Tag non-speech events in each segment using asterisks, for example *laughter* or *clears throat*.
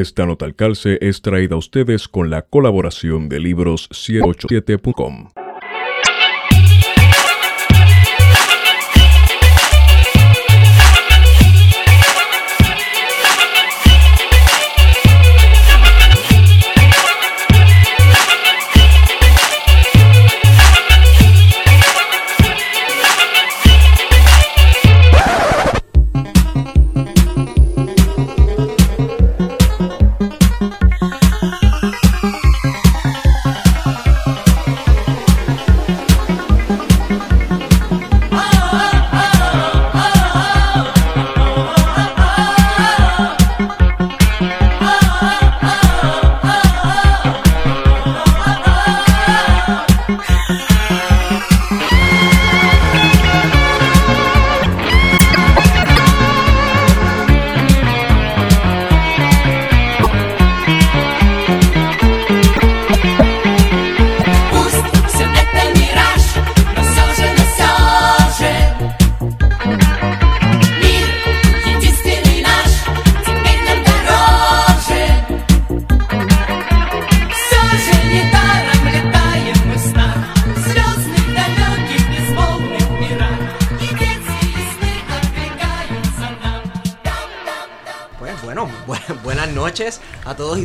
Esta nota al calce es traída a ustedes con la colaboración de libros 187.com.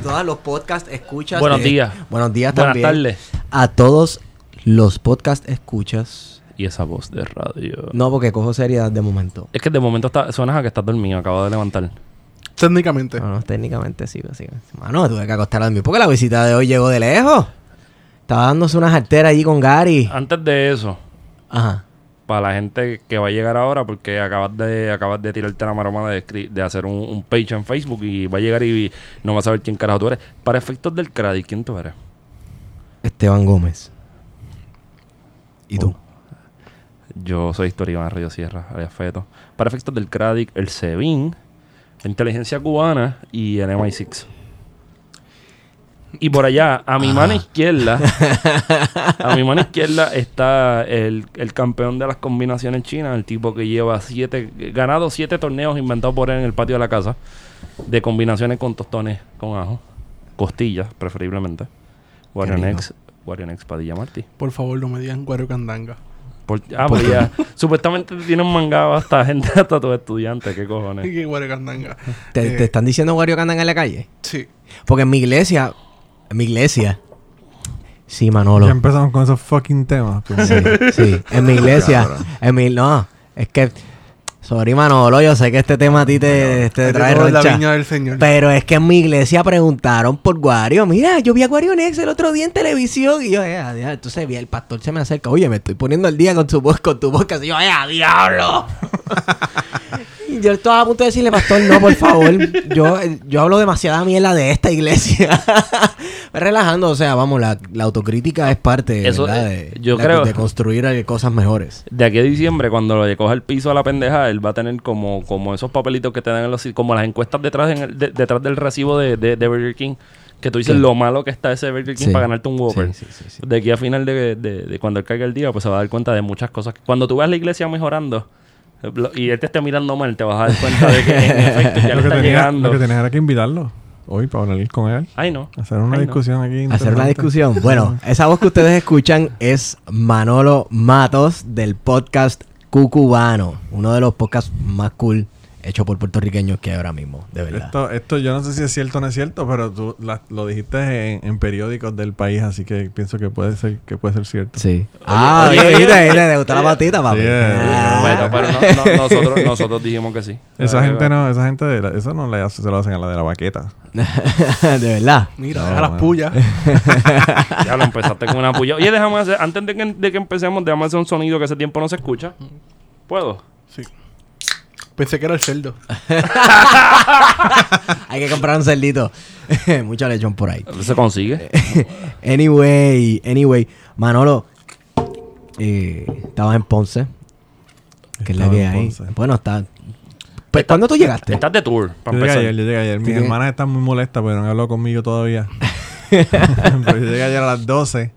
todos los podcast escuchas. Buenos de- días. Buenos días Buenas también. tardes. A todos los podcast escuchas. Y esa voz de radio. No, porque cojo seriedad de momento. Es que de momento está, suenas a que estás dormido, acabo de levantar. Técnicamente. No, no, técnicamente sí, sí. Mano, tuve que acostar a dormir porque la visita de hoy llegó de lejos. Estaba dándose unas arteras allí con Gary. Antes de eso, Ajá. Para la gente que va a llegar ahora, porque acabas de acabas de tirarte la maroma de, de hacer un, un page en Facebook y va a llegar y no vas a saber quién carajo tú eres. Para efectos del credit, ¿quién tú eres? Esteban Gómez. ¿Y tú? Yo soy Historia Río Sierra, alias Feto. Para efectos del credit, el SEBIN, la inteligencia cubana y el MI6. Y por allá, a mi mano izquierda, *laughs* a mi mano izquierda está el, el campeón de las combinaciones chinas, el tipo que lleva siete, ganado siete torneos inventados por él en el patio de la casa, de combinaciones con tostones con ajo, costillas preferiblemente. Wario Wario Next Padilla Martí. Por favor, no me digan Guario Candanga. Por- *laughs* ah, pues ya. Supuestamente tienen mangado hasta gente, *laughs* hasta tus estudiantes. ¿Qué cojones? ¿Qué Guario Candanga? ¿Te, Eh, te están diciendo Wario andan en la calle? Sí. Porque en mi iglesia, en mi iglesia, sí, Manolo. Ya empezamos con esos fucking temas. pues. Sí, sí. En mi iglesia. En mi, no, es que. Sorry, Manolo, yo sé que este tema a ti te, te trae toda la roncha. viña del Señor. Pero es que en mi iglesia preguntaron por Wario. Mira, yo vi a Wario Nex el otro día en televisión. Y yo, eh, entonces vi el pastor se me acerca. Oye, me estoy poniendo al día con tu voz, con tu podcast. Y yo, eh, a diablo. *laughs* Yo estaba a punto de decirle, pastor, no, por favor. Yo, yo hablo demasiada mierda de esta iglesia. *laughs* Relajando, o sea, vamos, la, la autocrítica es parte Eso, eh, de, yo creo- de construir cosas mejores. De aquí a diciembre, cuando le coja el piso a la pendeja, él va a tener como, como esos papelitos que te dan en los... Como las encuestas detrás, en el- de- detrás del recibo de, de, de Burger King. Que tú dices Sí. lo malo que está ese Burger King Sí. para ganarte un Whopper. Sí. De aquí a final de, de- de cuando él caiga el día, pues se va a dar cuenta de muchas cosas. Cuando tú veas la iglesia mejorando lo- y él te esté mirando mal, te vas a dar cuenta de que en *laughs* efecto ya lo, que está tenía, llegando. lo que tenía era que invitarlo hoy para hablar con él. Ay, no. Hacer una Ay, no. discusión aquí. Hacer una discusión. Bueno, *laughs* esa voz que ustedes escuchan es Manolo Matos del podcast Cucubano, uno de los podcasts más cool hechos por puertorriqueños que hay ahora mismo, de verdad. Esto, esto yo no sé si es cierto o no es cierto, pero tú la- lo dijiste en, en periódicos del país, así que pienso que puede ser que puede ser cierto. Sí. Ah, oye, mira, mira, te gustó la patita, papi. Sí, eh, Ah. Bueno, pero no- no- nosotros, nosotros dijimos que sí. Esa Ay, gente no, esa gente de la- eso no le hace, se lo hacen a la de la baqueta. *laughs* de verdad. Mira, No, deja las pullas. *laughs* Ya lo empezaste con una puya. Oye, déjame hacer, antes de que, de que empecemos, déjame hacer un sonido que ese tiempo no se escucha. ¿Puedo? Sí. Pensé que era el cerdo. *laughs* Hay que comprar un cerdito. *laughs* Mucha lechón por ahí. Se consigue. *laughs* anyway, anyway, Manolo, eh, estabas en Ponce. Que es la que hay. Ponce. Bueno, está. Pues, ¿cuándo tú llegaste? Estás de tour, para Yo llegué ayer, yo llegué ayer. Mis hermanas están muy molestas porque no han hablado conmigo todavía. Pero yo llegué ayer a las 12.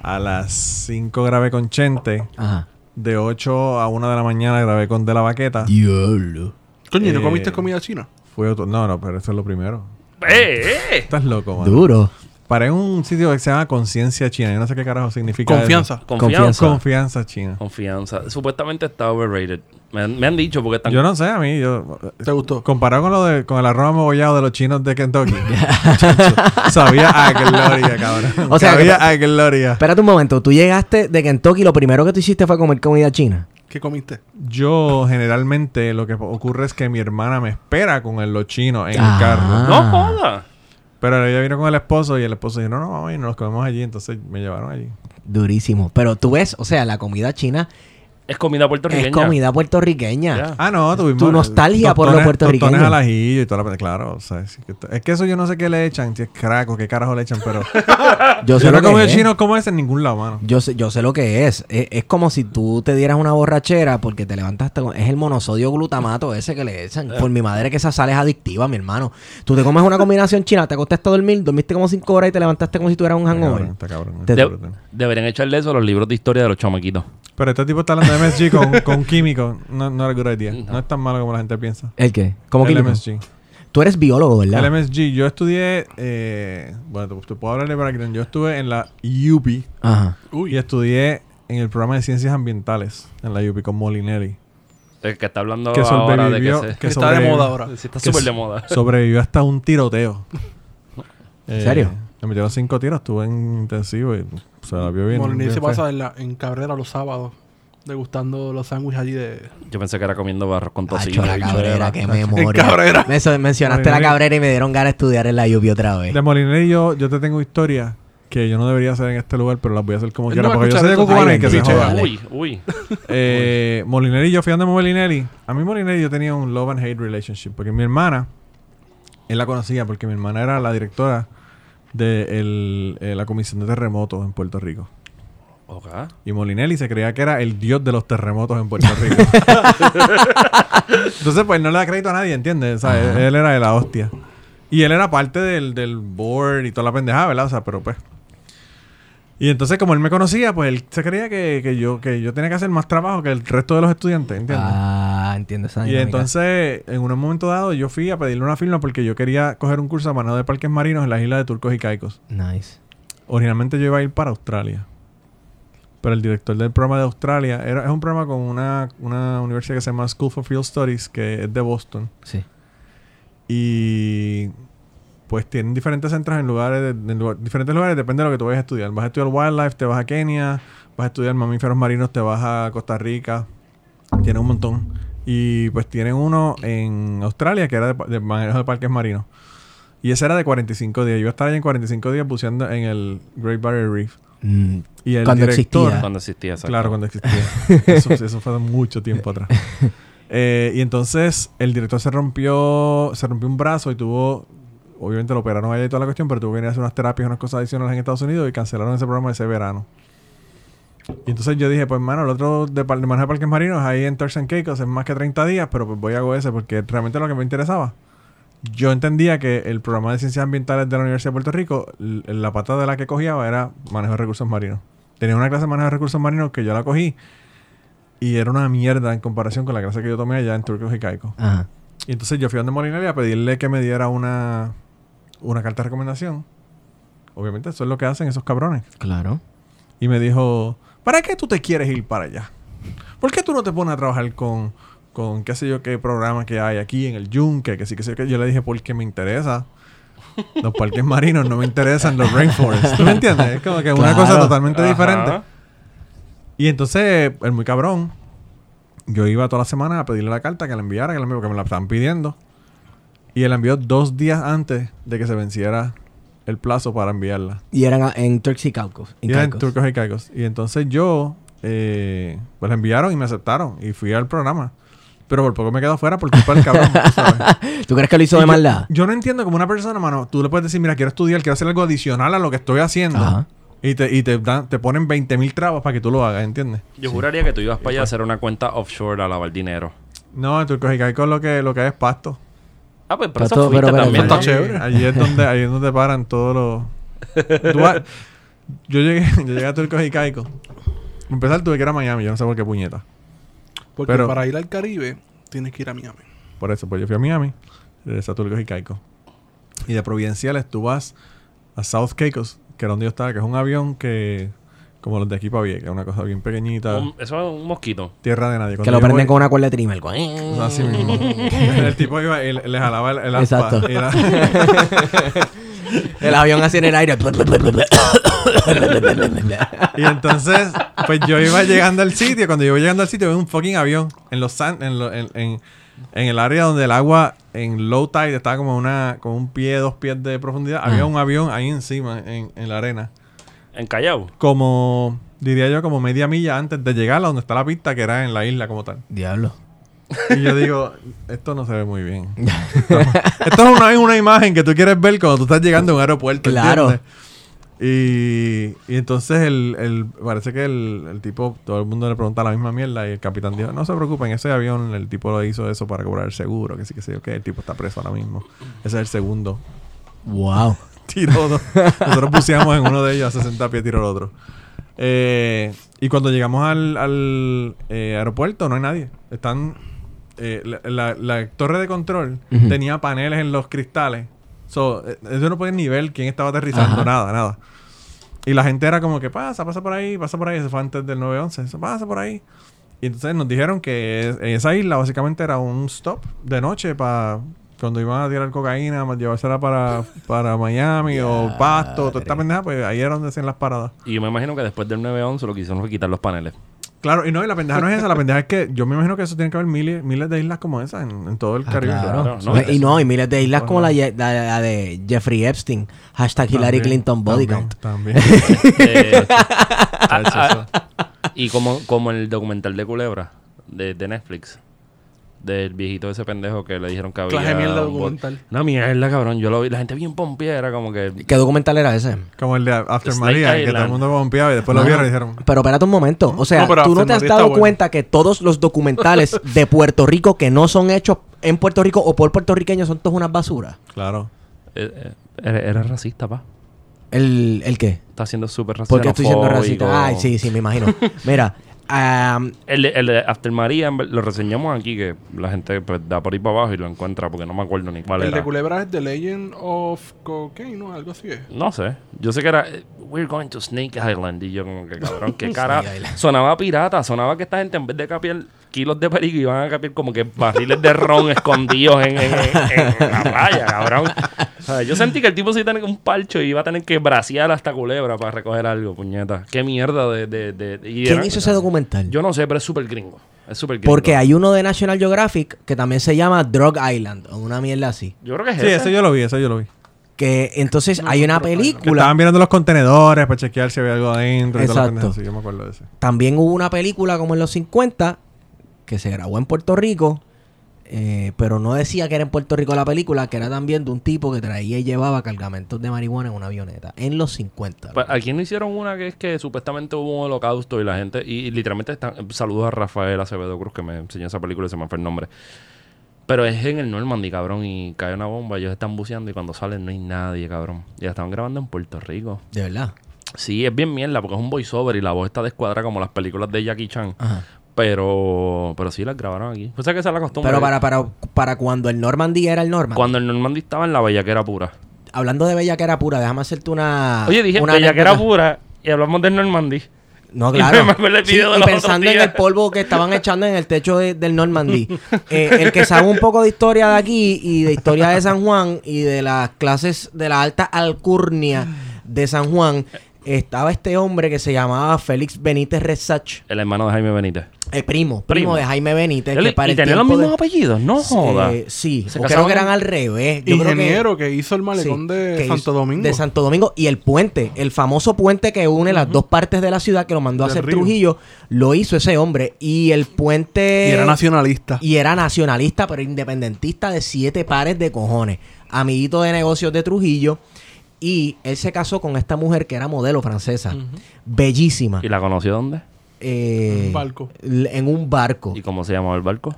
A las 5 grabé con Chente. Ajá. De 8 a 1 de la mañana grabé con De La Baqueta. Diablo. Coño, ¿y ¿no Eh, comiste comida china? Fue otro... No, no, pero eso es lo primero. ¡Eh, eh! Estás loco, mano. Duro. Paré en un sitio que se llama Conciencia China. Yo no sé qué carajo significa. eso. Confianza. Confianza. Confianza China. Confianza. Supuestamente está overrated. Me han, me han dicho porque están... Yo no sé, a mí, yo... ¿Te gustó? Comparado con lo de con el arroz amogollado de los chinos de Kentucky. *laughs* Sabía a gloria, cabrón. O sea, sabía que- a gloria. Espérate un momento. Tú llegaste de Kentucky y lo primero que tú hiciste fue comer comida china. ¿Qué comiste? Yo generalmente lo que ocurre es que mi hermana me espera con el, los chinos en Ah. el carro. ¡No joda! Pero ella vino con el esposo y el esposo dijo, no, no, ir, nos comemos allí. Entonces me llevaron allí. Durísimo. Pero tú ves, o sea, la comida china Es comida puertorriqueña. es comida puertorriqueña. Ah, no, tuvimos... Tu nostalgia por lo tostones- puertorriqueño. tostones al ajillo y toda la... Claro, o sea, es que, es que eso yo no sé qué le echan, si es craco, qué carajo le echan, pero... *laughs* Yo sé yo no lo he que comido es. chino como ese en ningún lado, mano. Yo sé, yo sé lo que es. es. es como si tú te dieras una borrachera porque te levantaste con... Es el monosodio glutamato ese que le echan. Por mi madre que esa sal es adictiva, mi hermano. Tú te comes una combinación china, te acostaste a dormir, dormiste como cinco horas y te levantaste como si tuvieras un Está hangover. cabrón, está cabrón. Te- De- brutal. deberían echarle eso a los libros de historia de los chamaquitos. Pero este tipo está hablando de MSG con, químico. No, no era good idea. No. es tan malo como la gente piensa. ¿El qué? ¿Cómo el que MSG. Tú eres biólogo, ¿verdad? El MSG. Yo estudié... Eh, bueno, te, te puedo hablar de background. Yo estuve en la UP Ajá. y estudié en el programa de ciencias ambientales en la UP con Molinelli. El que está hablando Que ahora de que se... que *laughs* Está de moda ahora. Sí, está que súper de moda. *laughs* Sobrevivió hasta un tiroteo. ¿En serio? Me metieron cinco tiros. Estuve en intensivo y se la vio bien. Molinelli se pasa en, la, en Cabrera los sábados degustando los sándwiches allí de... Yo pensé que era comiendo barros con tocino. la cabrera, qué memoria. *laughs* Cabrera. Me so- mencionaste la cabrera y me dieron ganas de estudiar en la UP otra vez. De Molinelli yo, yo te tengo historias que yo no debería hacer en este lugar, pero las voy a hacer como quiera. Porque yo soy de. Cucubana que se joda. Uy, uy. *laughs* Eh, Molinelli, yo fui donde Molinelli. A mí Molinelli yo tenía un love and hate relationship. Porque mi hermana, él la conocía porque mi hermana era la directora de el- eh, la Comisión de Terremotos en Puerto Rico. Y Molinelli se creía que era el dios de los terremotos en Puerto Rico. *laughs* Entonces, pues no le da crédito a nadie, ¿entiendes? O sea, él, él era de la hostia. Y él era parte del, del board y toda la pendejada, ¿verdad? O sea, pero pues. Y entonces, como él me conocía, pues él se creía que, que yo, que yo tenía que hacer más trabajo que el resto de los estudiantes, ¿entiendes? Ah, entiendo esa y entonces, en un momento dado, yo fui a pedirle una firma porque yo quería coger un curso de manejo de parques marinos en las islas de Turcos y Caicos. Nice. Originalmente yo iba a ir para Australia. Pero el director del programa de Australia era, es un programa con una, una universidad que se llama School for Field Studies, que es de Boston. Sí. Y pues tienen diferentes centros en lugares, de- en lugar- diferentes lugares, depende de lo que tú vayas a estudiar. Vas a estudiar wildlife, te vas a Kenia, vas a estudiar mamíferos marinos, te vas a Costa Rica. Tienen un montón. Y pues tienen uno en Australia que era de, de manejo de parques marinos. Y ese era de 45 días. Yo iba a estar allá en 45 días buceando en el Great Barrier Reef. Mm, Y el Cuando director, existía. Cuando existía, exacto. Claro, cuando existía. *laughs* eso, eso fue mucho tiempo atrás. Eh, y entonces el director se rompió, se rompió un brazo y tuvo, obviamente lo operaron allá y toda la cuestión, pero tuvo que venir a hacer unas terapias, unas cosas adicionales en Estados Unidos y cancelaron ese programa ese verano. Y entonces yo dije, pues mano, el otro de, de manejo de parques marinos ahí en Turks and Caicos es más que 30 días, pero pues voy a hago ese porque realmente lo que me interesaba. Yo entendía que el programa de ciencias ambientales de la Universidad de Puerto Rico, la pata de la que cogía era manejo de recursos marinos. Tenía una clase de manejo de recursos marinos que yo la cogí y era una mierda en comparación con la clase que yo tomé allá en Turcos y Caicos. Ajá. Y entonces yo fui a donde Molinelli a pedirle que me diera una, una carta de recomendación. Obviamente eso es lo que hacen esos cabrones. Claro. Y me dijo, ¿para qué tú te quieres ir para allá? ¿Por qué tú no te pones a trabajar con, con qué sé yo qué programa que hay aquí en el Yunque? Que sí, que sí, que yo le dije, porque me interesa. Los parques marinos no me interesan los rainforests. ¿Tú me entiendes? Es como que una Claro. cosa totalmente Ajá. diferente. Y entonces, el muy cabrón, yo iba toda la semana a pedirle la carta que la enviara, que, la enviara, porque me la estaban pidiendo. Y él la envió dos días antes de que se venciera el plazo para enviarla. Y eran en Turks y Caicos. Y era en Caicos. Turcos y Caicos. Y entonces yo, eh, pues la enviaron y me aceptaron. Y fui al programa. Pero por poco me quedo fuera por culpa del cabrón, tú ¿sabes? *laughs* ¿Tú crees que lo hizo Y de yo- maldad? Yo, no entiendo como una persona, mano, tú le puedes decir, mira, quiero estudiar, quiero hacer algo adicional a lo que estoy haciendo. Ajá. Y te, y te, dan, te ponen 20 mil trabas para que tú lo hagas, ¿entiendes? Yo juraría que tú ibas para allá a hacer una cuenta offshore a lavar dinero. No, en Turcos y Caicos lo que, lo que hay es pasto. Ah, pues pero Está eso pero- pero- también. Está ¿no? chévere. Allí es donde, allí es donde paran todos los... Tú *laughs* yo, llegué, *laughs* yo llegué a Turcos y Caicos. Para Empezar tuve que ir a Miami, yo no sé por qué puñeta. Porque Pero- para ir al Caribe tienes que ir a Miami. Por eso, pues yo fui a Miami, regresé a Turcos y Caicos. Y de Providenciales tú vas a South Caicos, que era donde yo estaba, que es un avión que... Como los de aquí para Vieques, una cosa bien pequeñita. Un- eso es un mosquito. Tierra de nadie. Que Cuando lo yo prenden voy- con una cuerda de trimmer. con- Así mismo. *laughs* el tipo iba y le, le jalaba el, el aspa. Exacto. Y era- *laughs* El avión así en el aire. Y entonces, pues yo iba llegando al sitio. Cuando yo iba llegando al sitio, veo un fucking avión en los san- en, lo- en, en- en el área donde el agua en low tide estaba como una como un pie, dos pies de profundidad. Había un avión ahí encima, en, en la arena. En Callao. Como, diría yo, como media milla antes de llegar a donde está la pista, que era en la isla como tal. Diablo. Y yo digo, esto no se ve muy bien. *laughs* Esto, esto es una, una imagen que tú quieres ver cuando tú estás llegando a un aeropuerto. Claro. Y, y entonces el, el- parece que el, el tipo, todo el mundo le pregunta la misma mierda y el capitán dijo, no se preocupen, ese avión, el tipo lo hizo eso para cobrar el seguro, que sí, que sí, ok, el tipo está preso ahora mismo. Ese es el segundo. Wow. *laughs* Tiró dos. Nosotros pusiéramos en uno de ellos a 60 pies, tiró el otro. Eh, y cuando llegamos al, al, eh, aeropuerto, no hay nadie. Están. Eh, la, la- la torre de control tenía paneles en los cristales. So, eh, eso no podía ni ver quién estaba aterrizando, Ajá. nada, nada. Y la gente era como que pasa, pasa por ahí, pasa por ahí. Eso fue antes del 911. Eso pasa por ahí. Y entonces nos dijeron que es- esa isla básicamente era un stop de noche para cuando iban a tirar cocaína, llevársela para, para Miami o Pasto, toda esta pendeja, pues ahí era donde hacían las paradas. Y yo me imagino que después del 911 lo que hicieron fue quitar los paneles. Claro, y no, y la pendeja no es esa, la pendeja es que yo me imagino que eso tiene que haber miles, miles de islas como esa en, en todo el Ah, Caribe. claro. claro, no, y no, y miles de islas como la, ye- la- la de Jeffrey Epstein. Hashtag Hillary También, Clinton Body también, Count. También. *laughs* Eh, Chacho, eso. y como, como el documental de Culebra de, de Netflix. Del viejito de ese pendejo que le dijeron que había... Clase mierda un bot- documental. Una mierda, cabrón. Yo lo vi. La gente bien pompía era como que... ¿Qué documental era ese? Como el de After Snake Maria, que todo el mundo confiaba y después lo vieron y dijeron... Pero espérate un momento. O sea, No, pero tú no te has está dado bueno. cuenta que todos los documentales *laughs* de Puerto Rico que no son hechos en Puerto Rico o por puertorriqueños son todos unas basuras. Claro. eh, eh, racista, pa. ¿El, el qué? Está siendo súper racista. Porque estoy siendo xenofóbico. racista. Ay, sí, sí, me imagino. *laughs* Mira, am, El, de- el de After ver- lo reseñamos aquí que la gente pues, da por ahí para abajo y lo encuentra porque no me acuerdo ni cuál El era. de Culebra es The Legend of Cocaine, ¿no? Algo así es. No sé. Yo sé que era eh, We're going to Snake Island. Y yo como que cabrón, qué *laughs* cara. Sonaba pirata. Sonaba que esta gente en vez de capiar kilos de perico iban a capiar como que barriles de ron *laughs* escondidos en, en- en- en la playa, cabrón. O sea, yo sentí que el tipo sí tenía un parcho y iba a tener que braciar hasta culebra para recoger algo, puñeta. Qué mierda de... de, de- y ¿quién era- hizo ese documental? Yo no sé, pero es súper gringo. Es súper gringo. Porque hay uno de National Geographic que también se llama Drug Island o una mierda así. Yo creo que es Sí, ese. eso yo lo vi, eso yo lo vi. Que entonces hay una Que película. estaban mirando los contenedores para chequear si había algo adentro y todas las Exacto. Sí, yo me acuerdo de ese. También hubo una película como en los 50 que se grabó en Puerto Rico, eh, pero no decía que era en Puerto Rico la película, que era también de un tipo que traía y llevaba cargamentos de marihuana en una avioneta. En los 50. Pues, aquí no hicieron una que es que supuestamente hubo un holocausto y la gente, y, y literalmente están, saludos a Rafael Acevedo Cruz que me enseñó esa película y se me fue el nombre. Pero es en el Normandy, cabrón, y cae una bomba, ellos están buceando y cuando salen no hay nadie, cabrón. Y la estaban grabando en Puerto Rico. De verdad. Sí, es bien mierda porque es un voiceover y la voz está descuadrada como las películas de Jackie Chan. Ajá. Pero, pero sí las grabaron aquí. O sea que esa es la costumbre. Pero para, para, para cuando el Normandy era el Normandy. Cuando el Normandy estaba en la bellaquera pura. Hablando de bellaquera pura, déjame hacerte una. Oye, dije una bellaquera anécdota. pura y hablamos del Normandy. No, *laughs* Y claro. me Sí, y pensando en el polvo que estaban echando en el techo de- del Normandy. *laughs* Eh, el que sabe un poco de historia de aquí y de historia de San Juan y de las clases de la alta alcurnia de San Juan, estaba este hombre que se llamaba Félix Benítez Resach, El hermano de Jaime Benítez. Eh, primo, primo, Primo. de Jaime Benítez. Él- que para y el tenían los mismos de- apellidos, no joda. Eh, sí, Se creo casaron que eran al revés. Yo creo que- Ingeniero que hizo el malecón Sí, de Santo hizo- Domingo. De Santo Domingo. Y el puente, el famoso puente que une las dos partes de la ciudad que lo mandó a hacer río. Trujillo, lo hizo ese hombre. Y el puente. y era nacionalista. Y era nacionalista, pero independentista de siete pares de cojones. Amiguito de negocios de Trujillo. Y él se casó con esta mujer que era modelo francesa. Bellísima. ¿Y la conoció dónde? Eh, En un barco. En un barco. ¿Y cómo se llamaba el barco?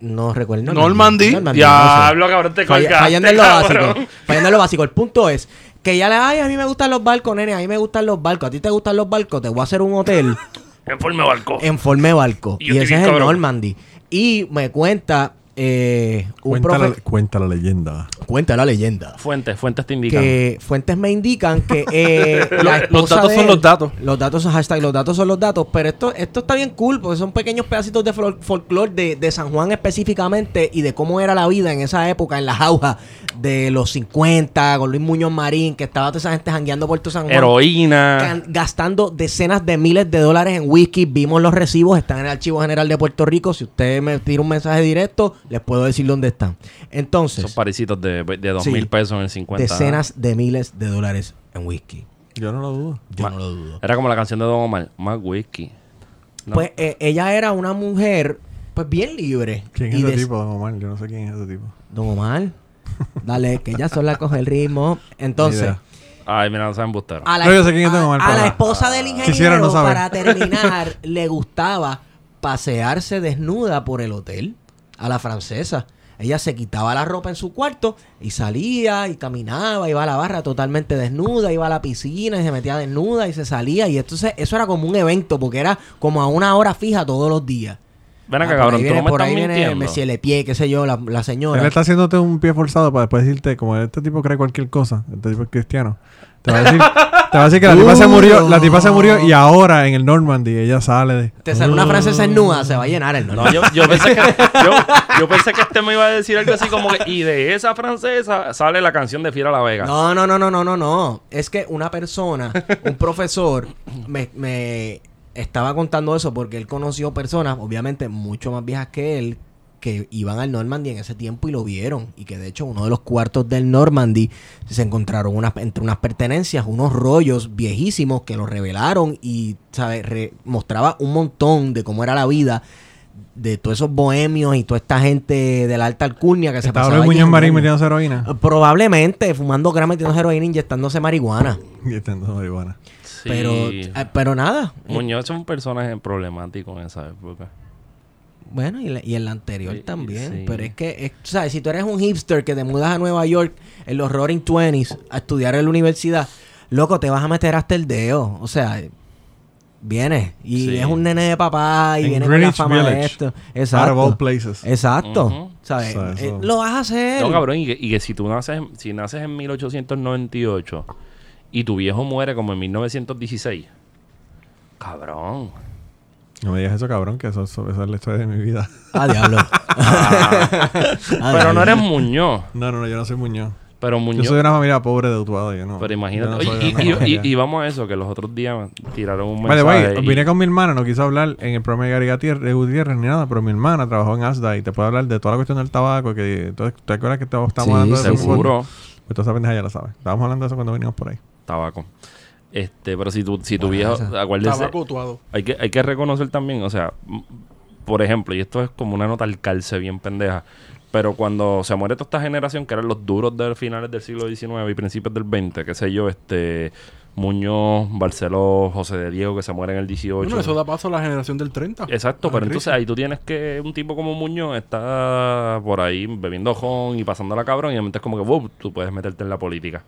No recuerdo. Normandy. no sé. Diablo, cabrón, te colgaste, fallando en lo cabrón. básico. Fallando en lo básico. El punto es que ya le, ay, a mí me gustan los barcos, nene, a mí me gustan los barcos. A ti te gustan los barcos, te voy a hacer un hotel En forma de barco. en forma de barco. Y ese es el cabrón. Normandy. Y me cuenta eh, un Cuenta la, cuenta la leyenda. Cuenta la leyenda. Fuentes, fuentes te indican. Que fuentes me indican que *laughs* eh, la Los datos de son él- los datos. Los datos son hashtag, los datos son los datos. Pero esto, esto está bien cool porque son pequeños pedacitos de fol- folclore de, de San Juan específicamente y de cómo era la vida en esa época, en la jauja de los 50, con Luis Muñoz Marín, que estaba toda esa gente jangueando por todo San Juan. Heroína. Gastando decenas de miles de dólares en whisky. Vimos los recibos, están en el Archivo General de Puerto Rico. Si usted me tira un mensaje directo, les puedo decir dónde están. Entonces, Esos parecitos de, de dos Sí. mil pesos en el 50. decenas de miles de dólares en whisky. Yo no lo dudo. Yo Ma- no lo dudo. Era como la canción de Don Omar. Más whisky. No. Pues eh, ella era una mujer, pues bien libre. ¿Quién es ese tipo, Don Omar? Yo no sé quién es ese tipo. Don Omar. Dale, que ella sola coge el ritmo. Entonces. Ay, mira, no saben bustero. a la, No, yo sé quién es Don a- la esposa del Quisiera ingeniero, no saber. para terminar, le gustaba pasearse desnuda por el hotel a la francesa. Ella se quitaba la ropa en su cuarto y salía y caminaba, iba a la barra totalmente desnuda, iba a la piscina y se metía desnuda y se salía. Y entonces eso era como un evento porque era como a una hora fija todos los días. Ven Ah, acá, por cabrón. ahí Tú viene, no me por estás ahí viene mintiendo. Monsieur Lepié, qué sé yo, la, la señora. Él está haciéndote un pie forzado para después decirte, como este tipo cree cualquier cosa, este tipo es cristiano. Te va a decir, te va a decir que la tipa se murió, la tipa se murió y ahora en el Normandy ella sale de. Te sale una francesa desnuda, se va a llenar el No, norte. yo, yo pensé que, *laughs* yo, yo pensé que este me iba a decir algo así como que, y de esa francesa sale la canción de Fiera La Vega. No, no, no, no, no, no, no. Es que una persona, un profesor, me, me estaba contando eso porque él conoció personas, obviamente mucho más viejas que él, que iban al Normandy en ese tiempo y lo vieron. Y que de hecho uno de los cuartos del Normandy se encontraron unas, entre unas pertenencias, unos rollos viejísimos que los revelaron y, ¿sabes? Re- mostraba un montón de cómo era la vida de todos esos bohemios y toda esta gente de la alta alcurnia que se pasaba allí Muñoz Marín metiéndose heroína. Probablemente fumando grama, metiéndose heroína, inyectándose marihuana. *laughs* Y estando marihuana. Sí. Pero, eh, pero nada. Muñoz es un personaje problemático en esa época. Bueno, y, la- y en la anterior Sí, también. sí. Pero es que, es- ¿sabes? Si tú eres un hipster que te mudas a Nueva York en los Roaring Twenties a estudiar en la universidad, loco, te vas a meter hasta el dedo. O sea, vienes y Sí. es un nene de papá y En viene con la Greenwich fama de esto. Out of all Exacto. places. Exacto. ¿Sabes? O sea, Eh, lo vas a hacer. No, cabrón, y que, y que si tú naces, si naces en 1898 y tu viejo muere como en 1916, cabrón. No me digas eso, cabrón, que eso, eso- esa es la historia de mi vida. Ah, diablo. *laughs* Ah, Pero no eres Muñoz. No, no, no, yo no soy Muñoz. Pero Yo Muñoz. soy de una familia pobre de Utuado, yo no. pero yo imagínate. no y, una y- y- familia. y vamos a eso, que los otros días tiraron un Vale, mensaje. güey, y- vine con mi hermana, no quiso hablar en el programa de Gary Gutiérrez, ni nada, pero mi hermana trabajó en ASDA y te puede hablar de toda la cuestión del tabaco, que entonces, ¿te acuerdas que estamos Sí, hablando de eso? Seguro. Pues toda esa pendeja ya la sabes. Estábamos hablando de eso cuando venimos por ahí. Tabaco. Este, pero si tu, si tu Bueno, viejo, acuérdese, Tabaco utuado. hay que, hay que reconocer también, o sea, por ejemplo, y esto es como una nota al calce bien pendeja, pero cuando se muere toda esta generación, que eran los duros de finales del siglo XIX y principios del XX, qué sé yo, este Muñoz, Barceló, José de Diego, que se muere en el 18. Bueno, eso da paso a la generación del 30. Exacto, Ah, pero Enrique. entonces ahí tú tienes que un tipo como Muñoz está por ahí bebiendo jon y pasándola cabrón y de repente es como que wow, tú puedes meterte en la política.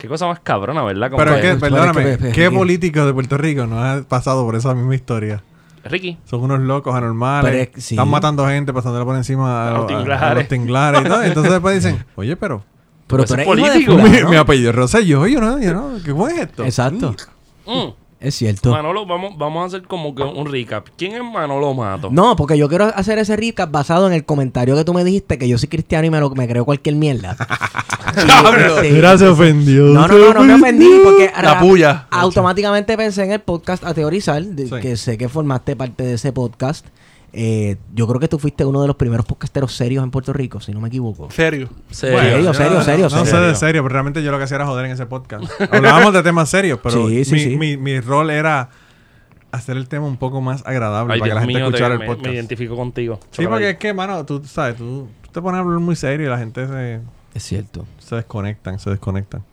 Qué cosa más cabrona, ¿verdad? Como Pero es que- Pero perdóname, ¿qué político de Puerto Rico no ha pasado por esa misma historia? Ricky, Son unos locos anormales. Pero es- sí. Están matando gente, pasándola por encima a, A los a- a tinglares. los tinglares y todo. Entonces después dicen, *laughs* oye, pero Pero es hijo de político. mi, mi apellido es Rosselló. Yo no, yo no. ¿Qué fue esto? Exacto. mm, Es cierto. Manolo, vamos, vamos a hacer como que un recap. ¿Quién es Manolo Mato? No, porque yo quiero hacer ese recap basado en el comentario que tú me dijiste que yo soy cristiano y me, lo, me creo cualquier mierda. *laughs* Sí. Mira, se ofendió. No, no, no, no me ofendí porque La puya. automáticamente pensé en el podcast a teorizar, de- Sí. que sé que formaste parte de ese podcast. Eh, yo creo que tú fuiste uno de los primeros podcasteros serios en Puerto Rico, si no me equivoco. Serio. Serio. Serio, serio, no- serio, No, sé serio. de serio, pero realmente yo lo que hacía era joder en ese podcast. *laughs* Hablábamos de temas serios, pero Sí, sí, mi, sí. Mi, mi rol era hacer el tema un poco más agradable Ay, para que la gente mío, escuchara me, el podcast. me identifico contigo. sí, porque es que, mano, tú sabes, tú, tú te pones a hablar muy serio y la gente se, Es cierto. se desconectan, se desconectan.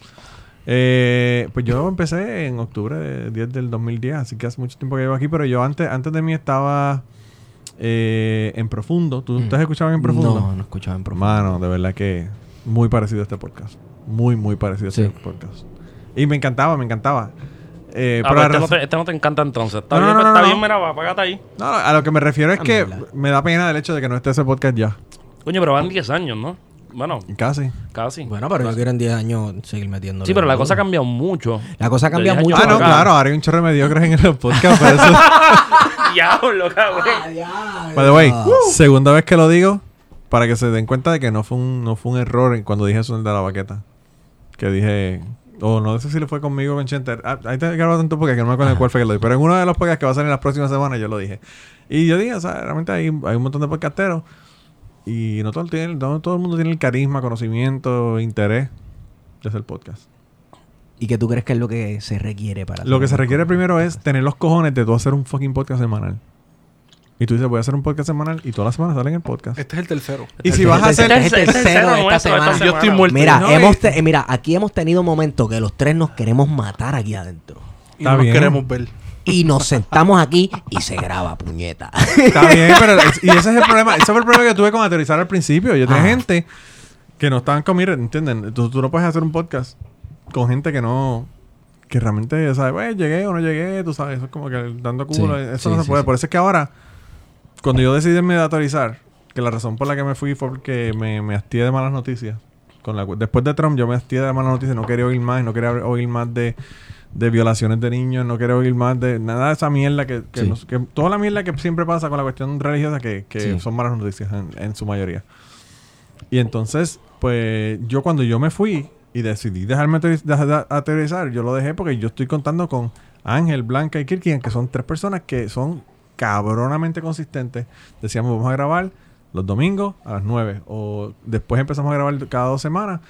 Eh, pues yo empecé en octubre de 10 del 2010, así que hace mucho tiempo que llevo aquí, pero yo antes, antes de mí estaba eh, en Profundo. ¿Tú, Mm. has escuchado en Profundo? No, no escuchaba en profundo. Mano, de verdad que muy parecido a este podcast. Muy, muy parecido a este podcast. Y me encantaba, me encantaba. Eh, Ah, pero este, no razón- te, este no te encanta entonces. Está No, bien, no, no, está no, bien, no. mira, va, apágate ahí. No, no, a lo que me refiero es Ah, que me da pena el hecho de que no esté ese podcast ya. Coño, pero van 10 años, ¿no? Bueno, Casi. casi. Bueno, pero yo quiero en 10 años seguir metiendo. sí, pero la cosa ha cambiado mucho. La cosa cambia De 10 mucho. Ah, no, acá. claro. Ahora hay un chorro de mediocres en el podcast. Pero eso... *laughs* Diablo, cabrón. By the way, segunda vez que lo digo para que se den cuenta de que no fue un, no fue un error en- cuando dije eso de la baqueta. Que dije... O no sé si le fue conmigo o con Chente. Ah, ahí te grabado tanto porque que no me acuerdo en cuál fue que lo dije. Pero en uno de los podcasts que va a salir las próximas semanas yo lo dije. Y yo dije, o sea, realmente hay, hay un montón de podcasteros. Y no todo, tiene, no todo el mundo tiene el carisma, conocimiento, interés de hacer podcast. ¿Y qué tú crees que es lo que se requiere para Lo que se requiere podcast? primero es tener los cojones de tú hacer un fucking podcast semanal. Y tú dices, voy a hacer un podcast semanal y todas las semanas salen el podcast. Este es el tercero. Y si vas a Este- hacer... este es el Este es el tercero de esta semana. Yo estoy muerto. Mira, No, hemos te- mira, aquí hemos tenido momentos que los tres nos queremos matar aquí adentro. Y Está no nos queremos ver. Y nos sentamos aquí y se graba, puñeta. Está bien, *laughs* pero... es- y ese es el problema. Ese fue el problema que tuve con aterrizar al principio. Yo tenía Ah. gente que no estaban conmigo, ¿entienden? Tú, tú no puedes hacer un podcast con gente que no... Que realmente, ¿sabes? Pues, llegué o no llegué, tú sabes. Eso es como que dando culo. Sí, eso sí, no se puede. sí. Por eso es que ahora... Cuando yo decidí irme de autorizar, que la razón por la que me fui fue porque me, me hastié de malas noticias. Con la, después de Trump yo me hastié de malas noticias, no quería oír más, no quería oír más de, de violaciones de niños, no quería oír más de nada de esa mierda que, que, Sí. nos- que- toda la mierda que siempre pasa con la cuestión religiosa que, que Sí. son malas noticias en, en su mayoría. Y entonces, pues yo cuando yo me fui y decidí dejarme aterri- dejar de aterrizar, yo lo dejé porque yo estoy contando con Ángel, Blanca y Kirkian, que son tres personas que son cabronamente consistentes. Decíamos, vamos a grabar los domingos a las 9. O después empezamos a grabar cada dos semanas.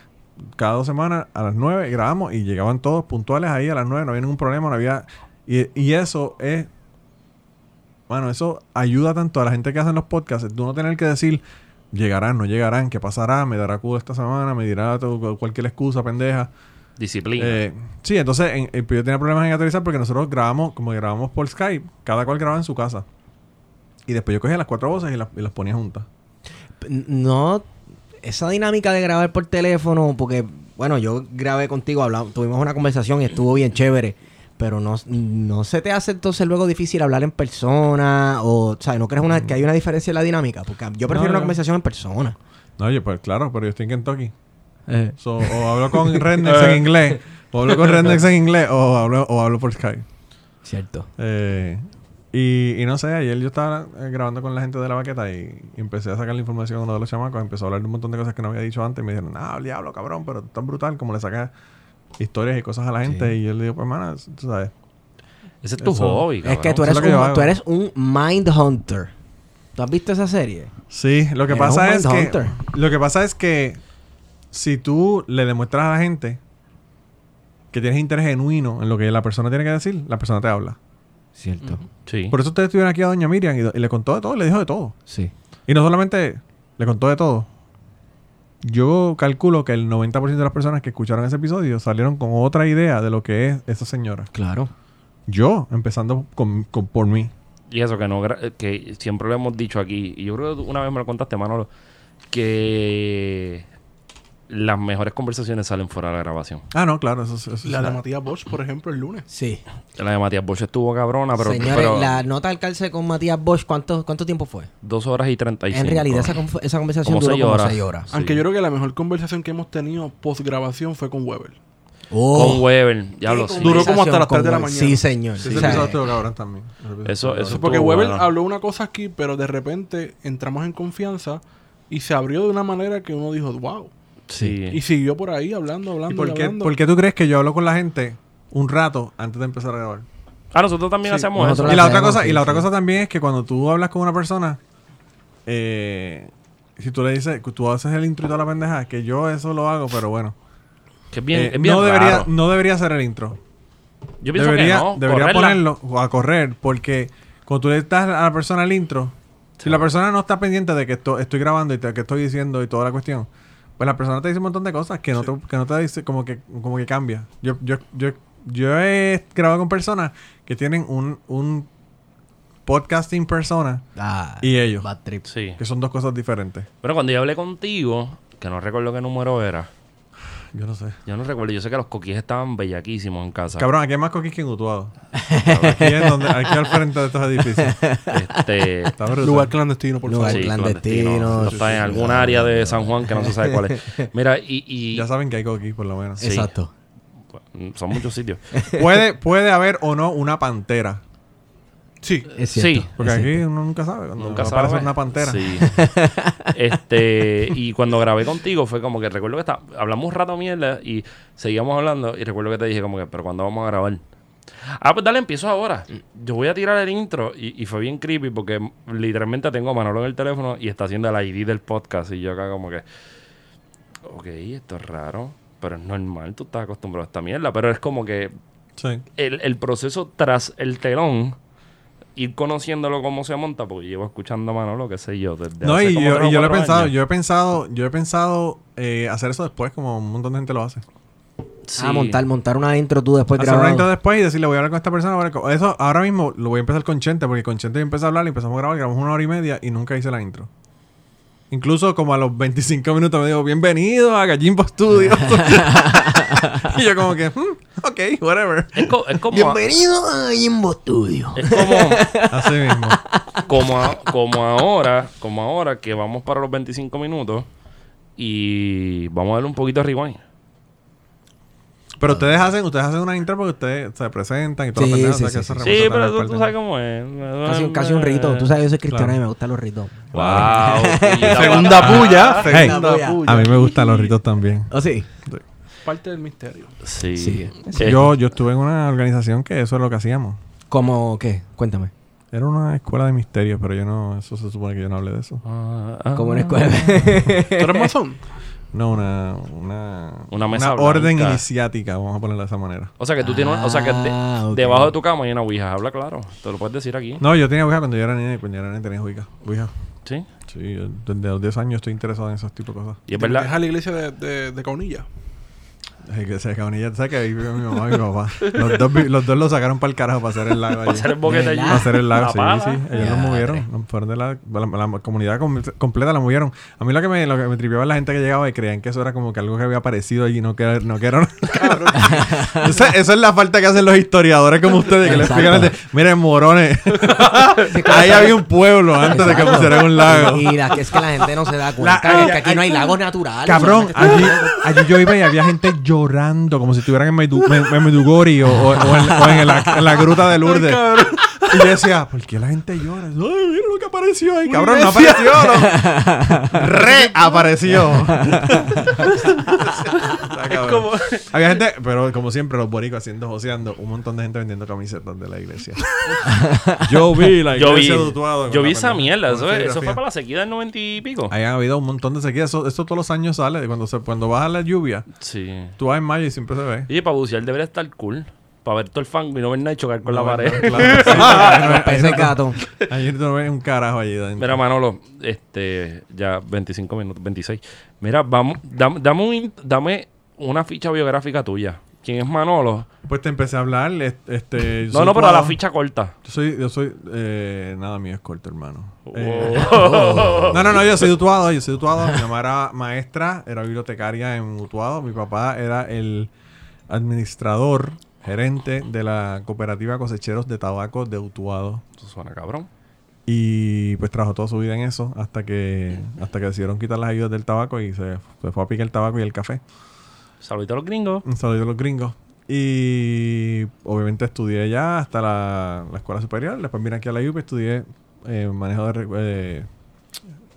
Cada dos semanas a las 9 grabamos y llegaban todos puntuales ahí a las 9. No había ningún problema, no había... Y, y eso es... Bueno, eso ayuda tanto a la gente que hacen los podcasts. Tú no tener que decir, llegarán, no llegarán, qué pasará, me dará culo esta semana, me dirá todo- cualquier excusa pendeja. Disciplina. Eh, sí, entonces en- yo tenía problemas en aterrizar porque nosotros grabamos, como grabamos por Skype, cada cual grababa en su casa. Y después yo cogía las cuatro voces y las, y las ponía juntas. No, esa dinámica de grabar por teléfono, porque, bueno, yo grabé contigo, hablamos, tuvimos una conversación y estuvo bien chévere, pero no, no se te hace entonces luego difícil hablar en persona, o, ¿sabes? ¿No crees una, que hay una diferencia en la dinámica? Porque yo prefiero No, una conversación en persona. No, oye, pues claro, pero yo estoy en Kentucky. Eh. So, o hablo con *laughs* Rednex en inglés, o hablo con *laughs* Rednex en inglés, o hablo, o hablo por Skype. Cierto. Eh, y, y no sé, ayer yo estaba eh, grabando con la gente de la baqueta y, y empecé a sacar la información a uno de los chamacos. Empezó a hablar de un montón de cosas que no había dicho antes. Y me dijeron, ah, diablo, cabrón, pero tú tan brutal como le sacas historias y cosas a la gente. Y yo le digo, pues, hermana, tú sabes. Ese es tu eso- hobby, Es que tú eres, es que un, tú eres un mind hunter. ¿Tú has visto esa serie? Sí, lo que Eres pasa es que... Lo que pasa es que si tú le demuestras a la gente que tienes interés genuino en lo que la persona tiene que decir, la persona te habla. Cierto. Sí. Por eso ustedes estuvieron aquí a Doña Miriam y, y le contó de todo, le dijo de todo. Sí. Y no solamente le contó de todo. Yo calculo que el 90% de las personas que escucharon ese episodio salieron con otra idea de lo que es esa señora. Claro. Yo, empezando con, con- por mí. Y eso que no gra- que siempre lo hemos dicho aquí. Y yo creo que una vez me lo contaste, Manolo. Que las mejores conversaciones salen fuera de la grabación. Ah, no, claro, eso, eso- eso La de sí. Matías Bosch, por ejemplo, el lunes. Sí. La de Matías Bosch estuvo cabrona, pero, Señores, pero la nota al calce con Matías Bosch, ¿cuánto, cuánto tiempo fue? dos horas y treinta y En realidad, esa, esa conversación Como duró seis como horas. seis horas. Sí. Aunque yo creo que la mejor conversación que hemos tenido post grabación fue con Weber. Oh, Con Weber, diablo, qué sí. Duró como hasta las conversación tres de la mañana. Sí, señor. Sí, estuvo cabrón también. Eso- eso. Porque Weber bueno. habló una cosa aquí, pero de repente entramos en confianza y se abrió de una manera que uno dijo, wow. Sí. Y siguió por ahí hablando, ¿Y hablando. por y qué, hablando. por qué tú crees que yo hablo con la gente un rato antes de empezar a grabar? Ah, nosotros también Sí, hacemos nosotros eso. Y la otra cosa, sí, y la otra sí. cosa también es que cuando tú hablas con una persona, eh, si tú le dices, tú haces el intro y toda la pendeja, que yo eso lo hago, pero bueno. Que bien, Eh, es bien no, debería, no debería ser el intro. Yo pienso Debería, que no. debería correrla. ponerlo o a correr, porque cuando tú le das a la persona el intro, si la persona no está pendiente de que esto, estoy grabando y te- que estoy diciendo y toda la cuestión, pues la persona te dice un montón de cosas que no te, que no te dice como que, como que cambia. Yo, yo, yo, yo he grabado con personas que tienen un, un podcasting persona ah, y ellos, bad trip. Sí. que son dos cosas diferentes. Pero cuando yo hablé contigo, que no recuerdo qué número era. Yo no sé. Yo no recuerdo. Yo sé que los coquíes estaban bellaquísimos en casa. Cabrón, aquí hay más coquis que en Utuado. *laughs* aquí es donde, aquí al frente de estos edificios. Este. Lugar clandestino, por Lugar favor. sí, clandestino, clandestino. No sí, está sí, en sí. algún área de San Juan que no se sabe cuál es. *laughs* Mira, y, y Ya saben que hay coquis, por lo menos. Sí. Exacto. son muchos sitios. Puede, puede haber o no una pantera. Sí. Es cierto. Sí. Porque es aquí cierto. uno nunca sabe. Cuando Nunca aparece sabes. una pantera. Sí. *laughs* este, y cuando grabé contigo fue como que recuerdo que está, hablamos un rato mierda y seguíamos hablando y recuerdo que te dije como que, pero ¿cuándo vamos a grabar? Ah, pues dale, empiezo ahora. Yo voy a tirar el intro y, y fue bien creepy porque literalmente tengo a Manolo en el teléfono y está haciendo el ID del podcast y yo acá como que, ok, esto es raro, pero es normal, tú estás acostumbrado a esta mierda, pero es como que Sí. el, el proceso tras el telón, ir conociéndolo cómo se monta, porque llevo escuchando a Manolo, qué sé yo, desde No, hace y como yo, tres o y yo lo he cuatro pensado, años. yo he pensado, yo he pensado eh, hacer eso después, como un montón de gente lo hace. Sí. Ah, montar, montar una intro tú después hacer una grabado. intro después y decirle voy a hablar con esta persona. Eso ahora mismo lo voy a empezar con Chente, porque con Chente yo empecé a hablar y empezamos a grabar, grabamos una hora y media y nunca hice la intro. Incluso como a los 25 minutos me dijo, bienvenido a Gallimbo Studios. *laughs* y yo como que, "Hmm, ok, whatever. Es, co- es como, Bienvenido a Jimbo Studio. es como, Así mismo. como, a- como ahora, como ahora que vamos para los 25 minutos y vamos a darle un poquito de rewind. Pero ustedes hacen, ustedes hacen una intro porque ustedes se presentan y todas Sí, sí, o sea, que sí, sí. Sí, pero tú, sabes cómo es. Casi, un- casi un rito. Tú sabes, yo soy cristiano Claro. y me gustan los ritos. Wow. *laughs* Segunda puya. Hey, Segunda puya. puya. a mí me gustan los ritos también. ¿Oh, sí? Parte del misterio. Sí. Sí. Eh, Yo, yo estuve en una organización que eso es lo que hacíamos. ¿Cómo qué? Cuéntame. Era una escuela de misterios, pero yo no, eso se supone que yo no hablé de eso. ah, ah. Como una escuela. ¿Tú eres masón? *laughs* No, una, una, Una mesa orden blanca. iniciática, vamos a ponerla de esa manera. O sea que tú tienes una- o sea que de- Ah, debajo de tu cama hay una ouija, habla claro. Te lo puedes decir aquí. No, yo tenía Ouija cuando yo era niña, cuando yo era niña tenía Ouija. Ouija. Sí. Sí, yo desde los 10 años estoy interesado en esos tipos de cosas. Y es Es verdad. a la iglesia de, de, de Caunilla. Que se cabrón, ¿sabes que ahí vive mi mamá y mi papá? Los dos, los dos lo sacaron para el carajo para hacer el lago allí. Para hacer el boquete allí. Para hacer el lago, La sí, sí. Ellos lo movieron. Fueron de la, la, la comunidad com- completa la movieron. A mí lo que me, lo que me tripeaba es la gente que llegaba y creían que eso era como que algo que había aparecido allí, no que, era- no que era una- *laughs* Eso, eso es la falta que hacen los historiadores como ustedes, que le Exacto. explican gente, miren, morones, ahí había un pueblo antes de que Exacto. pusieran un lago. Y la, que es que la gente no se da cuenta La- que aquí no hay lagos naturales. Cabrón, allí, allí yo iba y había gente llorando como si estuvieran en, Medugori o, o- o en, o en la, en la gruta de Lourdes. y yo decía, ¿por qué la gente llora? Ay, mira lo que apareció ahí. Cabrón, no apareció. No. Reapareció. Como- Había gente, pero como siempre, los boricos haciendo, joseando, un montón de gente vendiendo camisetas de la iglesia. yo vi la Yo vi, iglesia Utuado con yo vi esa mierda. Eso, eso fue para la sequía del noventa y pico. Ahí ha habido un montón de sequía. Eso, eso todos los años sale. Cuando, se, cuando baja la lluvia, Sí. tú vas en mayo y siempre se ve. Oye, para bucear debería estar cool. Para ver todo el fango y no ver nada y chocar con la No, pared. no, claro, *laughs* sí, no- peces gato. Ayer no ves un carajo allí dentro. Mira, Manolo, este, ya 25 minutos, 26. Mira, vamos, dame, dame, un- dame una ficha biográfica tuya. ¿Quién es Manolo? Pues te empecé a hablar. es- Este, No, no, pero a la ficha corta. Yo soy, yo soy, eh, nada mío es corto, hermano. Oh. Eh, *laughs* no, no, no, yo soy Utuado, yo soy Utuado. Mi mamá era maestra, era bibliotecaria en Utuado. Mi papá era el administrador, gerente de la cooperativa cosecheros de tabaco de Utuado. Eso suena cabrón. Y pues trabajó toda su vida en eso hasta que hasta que decidieron quitar las ayudas del tabaco y se, se fue a picar el tabaco y el café. Saludito a los gringos. Un saludo a los gringos. Y obviamente estudié ya hasta la, la escuela superior. Después vine aquí a la UP estudié eh, manejo de... eh,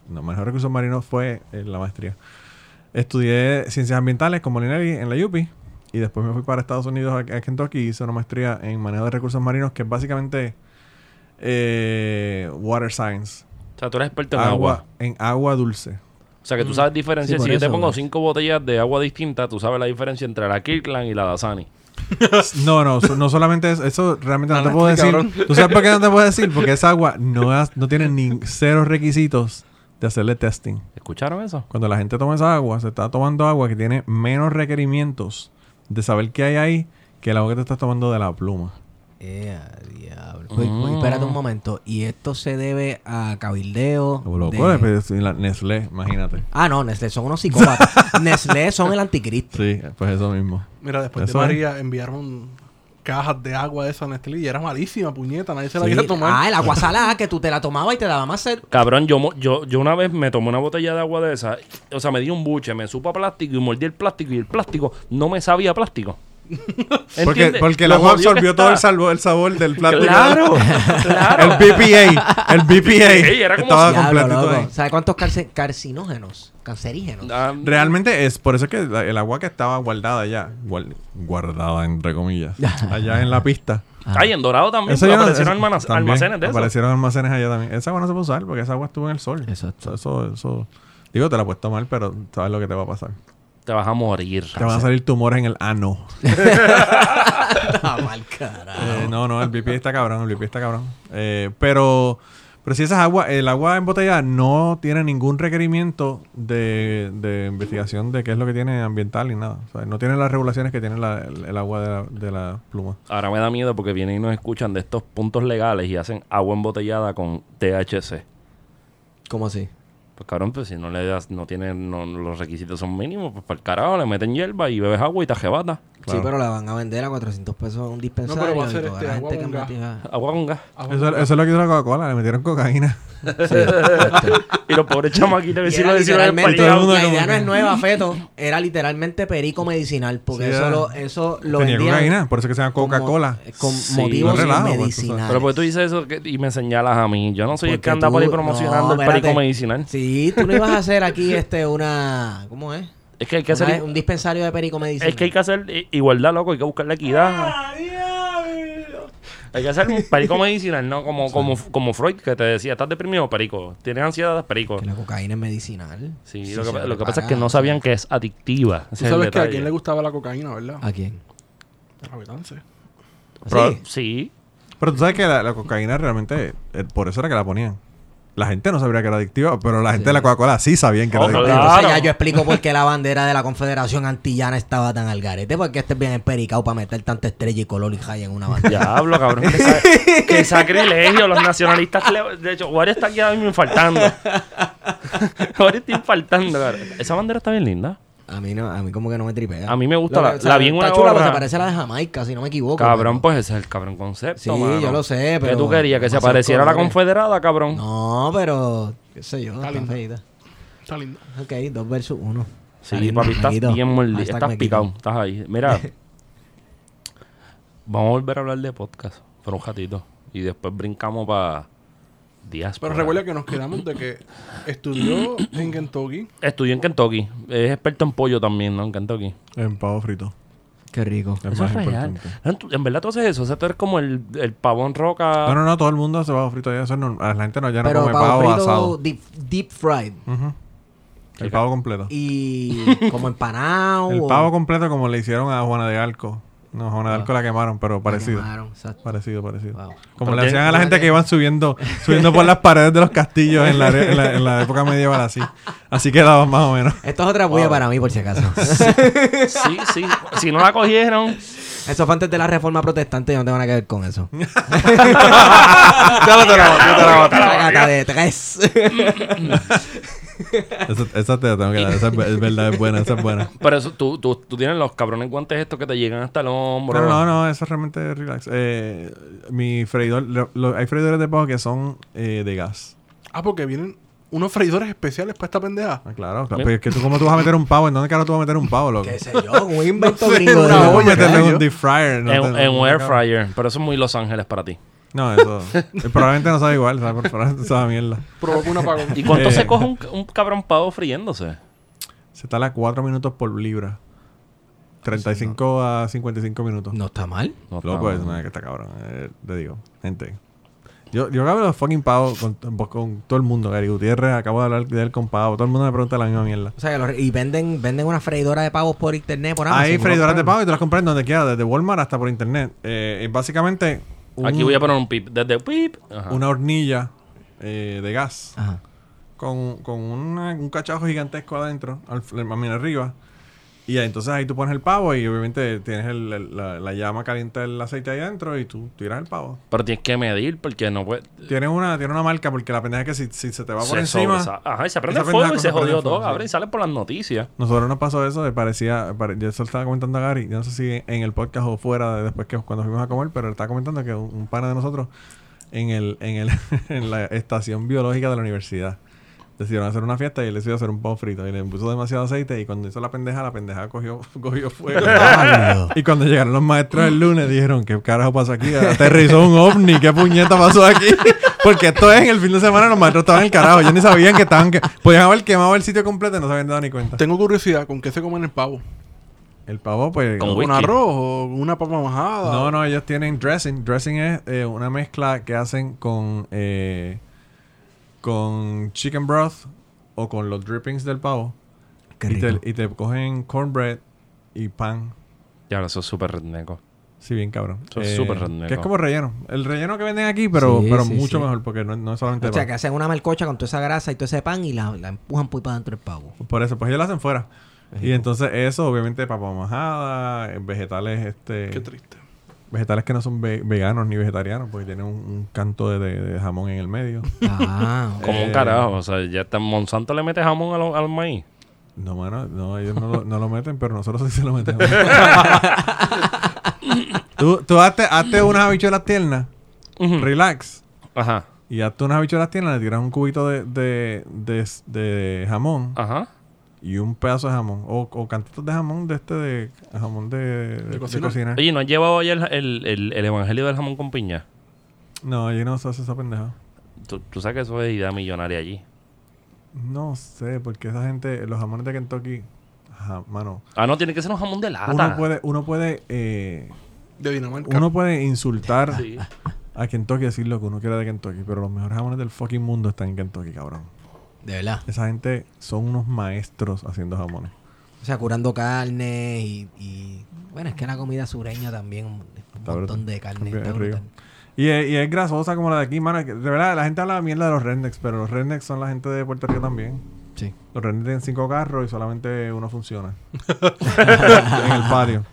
no, manejo de recursos marinos fue eh, la maestría. Estudié ciencias ambientales con Molinelli en la UP. Y después me fui para Estados Unidos, a, a Kentucky, y hice una maestría en manejo de recursos marinos, que es básicamente eh, water science. O sea, tú eres experto en agua. Agua, en agua dulce. O sea, que tú sabes diferenciar. Sí, si yo te pongo pues. cinco botellas de agua distintas, tú sabes la diferencia entre la Kirkland y la Dasani. *laughs* No, no, so- no solamente eso, eso realmente no te puedo decir. cabrón. ¿Tú sabes por qué no te puedo decir? Porque esa agua no, has- no tiene ni cero requisitos de hacerle testing. ¿Escucharon eso? Cuando la gente toma esa agua, se está tomando agua que tiene menos requerimientos de saber qué hay ahí que el agua que te estás tomando de la pluma. Eh, diablo. Pues, pues, espérate un momento. ¿Y esto se debe a cabildeo? Loco, de- pues, sí, la Nestlé, imagínate. Ah, no, Nestlé son unos psicópatas. *laughs* Nestlé son el anticristo. Sí, pues eso mismo. Mira, después Eso de es. María enviaron cajas de agua de esa Nestlé y era malísima, puñeta. Nadie se la Sí. quería tomar. Ah, el agua *laughs* salada que tú te la tomabas y te daba más sed. Cabrón, yo, mo- yo, yo una vez me tomé una botella de agua de esa. O sea, me di un buche, me supo a plástico y mordí el plástico y el plástico no me sabía plástico. *laughs* Porque, el agua absorbió todo el, salvo- el sabor del plástico. Claro, *laughs* claro. El BPA. El BPA. Sí, *laughs* era como estaba completito ahí. ¿Sabes cuántos carcinógenos? Cancerígenos. Ah, Realmente es por eso que la- el agua que estaba guardada allá, guar- guardada entre comillas, allá en la pista. Ay, en Dorado también. Eso no- aparecieron eso- almana- también almacenes de eso. Aparecieron almacenes allá también. Esa agua no se puede usar porque esa agua estuvo en el sol. Exacto. Eso, eso, digo, te la puedes tomar, pero sabes lo que te va a pasar. Te vas a morir. Te van a salir tumores en el ano. *laughs* Ah, mal carajo. Eh, no, no, el BPA está cabrón, el BPA está cabrón. Eh, pero, pero si esas agua, el agua embotellada no tiene ningún requerimiento de, de investigación de qué es lo que tiene ambiental ni nada. O sea, no tiene las regulaciones que tiene la- el, el agua de la, de la pluma. Ahora me da miedo porque vienen y nos escuchan de estos puntos legales y hacen agua embotellada con THC. ¿Cómo así? Pues cabrón, pues si no le das, no tiene, no, los requisitos son mínimos, pues para el carajo le meten hierba y bebes agua y te Sí, pero la van a vender a 400 pesos un dispensario. No, pero va a ser este, la agua gente con que metía- Agua con gas. Eso, eso es lo que hizo la Coca-Cola, le metieron cocaína. Sí, *laughs* exacto. y los pobres chamaquitos vecinos era de Ciudad del literalmente- todo el mundo la como idea no que- es nueva, Feto. Era literalmente perico medicinal. Porque Sí, eso, lo, eso lo Tenía vendían cocaína, por eso que se llama Coca-Cola. Con Sí, motivos no relajo, pues, medicinales. Pero pues tú dices eso que- y me señalas a mí. Yo no soy el que anda por ahí promocionando no, el perico medicinal. Sí, tú no ibas a hacer aquí este una... ¿Cómo es? Es que hay que Una- hacer... un dispensario de perico medicinal. Es que hay que hacer igualdad, loco. Hay que buscar la equidad. Hay que hacer un perico medicinal, ¿no? Como, como, como Freud, que te decía, ¿estás deprimido? Perico. ¿Tienes ansiedad? Perico. Que la cocaína es medicinal. Sí, Sí, lo, que, lo que prepara, pasa es que no sabían que es adictiva. Tú sabes que a quién le gustaba la cocaína, ¿verdad? ¿A quién? A Sí. sí. Pero tú sabes que la, la cocaína realmente, eh, por eso era que la ponían. La gente no sabría que era adictiva, pero la gente de la Coca-Cola sí sabían que era Oh, adictiva. claro. Entonces ya yo explico por qué la bandera de la Confederación Antillana estaba tan al garete. Porque este es bien empericado para meter tanta estrella y color y high en una bandera. Diablo, cabrón. Sa- *laughs* que sacrilegio. Los nacionalistas. De hecho, Wario está aquí ahora mismo infartando. *laughs* Wario está infartando, cabrón. Esa bandera está bien linda. A mí no, a mí como que no me tripea. A mí me gusta la- que- la vi en está una chula, gorra. pero se parece a la de Jamaica, si no me equivoco. Cabrón, pues ese es el cabrón concepto. Sí, mano. yo lo sé, ¿Qué pero- tú querías? ¿Que se pareciera a la confederada, cabrón? No, pero... ¿Qué sé yo? Está linda. feita. Está lindo. Ok, dos versus uno. Sí, Está lindo, papi, estás bien mordido. Estás picado. Estás ahí. Mira. *laughs* vamos a volver a hablar de podcast por un ratito. Y después brincamos para diáspora. Pero recuerda que nos quedamos de que estudió en Kentucky. Estudió en Kentucky. Es experto en pollo también, ¿no? En Kentucky. En pavo frito. Qué rico. Es Eso es real. importante. En, verdad tú haces eso. O sea, tú eres como el, el pavón roca. No, no, no, todo el mundo hace pavo frito. Ya, eso no- la gente no, ya no come pavo pavo, frito asado. deep, deep fried. El pavo completo. Y como empanado. El o- pavo completo como le hicieron a Juana de Arco. No. Arco la quemaron, pero parecido. quemaron, exacto. Parecido, parecido. Wow. Como Pero le tiene- hacían a la gente que iban subiendo, subiendo por las paredes de los castillos en la, en la, en la época medieval así. Así quedaban más o menos. Esto es otra bulla para mí, por si acaso. Sí, sí. si no la cogieron. eso fue antes de la reforma protestante. Yo no tengo nada que ver con eso. Sácate de tres. Esa, esa te la tengo que dar. Esa es, es verdad, es buena, esa es buena. Pero eso, tú, tú, tú tienes los cabrones guantes estos que te llegan hasta el hombro. No, no, no, eso es realmente relax. Eh, mi freidor, lo- lo- hay freidores de pavo que son eh, de gas. Ah, porque vienen unos freidores especiales para esta pendeja. Ah, claro, claro. Pero es que tú, ¿cómo tú vas a meter un pavo? ¿En dónde caro tú vas a meter un pavo, loco? ¿Qué sé yo? Un *laughs* invento No sé, gringo No, meterlo en un deep fryer. no En, te- en un air fryer. Pero eso es muy Los Ángeles para ti. No, eso. *laughs* eh, probablemente no sabe igual, ¿sabes? Probablemente sabe mierda. Provoca un apagón. ¿Y cuánto Eh. se coge un, un cabrón pavo friéndose? Se está a 4 minutos por libra. 35 a 55 minutos. No está mal. No está Loco, es una que está cabrón. Eh, te digo, gente. Yo, yo acabo de fucking pavo con, con todo el mundo. Gary Gutiérrez, acabo de hablar de él con pavo. Todo el mundo me pregunta la misma mierda. O sea, que los- y venden, venden una freidora de pavos por internet, por Amazon. Hay freidoras de pavo y tú las compras donde quieras, desde Walmart hasta por internet. Eh, básicamente un- Aquí voy a poner un pip. Desde pip. Ajá. una hornilla eh, de gas Ajá. con, con una- un cachajo gigantesco adentro, al, fl- a mí arriba. Y entonces ahí tú pones el pavo y obviamente tienes el- el- la, la llama caliente del aceite ahí adentro y tú tiras el pavo. Pero tienes que medir porque no puede. Tiene una, tiene una marca porque la pendeja es que si, si se te va por se encima... Ajá, y se prende fuego y se jodió todo, sí. cabrón. Y sale por las noticias. Nosotros nos pasó eso, de parecía, pare- yo eso estaba comentando a Gary, yo no sé si en el podcast o fuera de después que cuando fuimos a comer, pero él estaba comentando que un, un pana de nosotros en el, en el, *laughs* en la estación biológica de la universidad decidieron hacer una fiesta y él decidió hacer un pavo frito y le puso demasiado aceite y cuando hizo la pendeja, la pendeja cogió, *laughs* cogió fuego. y cuando llegaron los maestros el lunes dijeron, ¿qué carajo pasó aquí? Aterrizó un ovni, ¿qué puñeta pasó aquí? *laughs* Porque esto es en el fin de semana los maestros estaban en el carajo, ellos ni sabían que estaban, que podían haber quemado el sitio completo y no se habían dado ni cuenta. Tengo curiosidad, ¿con qué se comen el pavo? El pavo, pues. Con no, ¿Con whisky. arroz o una papa majada? no, no, ellos tienen dressing. Dressing es eh, una mezcla que hacen con. eh, con chicken broth o con los drippings del pavo. Qué y, te, y cogen cornbread y pan. Ya, eso es súper redneco. Sí, bien cabrón. Eh, Eso es súper redneco. Que es como relleno. El relleno que venden aquí, pero, Sí, pero sí, mucho sí. mejor porque no, no es solamente O sea, pan. que hacen una melcocha con toda esa grasa y todo ese pan y la, la empujan por para dentro del pavo. Por eso, pues ellos lo hacen fuera. Y rico. entonces eso, obviamente, papa majada, eh, vegetales, este... Qué triste. Vegetales que no son ve- veganos ni vegetarianos, porque tienen un, un canto de, de- de jamón en el medio. Ah. *laughs* Como un Eh, carajo. O sea, ya está Monsanto le mete jamón a lo- al maíz. No, mano, no, ellos no lo, no lo meten, pero nosotros sí se lo metemos. *laughs* tú tú hazte, hazte unas habichuelas tiernas, relax, Ajá. y hazte unas habichuelas tiernas, le tiras un cubito de, de, de, de jamón Ajá. Y un pedazo de jamón, o, o cantitos de jamón de este de jamón de, de, de cocina? cocina. Oye, ¿no has llevado ya el, el, el- el evangelio del jamón con piña? No, allí no se hace esa pendeja. Tú, tú sabes que eso es idea millonaria allí. No sé, porque esa gente, los jamones de Kentucky, ajá, mano, Ah, no, tiene que ser un jamón de lata. uno puede, uno puede, eh, De Dinamarca. uno puede insultar Sí. a Kentucky y decir lo que uno quiera de Kentucky, pero los mejores jamones del fucking mundo están en Kentucky, cabrón. De verdad. Esa gente son unos maestros haciendo jamones. O sea, curando carne y, y- Bueno, es que la comida sureña también, un, Está montón brutal. de carne. Está brutal. Y es, y es grasosa como la de aquí, mano. De verdad, la gente habla mierda de los rednecks, pero los rednecks son la gente de Puerto Rico también. Sí. Los rednecks tienen cinco carros y solamente uno funciona. *laughs* en el patio.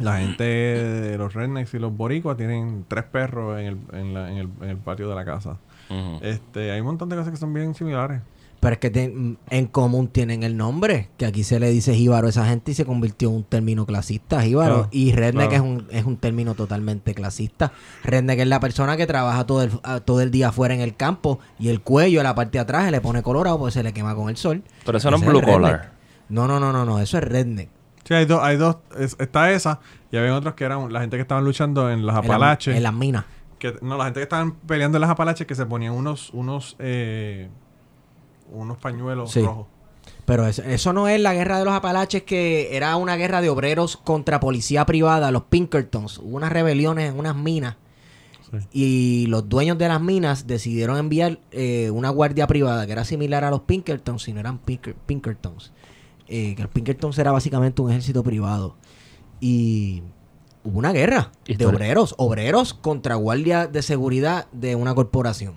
La gente de los rednecks y los boricuas tienen tres perros en el, en la- en el, en el patio de la casa. Este, hay un montón de cosas que son bien similares. Pero es que te- en común tienen el nombre, que aquí se le dice jíbaro a esa gente y se convirtió en un término clasista, jíbaro. Claro, y redneck claro. es, un, es un término totalmente clasista. Redneck es la persona que trabaja todo el, a- todo el día afuera en el campo y el cuello, la parte de atrás, se le pone colorado porque se le quema con el sol. Pero eso no es blue collar. No, no, no, no, no, eso es redneck. Sí, hay dos, hay dos, es- está esa y había otros que eran la gente que estaban luchando en las Apalaches. En las minas. que, no, la gente que estaban peleando en las Apalaches que se ponían unos, unos, eh, unos pañuelos Sí. rojos. Pero eso, eso no es la guerra de los Apalaches, que era una guerra de obreros contra policía privada, los Pinkertons. Hubo unas rebeliones en unas minas. Sí. Y los dueños de las minas decidieron enviar eh, una guardia privada que era similar a los Pinkertons, si no eran Pinker- Pinkertons. Eh, que los Pinkertons era básicamente un ejército privado. Y hubo una guerra de obreros, obreros contra guardia de seguridad de una corporación.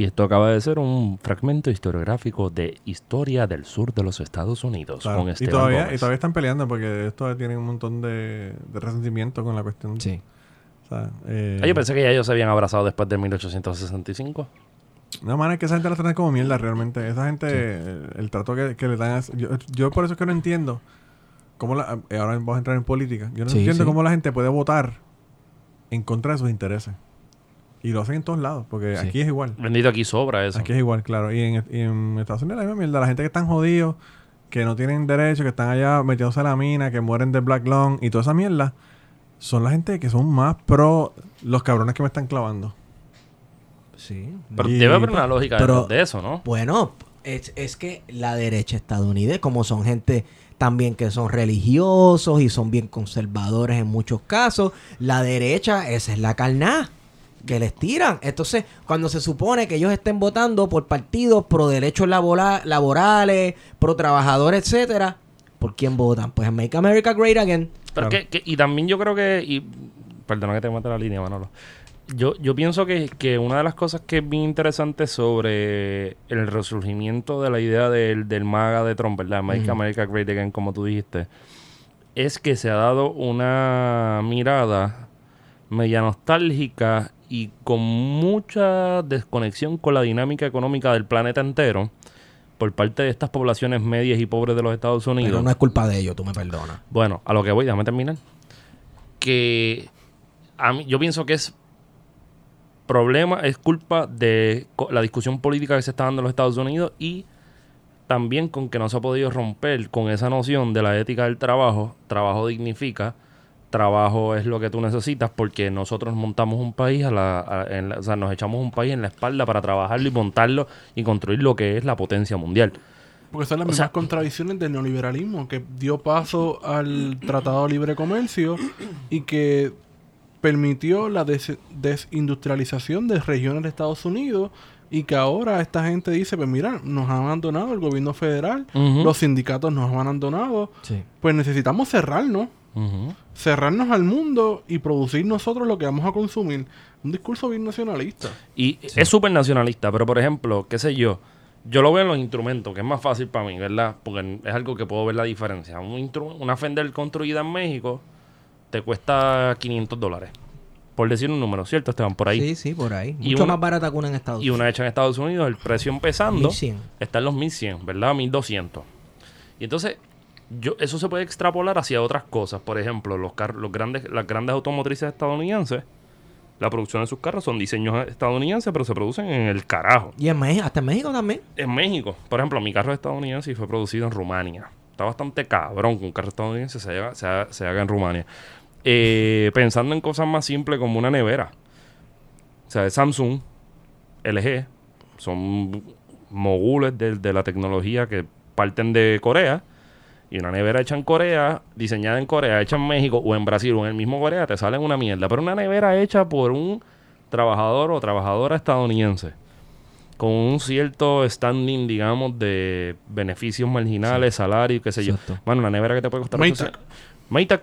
Y esto acaba de ser un fragmento historiográfico de Historia del Sur de los Estados Unidos Claro. con Y, todavía, y todavía están peleando porque esto tienen un montón de, de resentimiento con la cuestión. Sí. O sea, eh, Ah, yo pensé que ya ellos se habían abrazado después de 1865. No, man, es que esa gente la tratan como mierda realmente. Esa gente, el, el trato que, que le dan... a- Yo, yo por eso es que no entiendo cómo la... Ahora vamos a entrar en política. Yo no Sí, entiendo sí. cómo la gente puede votar en contra de sus intereses. Y lo hacen en todos lados, porque Sí. aquí es igual. Bendito, aquí sobra eso. Aquí es igual, claro. Y en, y en Estados Unidos es la misma mierda. La gente que están jodidos, que no tienen derecho, que están allá metiéndose a la mina, que mueren de Black Lung y toda esa mierda, son la gente que son más pro los cabrones que me están clavando. Sí. Pero Y- debe haber una lógica Pero- de eso, ¿no? Bueno, es, es que la derecha estadounidense, como son gente también que son religiosos y son bien conservadores en muchos casos, la derecha, esa es la carná que les tiran. Entonces, cuando se supone que ellos estén votando por partidos pro derechos labora- laborales, pro trabajadores, etcétera, ¿por quién votan? Pues Make America Great Again. Pero Claro. que, que- y también yo creo que, y perdona que te mate la línea, Manolo. Yo, yo pienso que, que una de las cosas que es bien interesante sobre el resurgimiento de la idea del, del MAGA de Trump, ¿verdad? Make. America Great Again, como tú dijiste, es que se ha dado una mirada media nostálgica y con mucha desconexión con la dinámica económica del planeta entero por parte de estas poblaciones medias y pobres de los Estados Unidos. Pero no es culpa de ellos, tú me perdonas. Bueno, a lo que voy, déjame terminar. Que a mí, yo pienso que es problema, es culpa de la discusión política que se está dando en los Estados Unidos y también con que no se ha podido romper con esa noción de la ética del trabajo. Trabajo dignifica, trabajo es lo que tú necesitas porque nosotros montamos un país, a la, a- en la- o sea, nos echamos un país en la espalda para trabajarlo y montarlo y construir lo que es la potencia mundial. Porque son las O mismas sea- contradicciones del neoliberalismo que dio paso al Tratado de Libre Comercio y que permitió la des- desindustrialización de regiones de Estados Unidos y que ahora esta gente dice, pues mira, nos han abandonado el gobierno federal, los sindicatos nos han abandonado, Sí. pues necesitamos cerrarnos, Cerrarnos al mundo y producir nosotros lo que vamos a consumir. Un discurso bien nacionalista. Y es súper nacionalista, pero por ejemplo, qué sé yo, yo lo veo en los instrumentos, que es más fácil para mí, ¿verdad? Porque es algo que puedo ver la diferencia. Un instru- una Fender construida en México te cuesta 500 dólares. Por decir un número, ¿cierto, Esteban? Por ahí. Sí, sí, por ahí. Y Mucho una- más barata que una en Estados Y Unidos. una hecha en Estados Unidos, el precio empezando 1100. está en los 1100, ¿verdad? 1200. Y entonces, yo, eso se puede extrapolar hacia otras cosas. Por ejemplo, los, car- los grandes, las grandes automotrices estadounidenses, la producción de sus carros son diseños estadounidenses, pero se producen en el carajo. Y en México, hasta en México también. En México, por ejemplo, mi carro es estadounidense y fue producido en Rumania. Está bastante cabrón que un carro estadounidense se haga, se haga- se haga en Rumania. Eh, pensando en cosas más simples como una nevera. O sea, Samsung, LG, son mogules de, de la tecnología que parten de Corea. Y una nevera hecha en Corea, diseñada en Corea, hecha en México o en Brasil o en el mismo Corea, te sale una mierda. Pero una nevera hecha por un trabajador o trabajadora estadounidense con un cierto standing, digamos, de beneficios marginales, salario, qué sé yo. Exacto. Bueno, una nevera que te puede costar... Maytag. 800. Maytag,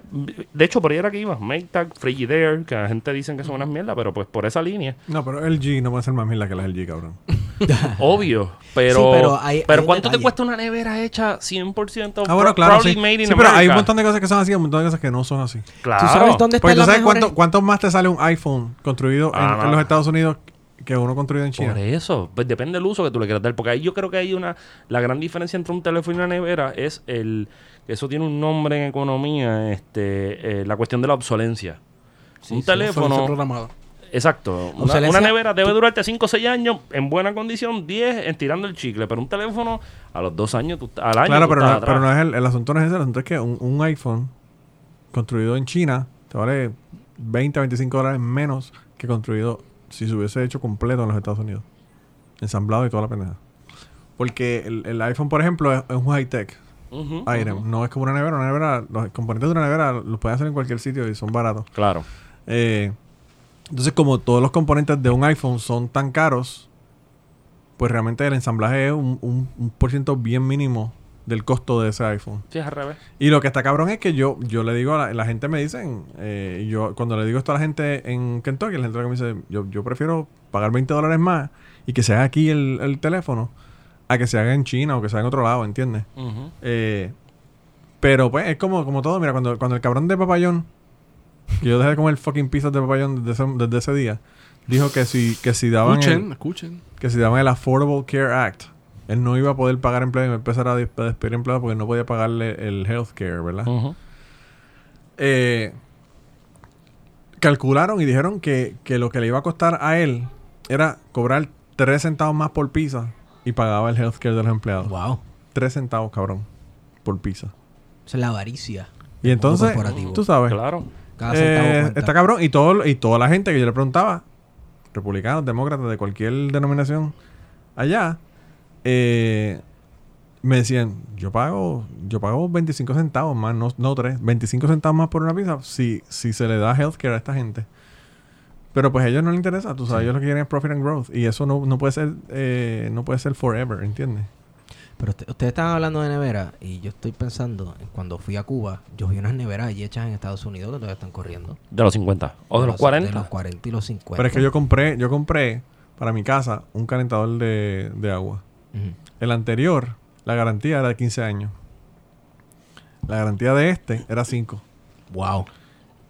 de hecho, por ahí era que iba. Maytag, Frigidaire, que la gente dice que son unas mierdas, pero pues por esa línea, No, pero LG no puede ser más mierda que las LG, cabrón. *laughs* obvio. Pero, Sí, pero hay- hay un ¿cuánto te detalle. cuesta una nevera hecha 100% Ah, bueno, claro, sí. made in Sí, pero hay un montón de cosas que son así y un montón de cosas que no son así. Claro. ¿Tú sabes dónde Porque están tú sabes mejores? cuánto, cuánto más te sale un iPhone construido en, Ah, en no. los Estados Unidos que uno construido en China. Por eso, pues depende del uso que tú le quieras dar. Porque ahí yo creo que hay una. La gran diferencia entre un teléfono y una nevera es el. Eso tiene un nombre en economía, este, eh, la cuestión de la obsolencia. un Obsolencia teléfono. programada. Exacto. Una, nevera debe durarte 5 o 6 años en buena condición, 10 en tirando el chicle. Pero un teléfono, a los 2 años, tú- al año. Claro, pero no, pero no es el, el asunto no es ese, el asunto es que un, un iPhone construido en China te vale 20, 25 dólares menos que construido si se hubiese hecho completo en los Estados Unidos. Ensamblado y toda la pendeja. Porque el, el iPhone, por ejemplo, es, es un high-tech Item. ujú. No es como una nevera. Una nevera, los componentes de una nevera los puedes hacer en cualquier sitio y son baratos. Claro. Eh, entonces, como todos los componentes de un iPhone son tan caros, pues realmente el ensamblaje es un, un, un por ciento bien mínimo del costo de ese iPhone. Sí, es al revés. Y lo que está cabrón es que yo, yo le digo a la, la gente me dicen, eh, yo cuando le digo esto a la gente en Kentucky, la gente me dice, yo, yo prefiero pagar 20 dólares más y que se haga aquí el, el teléfono a que se haga en China o que se haga en otro lado, ¿entiendes? Eh, pero pues es como, como todo, mira, cuando, cuando el cabrón de papayón, que yo dejé de comer fucking pizzas de papayón desde ese, desde ese día, dijo que si, que si daban Escuchen, el, escuchen. que si daban el Affordable Care Act, él no iba a poder pagar empleo y empezar a a despedir empleados porque no podía pagarle el health care, ¿verdad? Eh, calcularon y dijeron que, que lo que le iba a costar a él era cobrar 3 centavos más por pizza y pagaba el healthcare de los empleados. Wow. 3 centavos, cabrón, por pizza. Esa es la avaricia. Y entonces, tú sabes, Claro. Cada centavo eh, está cabrón. Y, todo, y toda la gente que yo le preguntaba, republicanos, demócratas, de cualquier denominación allá, eh, me decían, yo pago yo pago 25 centavos más, no, no 3, 25 centavos más por una pizza si, si se le da healthcare a esta gente. Pero pues a ellos no les interesa, tú sabes, ellos lo que quieren es profit and growth. Y eso no, no puede ser eh, no puede ser forever, ¿entiendes? Pero usted- ustedes estaban hablando de nevera y yo estoy pensando, en cuando fui a Cuba, yo vi unas neveras allí hechas en Estados Unidos que todavía están corriendo. De los 50. O de los 40. De los 40 y los 50. Pero es que yo compré, yo compré para mi casa un calentador de, de agua. El anterior, la garantía era de 15 años. La garantía de este era 5. Wow.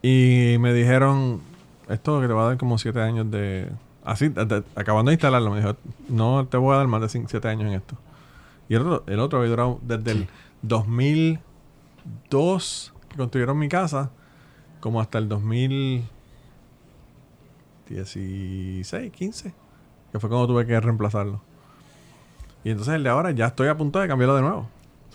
Y me dijeron, esto que te va a dar como 7 años de... Así, de- de- acabando de instalarlo, me dijo, no te voy a dar más de 7 años en esto. Y el otro, el otro había durado desde el 2002 que construyeron mi casa, como hasta el 2016, 15, que fue cuando tuve que reemplazarlo. Y entonces el de ahora ya estoy a punto de cambiarlo de nuevo.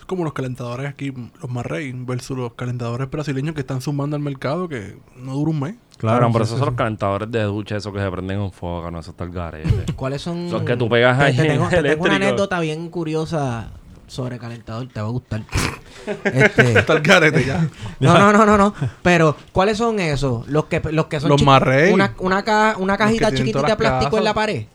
Es como los calentadores aquí, los Marrey, versus los calentadores brasileños que están sumando al mercado que no dura un mes. Claro, por sí, eso sí, son sí. los calentadores de ducha, esos que se prenden con fuego, no, eso está el garete. *laughs* ¿Cuáles son? Los que tú pegas Te- ahí Te, tengo, en te tengo una anécdota bien curiosa sobre calentador, te va a gustar. este, *laughs* Está el garete ya. *laughs* no, no, no, no, no. Pero, ¿cuáles son esos? Los que, los que son Los Marrey. Una, una, ca- una cajita chiquitita de plástico en la casas. pared.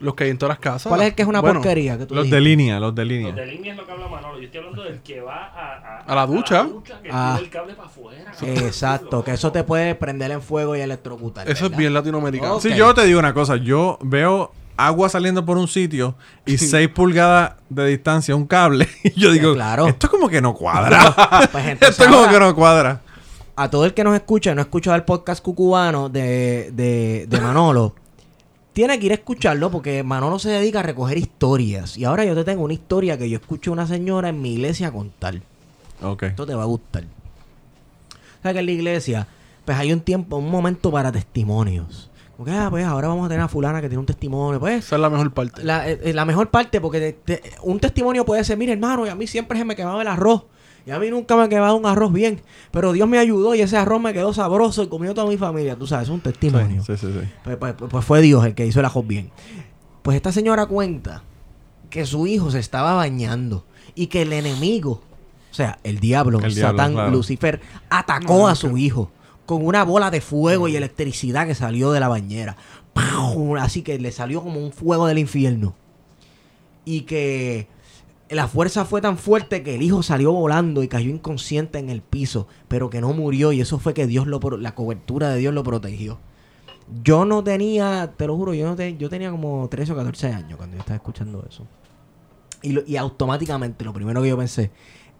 Los que hay en todas las casas. ¿Cuál es el que es una Bueno, porquería? Que tú Los dijiste? de línea, los de línea. Los de línea es lo que habla Manolo. Yo estoy hablando del que va a, A la ducha. que Ah. el cable para afuera. Exacto, que eso te puede prender en fuego y electrocutar. Eso es bien latinoamericano. Ok. Si yo te digo una cosa, yo veo agua saliendo por un sitio y 6 pulgadas de distancia un cable *laughs* y yo digo, claro. esto como que no cuadra. *laughs* Pues entonces *laughs* esto como que no cuadra. a todo el que nos escucha y no ha escuchado el podcast cucubano de, de, de Manolo, tiene que ir a escucharlo porque Manolo se dedica a recoger historias. Y ahora yo te tengo una historia que yo escuché a una señora en mi iglesia contar. Ok. Esto te va a gustar. O sea que en la iglesia, pues hay un tiempo, un momento para testimonios. Como que, ah, pues ahora vamos a tener a fulana que tiene un testimonio. Pues Esa es la mejor parte. la, eh, la mejor parte, porque te- te- un testimonio puede ser, mire hermano, y a mí siempre se me quemaba el arroz. Y a mí nunca me ha quemado un arroz bien. Pero Dios me ayudó y ese arroz me quedó sabroso y comió toda mi familia. Tú sabes, es un testimonio. Sí, sí, sí. Pues, pues- pues fue Dios el que hizo el arroz bien. Pues esta señora cuenta que su hijo se estaba bañando y que el enemigo, o sea, el diablo, El diablo, Satán, claro. Lucifer, atacó a su hijo con una bola de fuego y electricidad que salió de la bañera. ¡Pau! Así que le salió como un fuego del infierno. Y que la fuerza fue tan fuerte que el hijo salió volando y cayó inconsciente en el piso, pero que no murió y eso fue que Dios lo la cobertura de Dios lo protegió. Yo no tenía, te lo juro, yo no te- yo tenía como 13 o 14 años cuando yo estaba escuchando eso. Y, lo- y automáticamente lo primero que yo pensé,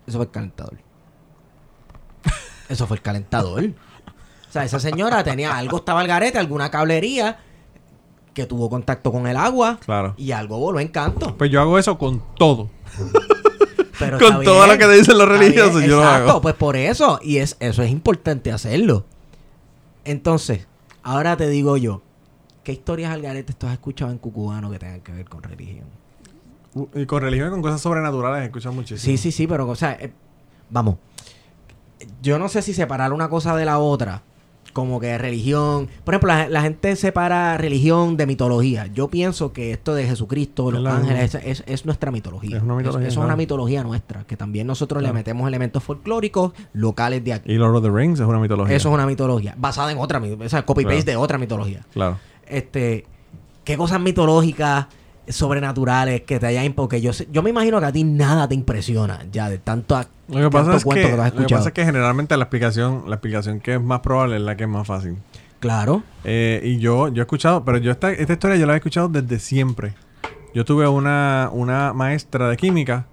eso fue el calentador. *laughs* Eso fue el calentador. O sea, esa señora tenía algo, estaba al garete, alguna cablería que tuvo contacto con el agua Claro. y algo voló en canto. Pues yo hago eso con todo. Pero Con todo lo que dicen los religiosos, bien, yo lo exacto, hago. pues por eso. Y es, eso es importante hacerlo. Entonces, ahora te digo yo, ¿qué historias al garete tú has escuchado en Cucubano que tengan que ver con religión? Uh, Y con religión y con cosas sobrenaturales escuchan muchísimo. Sí, sí, sí, pero, o sea, eh, vamos. Yo no sé si separar una cosa de la otra. Como que religión. Por ejemplo, la, la gente separa religión de mitología. Yo pienso que esto de Jesucristo, Es los ángeles, es, es- es nuestra mitología. Es una mitología, Eso, es claro. una mitología nuestra. Que también nosotros Claro. le metemos elementos folclóricos locales de aquí. Y Lord of the Rings es una mitología. Eso es una mitología. Basada en otra mitología. O sea, copy-paste de otra mitología. Claro. Este. ¿Qué cosas mitológicas, sobrenaturales que te hayan... Porque yo, sé- yo me imagino que a ti nada te impresiona ya de tanto, Lo que pasa es que, lo que pasa es que generalmente la explicación, la explicación que es más probable es la que es más fácil. Claro. Eh, y yo, yo he escuchado, pero yo esta, esta historia yo la he escuchado desde siempre. Yo tuve una, una maestra de química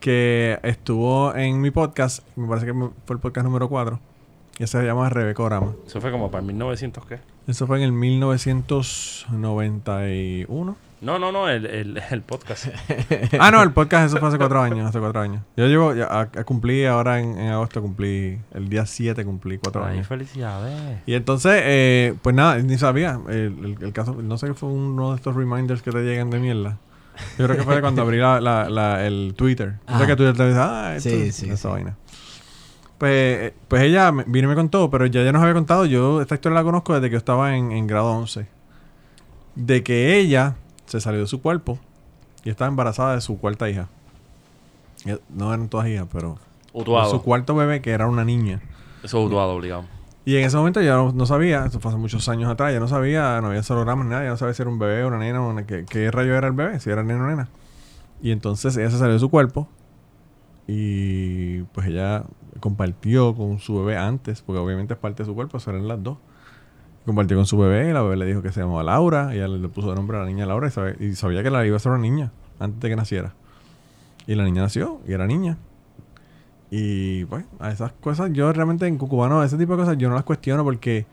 que estuvo en mi podcast, me parece que fue el podcast número 4, y ese se llama Rebeca Orama. Eso fue como para 1900, ¿qué? Eso fue en el 1991. No, no, no, el, el, el podcast. *laughs* ah, no, el podcast eso fue hace cuatro años, hace cuatro años. Yo llevo, ya, a- a- cumplí ahora en, en agosto, cumplí, el día 7 cumplí cuatro Ay, años. felicidades. Y entonces, eh, pues nada, ni sabía. El, el- el caso, no sé qué fue uno de estos reminders que te llegan de mierda. Yo creo que fue de cuando abrí la, la- la- el Twitter. O sea que Twitter te dice, ah, esto Sí, sí, esa sí. vaina. Pues, eh, pues ella me- vino y me contó, pero ya ya nos había contado. Yo esta historia la conozco desde que yo estaba en, en grado 11. De que ella se salió de su cuerpo y estaba embarazada de su cuarta hija. Eh, No eran todas hijas, pero Utuado. su cuarto bebé, que era una niña. Eso es utuado, obligado. Y en ese momento ya no, no sabía, eso fue hace muchos años atrás, ya no sabía, no había celogramas, nada, ya no sabía si era un bebé o una nena, o una- qué, qué rayo era el bebé, si era nena o nena. Y entonces ella se salió de su cuerpo y pues ella compartió con su bebé antes, porque obviamente es parte de su cuerpo, eso eran las dos. Compartió con su bebé y la bebé le dijo que se llamaba Laura. Y ella le, puso de nombre a la niña Laura y, sabía que la iba a ser una niña antes de que naciera. Y la niña nació y era niña. Y pues, a esas cosas, yo realmente en Cucubano, ese tipo de cosas, yo no las cuestiono porque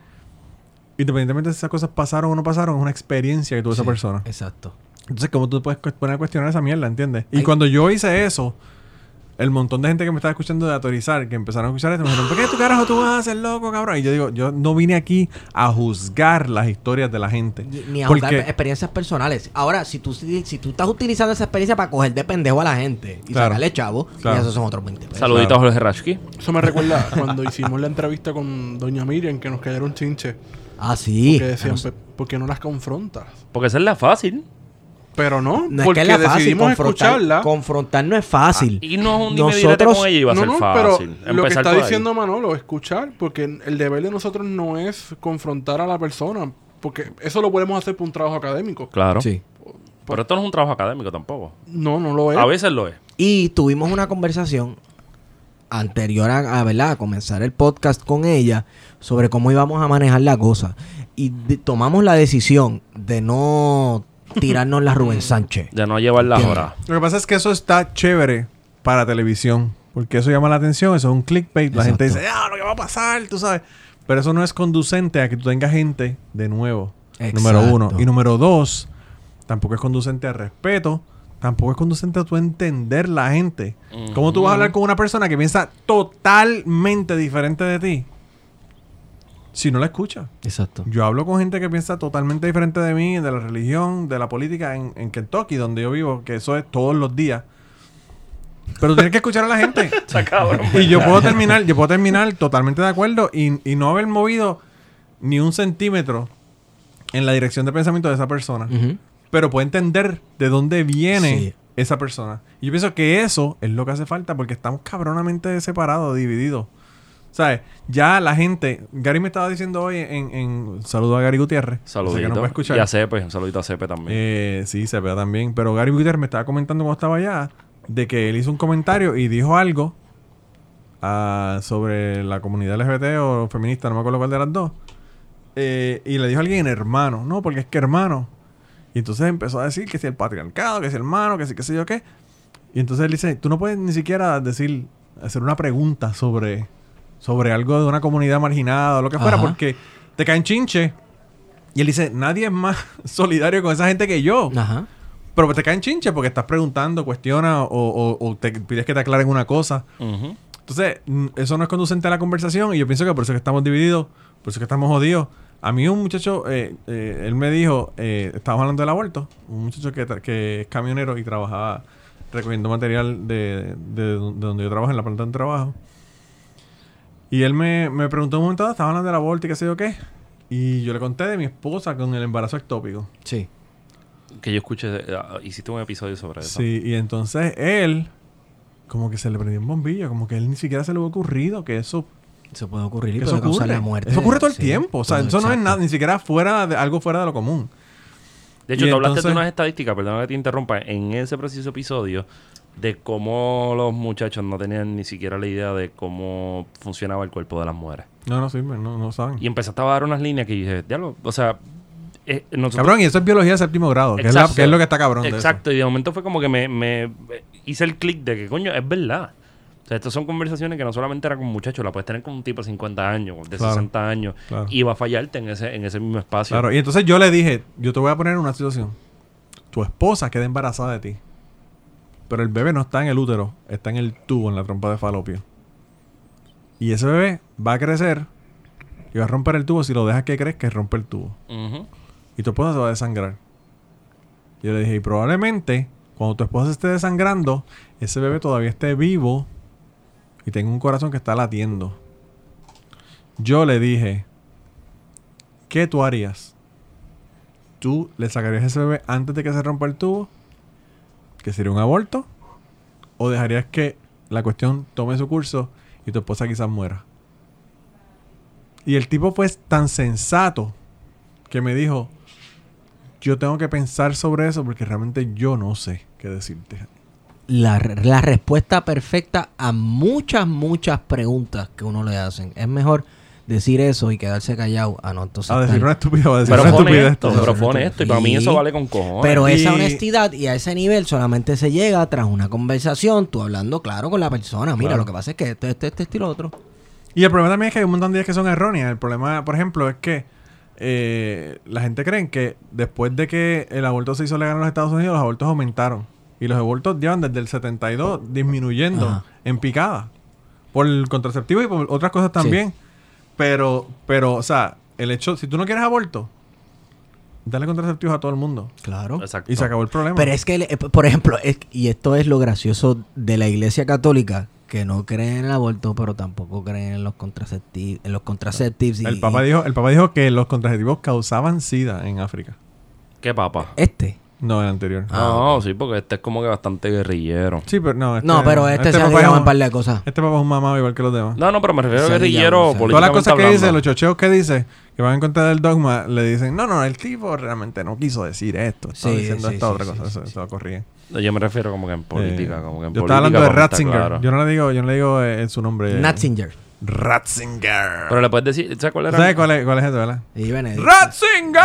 independientemente de si esas cosas pasaron o no pasaron, es una experiencia que tuvo esa persona. Exacto. Entonces, ¿cómo tú puedes poner a cuestionar esa mierda, entiendes? Y Ay. cuando yo hice eso, el montón de gente que me estaba escuchando de autorizar, que empezaron a escuchar esto, me dijeron, ¿por qué tu carajo tú vas a ser loco, cabrón? Y yo digo, yo no vine aquí a juzgar las historias de la gente. Ni, a Porque- jugar experiencias personales. Ahora, si tú, si, si tú estás utilizando esa experiencia para coger de pendejo a la gente y Claro. sacarle chavo, Claro. y esos son otros 20 pesos. Saludito a Jorge Rashki. Eso me recuerda *laughs* cuando hicimos la entrevista con Doña Miriam, que nos cayeron chinches. Ah, sí. Que decían, Ah, no sé. "Pe- ¿por qué no las confrontas? Porque esa es la fácil. Pero no, No es porque que es la fácil, decidimos confrontar, escucharla. confrontar no es fácil. Y no es un Nosotros- con ella va a no, ser no, fácil. pero lo que está ahí. diciendo Manolo, escuchar, porque el deber de nosotros no es confrontar a la persona, porque eso lo podemos hacer por un trabajo académico. Claro. Sí. Pero esto no es un trabajo académico tampoco. No, no lo es. A veces lo es. Y tuvimos una conversación anterior a, a, ¿verdad? a comenzar el podcast con ella sobre cómo íbamos a manejar la cosa. Y de- tomamos la decisión de no tirarnos la Rubén Sánchez. De no llevar las horas. Lo que pasa es que eso está chévere para televisión. Porque eso llama la atención, eso es un clickbait. La gente dice, ah, lo que va a pasar, tú sabes. Pero eso no es conducente a que tú tengas gente de nuevo. Número uno. Y número dos, tampoco es conducente a respeto. Tampoco es conducente a tu entender la gente. ¿Cómo tú vas a hablar con una persona que piensa totalmente diferente de ti? Si no la escuchas. Exacto. Yo hablo con gente que piensa totalmente diferente de mí, de la religión, de la política en, en Kentucky, donde yo vivo, que eso es todos los días. Pero tienes que escuchar a la gente. *laughs* y yo puedo terminar, yo puedo terminar totalmente de acuerdo y, y no haber movido ni un centímetro en la dirección de pensamiento de esa persona. Pero puedo entender de dónde viene Sí. esa persona. Y yo pienso que eso es lo que hace falta porque estamos cabronamente separados, divididos. ¿Sabes? Ya la gente. Gary me estaba diciendo hoy en. en saludo a Gary Gutiérrez. Que Saludito. va a escuchar. Y a Cepe. Un saludito a Cepe también. Eh, sí, se vea también. Pero Gary Gutiérrez me estaba comentando cuando estaba allá de que él hizo un comentario y dijo algo ah, sobre la comunidad LGBT o feminista, no me acuerdo cuál de las dos. Eh, y le dijo a alguien hermano, no, porque es que hermano. Y entonces empezó a decir que si el patriarcado, que si hermano, que si qué sé yo qué. Y entonces él dice, tú no puedes ni siquiera decir, hacer una pregunta sobre, sobre algo de una comunidad marginada o lo que fuera, Ajá. porque te caen chinche. Y él dice, nadie es más *laughs* solidario con esa gente que yo. Ajá. Pero te caen chinche porque estás preguntando, cuestiona o, o- o te pides que te aclaren una cosa. Entonces, eso no es conducente a la conversación y yo pienso que por eso es que estamos divididos, por eso es que estamos jodidos. A mí un muchacho, eh, eh, él me dijo, eh, estábamos hablando del aborto, un muchacho que, que es camionero y trabajaba recogiendo material de, de, de donde yo trabajo, en la planta de trabajo. Y él me, me preguntó un momento, dado, estaba hablando del aborto y qué sé yo qué. Y yo le conté de mi esposa con el embarazo ectópico. Sí. Que yo escuché. ah, hiciste un episodio sobre eso. Sí, y entonces él, como que se le prendió un bombillo, como que él ni siquiera se le había ocurrido que eso, Eso puede ocurrir y que puede eso causar ocurre. la muerte. Eso ocurre todo el Sí, tiempo. O sea, eso no es nada, ni siquiera fuera de, algo fuera de lo común. De hecho, Y tú hablaste de unas estadísticas, perdón que te interrumpa, en ese preciso episodio, de cómo los muchachos no tenían ni siquiera la idea de cómo funcionaba el cuerpo de las mujeres. No, no, sí, no, no saben. Y empezaste a dar unas líneas que dije, diablo, o sea, eh, nosotros- Cabrón, y eso es biología de séptimo grado, que es, la- Exacto. que es lo que está cabrón. de eso. Exacto, y de momento fue como que me, me hice el clic de que, coño, es verdad. O sea, estas son conversaciones que no solamente era con muchachos, la puedes tener con un tipo de 50 años, de Claro, 60 años, claro. y va a fallarte en ese, en ese mismo espacio. Claro, y entonces yo le dije, yo te voy a poner en una situación. Tu esposa queda embarazada de ti. Pero el bebé no está en el útero, está en el tubo, en la trompa de falopio. Y ese bebé va a crecer y va a romper el tubo si lo dejas que crezca rompe el tubo. Y tu esposa se va a desangrar. Yo le dije, y probablemente cuando tu esposa esté desangrando, ese bebé todavía esté vivo y tenga un corazón que está latiendo. Yo le dije, ¿qué tú harías? ¿Tú le sacarías ese bebé antes de que se rompa el tubo? ¿Que sería un aborto? ¿O dejarías que la cuestión tome su curso y tu esposa quizás muera? Y el tipo fue tan sensato que me dijo, yo tengo que pensar sobre eso porque realmente yo no sé qué decirte. la, la respuesta perfecta a muchas, muchas preguntas que uno le hacen. Es mejor decir eso y quedarse callado. Ah, no, entonces. A decir una estupidez o a decir Pero una estupidez. todo. pero fue honesto. Y para mí eso vale con cojones. Pero esa Y- honestidad y a ese nivel solamente se llega tras una conversación, tú hablando claro con la persona. Mira, Claro. lo que pasa es que este, este, este estilo otro. Y el problema también es que hay un montón de ideas que son erróneas. El problema, por ejemplo, es que eh, la gente cree que después de que el aborto se hizo legal en los Estados Unidos, los abortos aumentaron. Y los abortos llevan desde el 72 disminuyendo Ajá. en picada. Por el contraceptivo y por otras cosas también. Pero, pero, o sea, el hecho, si tú no quieres aborto, dale contraceptivos a todo el mundo. Claro. Exacto. Y se acabó el problema. Pero es que, eh, por ejemplo, es- y esto es lo gracioso de la iglesia católica, que no creen en el aborto, pero tampoco creen en los contraceptivos. En los contraceptivos y, el, Papa dijo, el Papa dijo que los contraceptivos causaban sida en África. ¿Qué papa? Este. No, el anterior. No, sí, porque este es como que bastante guerrillero. Sí, pero no. no, pero este, se ha papá es tirado un- un par de cosas. Este papá es un mamado igual que los demás. No, no, pero me refiero a Se guerrillero pillado, se políticamente Todas las cosas que hablando. dice, los chocheos que dice, que van en contra del dogma, le dicen, no, no, el tipo realmente no quiso decir esto. Estaba Sí, diciendo sí, esta sí, otra sí, cosa. sí, eso, sí. eso. Yo me refiero como que en política, Eh, como que en yo política. estaba hablando de Ratzinger. claro. Yo no le digo, yo no le digo eh, su nombre. Natzinger. Ratzinger. Pero le puedes decir, ¿sabes cuál era? ¿Sabes cuál es, cuál es eso, verdad? Y Benedict. ¡Ratzinger!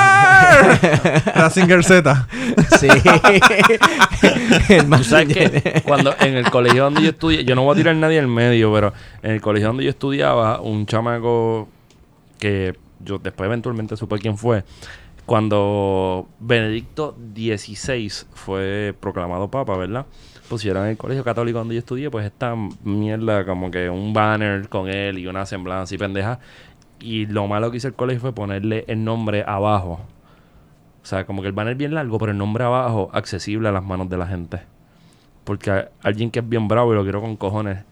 *laughs* Ratzinger Z. *laughs* Sí. *laughs* Tú sabes que cuando en el colegio donde yo estudié, yo no voy a tirar a nadie al medio, pero en el colegio donde yo estudiaba, un chamaco que yo después eventualmente supe quién fue, cuando Benedicto XVI fue proclamado papa, ¿verdad? Pusieron en el colegio católico donde yo estudié, pues esta mierda, como que un banner con él y una semblanza y pendeja. Y lo malo que hizo el colegio fue ponerle el nombre abajo. O sea, como que el banner bien largo, pero el nombre abajo accesible a las manos de la gente. Porque alguien que es bien bravo y lo quiero con cojones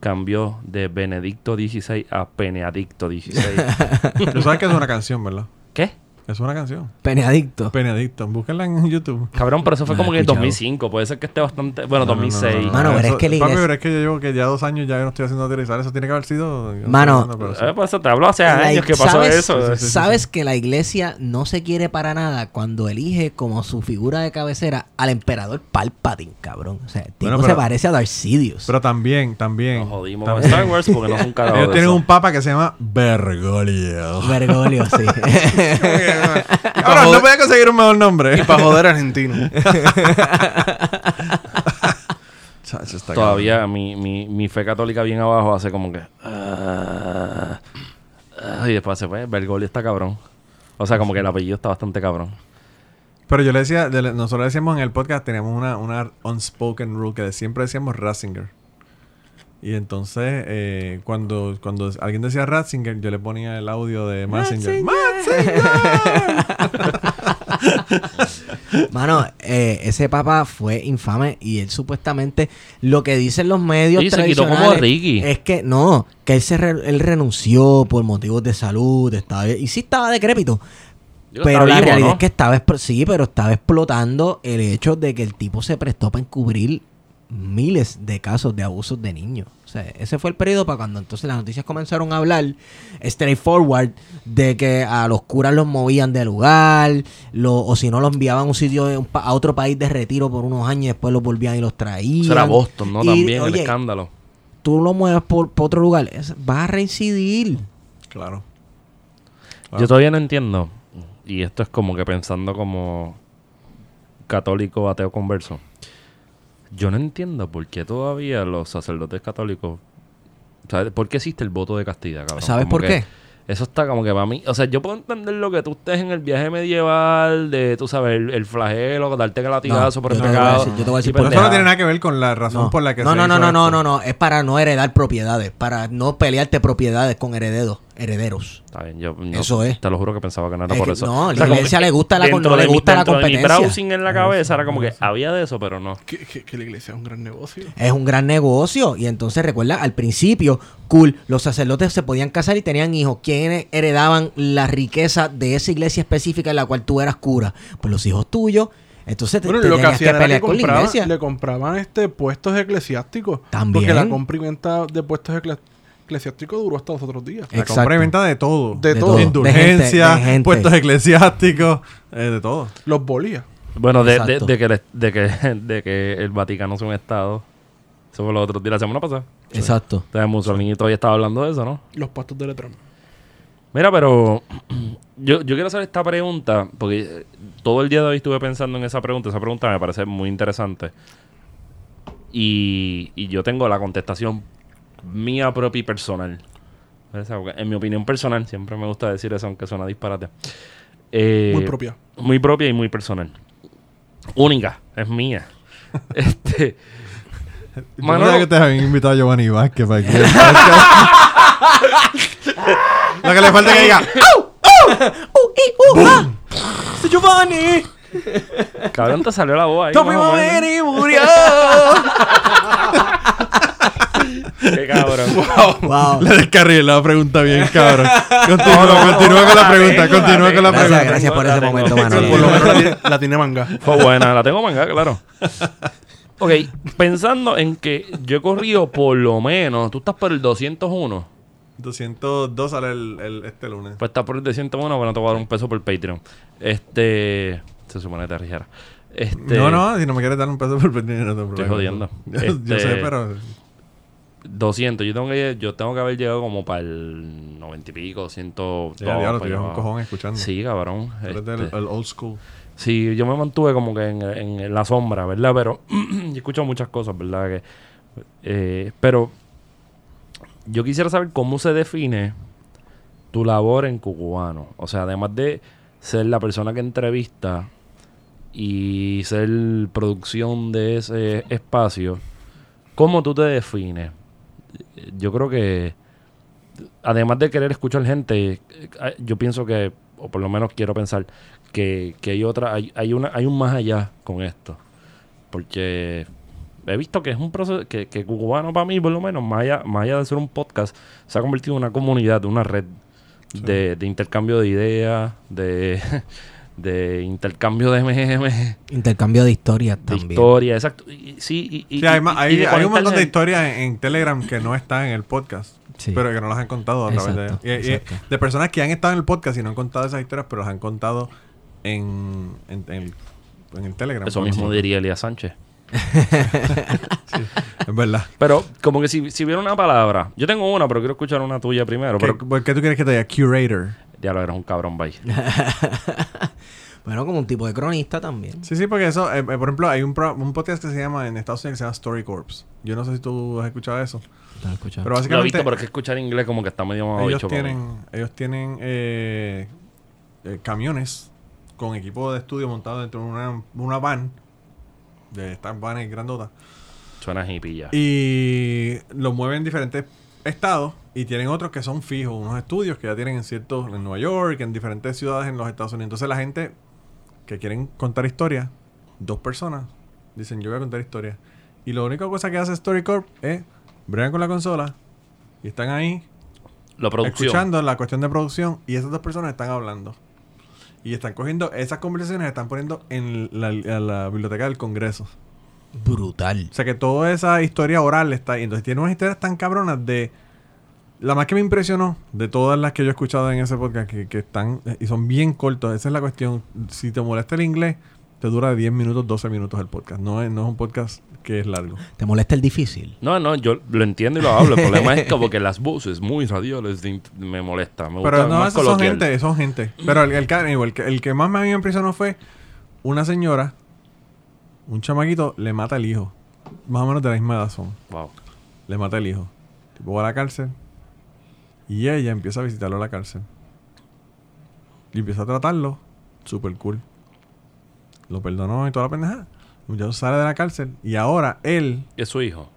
cambió de Benedicto XVI a Peneadicto XVI. *laughs* Tú sabes que es una canción, ¿verdad? ¿Qué? Es una canción. Penadicto. Benedicto. Búsquenla en YouTube. Cabrón, pero eso fue No como que en escuchado. 2005. Puede ser que esté bastante... Bueno, No, no, no, 2006. no, no, Mano, pero eso- es que la papi, iglesia- pero es que yo llevo que ya dos años ya yo no estoy haciendo utilizar. Eso tiene que haber sido. Mano, pero. Eh, pues eso te hablo hace La- años que pasó ¿sabes, eso. Sí, sí, sí, ¿Sabes que la iglesia no se quiere para nada cuando elige como su figura de cabecera al emperador Palpatine, cabrón? O sea, el tipo Bueno, se parece a Darth Sidious. Pero también, también. Nos jodimos con también- Star Wars porque no son *laughs* carajo Ellos tienen un papa que se llama Bergoglio. Bergoglio, sí. *laughs* *laughs* Ahora, no podía conseguir un mejor nombre. Y para joder argentino. *laughs* Todavía mi, mi, mi fe católica bien abajo hace como que... ah, y después se fue. Bergoglio está cabrón. O sea, como que el apellido está bastante cabrón. Pero yo le decía, de- nosotros decíamos en el podcast, teníamos una, una unspoken rule que siempre decíamos Ratzinger. Y entonces, eh, cuando, cuando alguien decía Ratzinger, yo le ponía el audio de Massinger. *laughs* Mano, eh, ese papa fue infame y él supuestamente lo que dicen los medios Sí, se quitó como Ricky. es que no, que él se re- él renunció por motivos de salud, estaba y sí estaba decrépito. Pero la vivo, realidad ¿no? es que estaba sí, pero estaba explotando el hecho de que el tipo se prestó para encubrir miles de casos de abusos de niños. O sea, ese fue el periodo para cuando entonces las noticias comenzaron a hablar straightforward de que a los curas los movían de lugar, lo, o si no los enviaban a un sitio de un pa- a otro país de retiro por unos años y después los volvían y los traían. Eso era Boston, ¿no? Y, También, el escándalo. Tú lo mueves por, por otro lugar, es- vas a reincidir. Claro. Yo todavía no entiendo. Y esto es como que pensando como católico ateo converso. Yo no entiendo por qué todavía los sacerdotes católicos. ¿Sabes? ¿Por qué existe el voto de castidad, cabrón? ¿Sabes Como por qué? Eso está como que para mí. O sea, yo puedo entender lo que tú estés en el viaje medieval, de, tú sabes, el, el flagelo, darte el latigazo No, por yo el te voy a pecado. decir- yo te voy a decir y por Pero qué. eso no tiene nada que ver con la razón No. por la que no, se no, no, hizo no, no, esto. no, no, es para no heredar propiedades, para no pelearte propiedades con herederos, herederos. Está bien, yo no- Eso es. Te lo juro que pensaba que no era Es por que eso. no, O la sea, iglesia le gusta la- no le mi- gusta la dentro de mi competencia. browsing en la cabeza era como que había de eso, pero no. Que, que- que la iglesia es un gran negocio. Es un gran negocio y entonces recuerda, al principio, cool, los sacerdotes se podían casar y tenían hijos. ¿Quiénes heredaban la riqueza de esa iglesia específica en la cual tú eras cura? Pues los hijos tuyos. Entonces te, Bueno, te lo que tenías que hacían era que pelear con la iglesia. le compraban este puestos eclesiásticos. También. Porque la compra y venta de puestos ecle- eclesiásticos duró hasta los otros días. La compra y venta de todo. De De todo. todo. Indulgencias, De gente, de gente. puestos eclesiásticos, eh, de todo. Los bolías. Bueno, de, de, Exacto. de que, el- de, que, *laughs* de que el Vaticano es un estado. Eso fue lo otro día, la semana pasada. Exacto. Entonces Mussolini todavía estaba hablando de eso, ¿no? Los pastos de Letrán. Mira, pero *clears throat* yo, yo quiero hacer esta pregunta, porque eh, todo el día de hoy estuve pensando en esa pregunta. Esa pregunta me parece muy interesante. Y, y yo tengo la contestación mía propia y personal. En mi opinión personal, siempre me gusta decir eso, aunque suena disparate. Eh, Muy propia. Muy propia y muy personal. Única, es mía. *laughs* este. Manolo- que te habían invitado a Giovanni Vázquez para aquí. *laughs* Lo que le falta es que diga. ¡Uh, uh, ah! ¡Soy Giovanni! Cabrón, te salió la voz ahí. ¡Tommy. Mameri murió! Qué cabrón. *laughs* ¡Wow! Le descarrilé la pregunta bien, cabrón. Continúa, continúa con la pregunta. tengo, Continúa la con la pregunta. Gracias, gracias por La ese tengo. momento, Sí, Manolo. Por lo menos la tiene, *laughs* la tiene manga. Fue buena, la tengo manga, claro. *laughs* Ok, pensando en que yo he corrido por lo menos, tú estás por el 201. 202 sale el, el- este lunes. Pues estás por el 201, bueno, te voy a dar un peso por Patreon. Este. Se supone que te rigiera. Este, No, no, si no me quieres dar un peso por perder, no te preocupes. jodiendo. Yo, yo Este- sé, pero. 200. Yo tengo, que, yo tengo que haber llegado como para el 90 y pico, 102. Ya, diablo, llevas un cojón escuchando. Sí, cabrón. Este. el old school. Sí, yo me mantuve como que en, en- en la sombra, ¿verdad? Pero *clears throat* yo escucho muchas cosas, ¿verdad? Que, eh, pero yo quisiera saber cómo se define tu labor en Cucubano. O sea, además de ser la persona que entrevista y ser producción de ese espacio, ¿cómo tú te defines? Yo creo que, además de querer escuchar gente, eh, yo pienso que, o por lo menos quiero pensar, que, que hay otra, hay, hay una, hay un más allá con esto. Porque he visto que es un proceso, que, que Cucubano para mí, por lo menos, más allá, más allá de ser un podcast, se ha convertido en una comunidad, una red de, de intercambio de ideas, de, de intercambio de memes, Intercambio de historias de también. historia, exacto. Y- sí, y, Sí, hay, y- ma- y hay, de hay un montón de historias en, en Telegram que no están en el podcast. Sí. Pero que no las han contado a través Exacto, de... y- y- exacto. de personas que han estado en el podcast y no han contado esas historias, pero las han contado en, en, en- en el Telegram. Eso mismo diría Elías Sánchez. *laughs* Es verdad. Pero como que si, si hubiera una palabra, yo tengo una, pero quiero escuchar una tuya primero. ¿Qué, Pero ¿Por qué tú quieres que te diga curator? Ya lo eres un cabrón, bye. *laughs* Bueno, como un tipo de cronista también. Sí, sí, porque eso... eh, eh, por ejemplo, hay un, pro- un podcast que se llama... En Estados Unidos que se llama Story Corps. Yo no sé si tú has escuchado eso. ¿Estás escuchando? Pero Lo he básicamente... visto, pero es que escuchar inglés como que está medio más ellos bicho tienen, ellos tienen eh, eh, camiones con equipo de estudio montado dentro de una, una van de estas vanes grandotas Suena hippie ya. y lo mueven en diferentes estados y tienen otros que son fijos, unos estudios que ya tienen en ciertos, en Nueva York, en diferentes ciudades en los Estados Unidos. Entonces la gente que quieren contar historias, dos personas, dicen yo voy a contar historias. Y la única cosa que hace StoryCorp es bregan con la consola y están ahí La producción. escuchando la cuestión de producción y esas dos personas están hablando. Y están cogiendo esas conversaciones, están poniendo en la, la biblioteca del Congreso. Brutal. O sea que toda esa historia oral está ahí. Entonces tiene unas historias tan cabronas de... La más que me impresionó de todas las que yo he escuchado en ese podcast, que, que están y son bien cortos, esa es la cuestión. Si te molesta el inglés, te dura 10 minutos, 12 minutos el podcast. No es, no es un podcast que es largo. ¿Te molesta el difícil? No, no, yo lo entiendo y lo hablo. El problema es *laughs* como que las voces muy radiales de me molesta. Me gusta Pero no, más esos son gente, son gente. Pero el, el, que- el que- el que más me impresionó fue una señora, un chamaquito, le mata el hijo. Más o menos de la misma edad son. Wow. Le mata el hijo. Tipo va a la cárcel. Y ella empieza a visitarlo a la cárcel. Y empieza a tratarlo. Super cool. Lo perdonó y toda la pendejada. El muchacho sale de la cárcel. Y ahora él Es su hijo.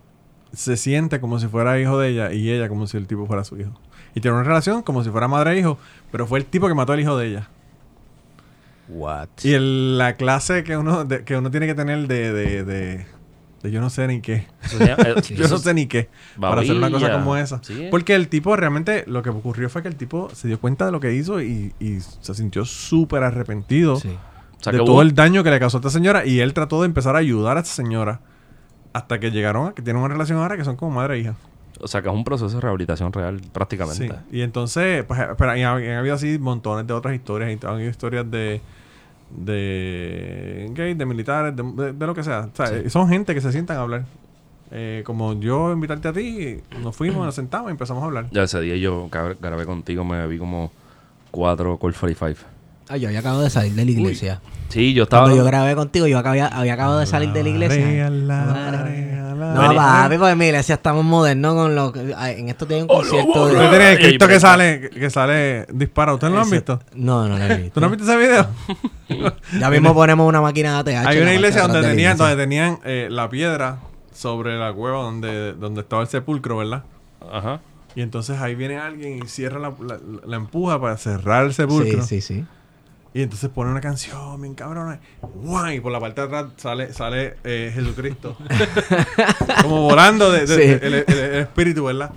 se siente como si fuera hijo de ella y ella como si el tipo fuera su hijo. Y tiene una relación como si fuera madre e hijo, pero fue el tipo que mató al hijo de ella. What? Y el- la clase que uno, de- que uno tiene que tener de, de, de, de yo no sé ni qué. Eh, *laughs* Yo no sé ni qué. Para hacer una cosa como esa. Sí. Porque el tipo realmente, lo que ocurrió fue que el tipo se dio cuenta de lo que hizo y, y se sintió súper arrepentido Sí. O sea, de todo hubo- el daño que le causó a esta señora. Y él trató de empezar a ayudar a esta señora hasta que llegaron a que tienen una relación ahora que son como madre e hija. O sea, que es un proceso de rehabilitación real, prácticamente. Sí. Y entonces, pues, pero han habido así montones de otras historias. Y han habido historias de, de gays, de militares, de, de- de lo que sea. O sea, eh, son gente que se sientan a hablar. Eh, como yo invitarte a ti, nos fuimos, nos sentamos y empezamos a hablar. Ya ese día yo grabé contigo, me bebí como cuatro Colt 45. Ay, yo había acabado de salir de la iglesia. Sí, yo estaba. Cuando yo grabé contigo, yo había, había acabado de salir de la iglesia. No, papi, porque en mi iglesia estamos modernos con lo que... En esto tiene un concierto Usted de... tiene el Cristo que sale, que- sale dispara. ¿Ustedes no lo han visto? No, no lo he visto. ¿Tú no has visto ese video? *laughs* Ya mismo ponemos una máquina de ATH. Hay una iglesia donde tenían, iglesia. donde tenían eh, la piedra sobre la cueva donde, donde estaba el sepulcro, ¿verdad? Ajá. Y entonces ahí viene alguien y cierra la, la, la empuja para cerrar el sepulcro. Sí, sí, sí. Y entonces pone una canción bien cabrona. ¡Guay! Y por la parte de atrás sale, sale eh, Jesucristo. *laughs* Como volando de, de- Sí. de- el, el- el espíritu, ¿verdad?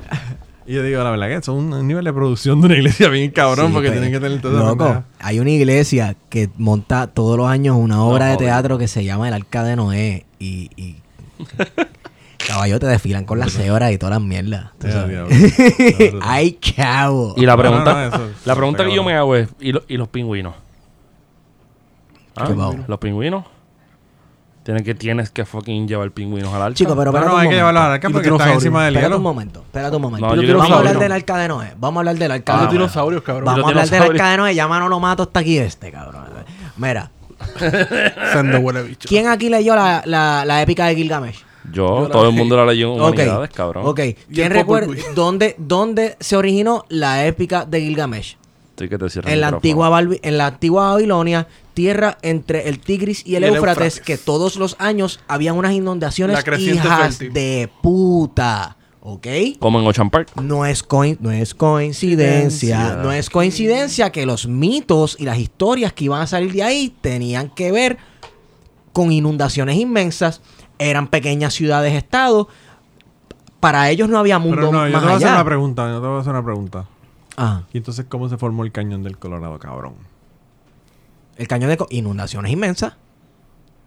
Y yo digo, la verdad que eso es un nivel de producción de una iglesia bien cabrón Sí, porque tienen que tener esa Loco, hay una iglesia que monta todos los años una obra de teatro que se llama El Arca de Noé. Y... y *laughs* Caballo te desfilan con las cebras y todas las mierdas. *laughs* Ay, chavo. Y la No, no, pregunta, no, eso- la pregunta que yo me hago es, ¿y, lo- y los pingüinos? ¿Ah? ¿Los pingüinos? Tienes que, tienes que fucking llevar pingüinos al arca. Chico, pero No, espérate no, un hay que momento. llevarlo a la arca porque están encima del Espérate un hielo. momento, espérate un momento. No, yo Vamos a hablar del arca de Noé. Vamos a hablar del arca Ah, de Los Noé. dinosaurios, cabrón. Vamos a hablar del arca de Noé. Ya Manolo Mato está aquí este, cabrón. Mira, *laughs* Sendo huele bicho. ¿quién aquí leyó la, la, la épica de Gilgamesh? Yo, Yo la todo el mundo la leyó en Ok. humanidades, cabrón. Ok. ¿Quién recuerda *laughs* dónde, dónde se originó la épica de Gilgamesh? Que te cierro En la, antigua en la antigua Babilonia, tierra entre el Tigris y el, Y el Éufrates, Éufrates. que todos los años habían unas inundaciones hijas fértil. de puta. ¿Ok? Como en Ocean Park. No es, coin- no es coincidencia, no es coincidencia que los mitos y las historias que iban a salir de ahí tenían que ver con inundaciones inmensas, eran pequeñas ciudades-estados, para ellos no había mundo Pero no, yo más te voy a hacer una pregunta. Yo te voy a hacer una pregunta. Ah, ¿Y entonces cómo se formó el cañón del Colorado, cabrón? El cañón de inundaciones inmensas,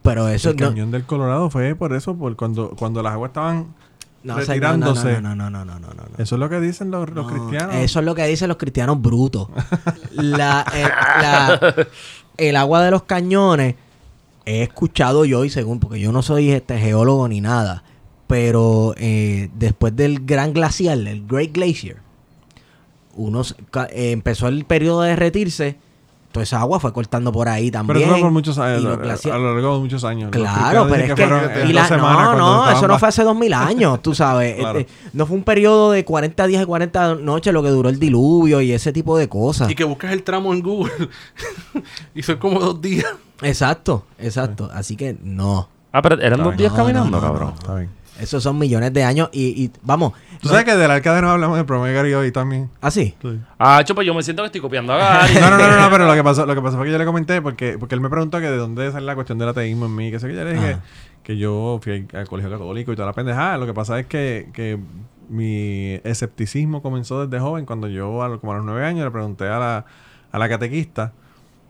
pero eso el no, cañón del Colorado fue por eso, por cuando, cuando las aguas estaban no, o sea, retirándose. No, no, no, no, no, no, no, no. Eso es lo que dicen los, los No, cristianos. Eso es lo que dicen los cristianos brutos. la, eh, la- el agua de los cañones, he escuchado yo, y según, porque yo no soy este geólogo ni nada, pero eh, después del gran glacial, el Great Glacier, unos, eh, empezó el periodo de derretirse, toda esa agua fue cortando por ahí también. Pero eso fue por muchos años, a, lo largo de muchos años. Claro, pero es que, y la- semanas no, no, eso no fue hace dos mil años, tú sabes. *laughs* Claro. Este, no fue un periodo de 40 días y 40 noches lo que duró el diluvio y ese tipo de cosas. Y que buscas el tramo en Google. *laughs* y son como dos días. Exacto, exacto. Así que no. Ah, pero eran Está dos bien. días No, caminando, no, no, cabrón. Está bien. Esos son millones de años y, y vamos. Tú sabes que del arca de no hablamos del programa de Gary hoy también. Así. Ah, chupa, yo me siento que estoy copiando a *laughs* Gary. No, no, no, no, no, pero lo que pasó, lo que pasó fue que yo le comenté porque, porque él me preguntó que de dónde sale la cuestión del ateísmo en mí, que sé que yo le dije Ajá. que, que yo fui al, al colegio católico y toda la pendejada. Lo que pasa es que, que mi escepticismo comenzó desde joven cuando yo a lo- como a los nueve años le pregunté a la, a la catequista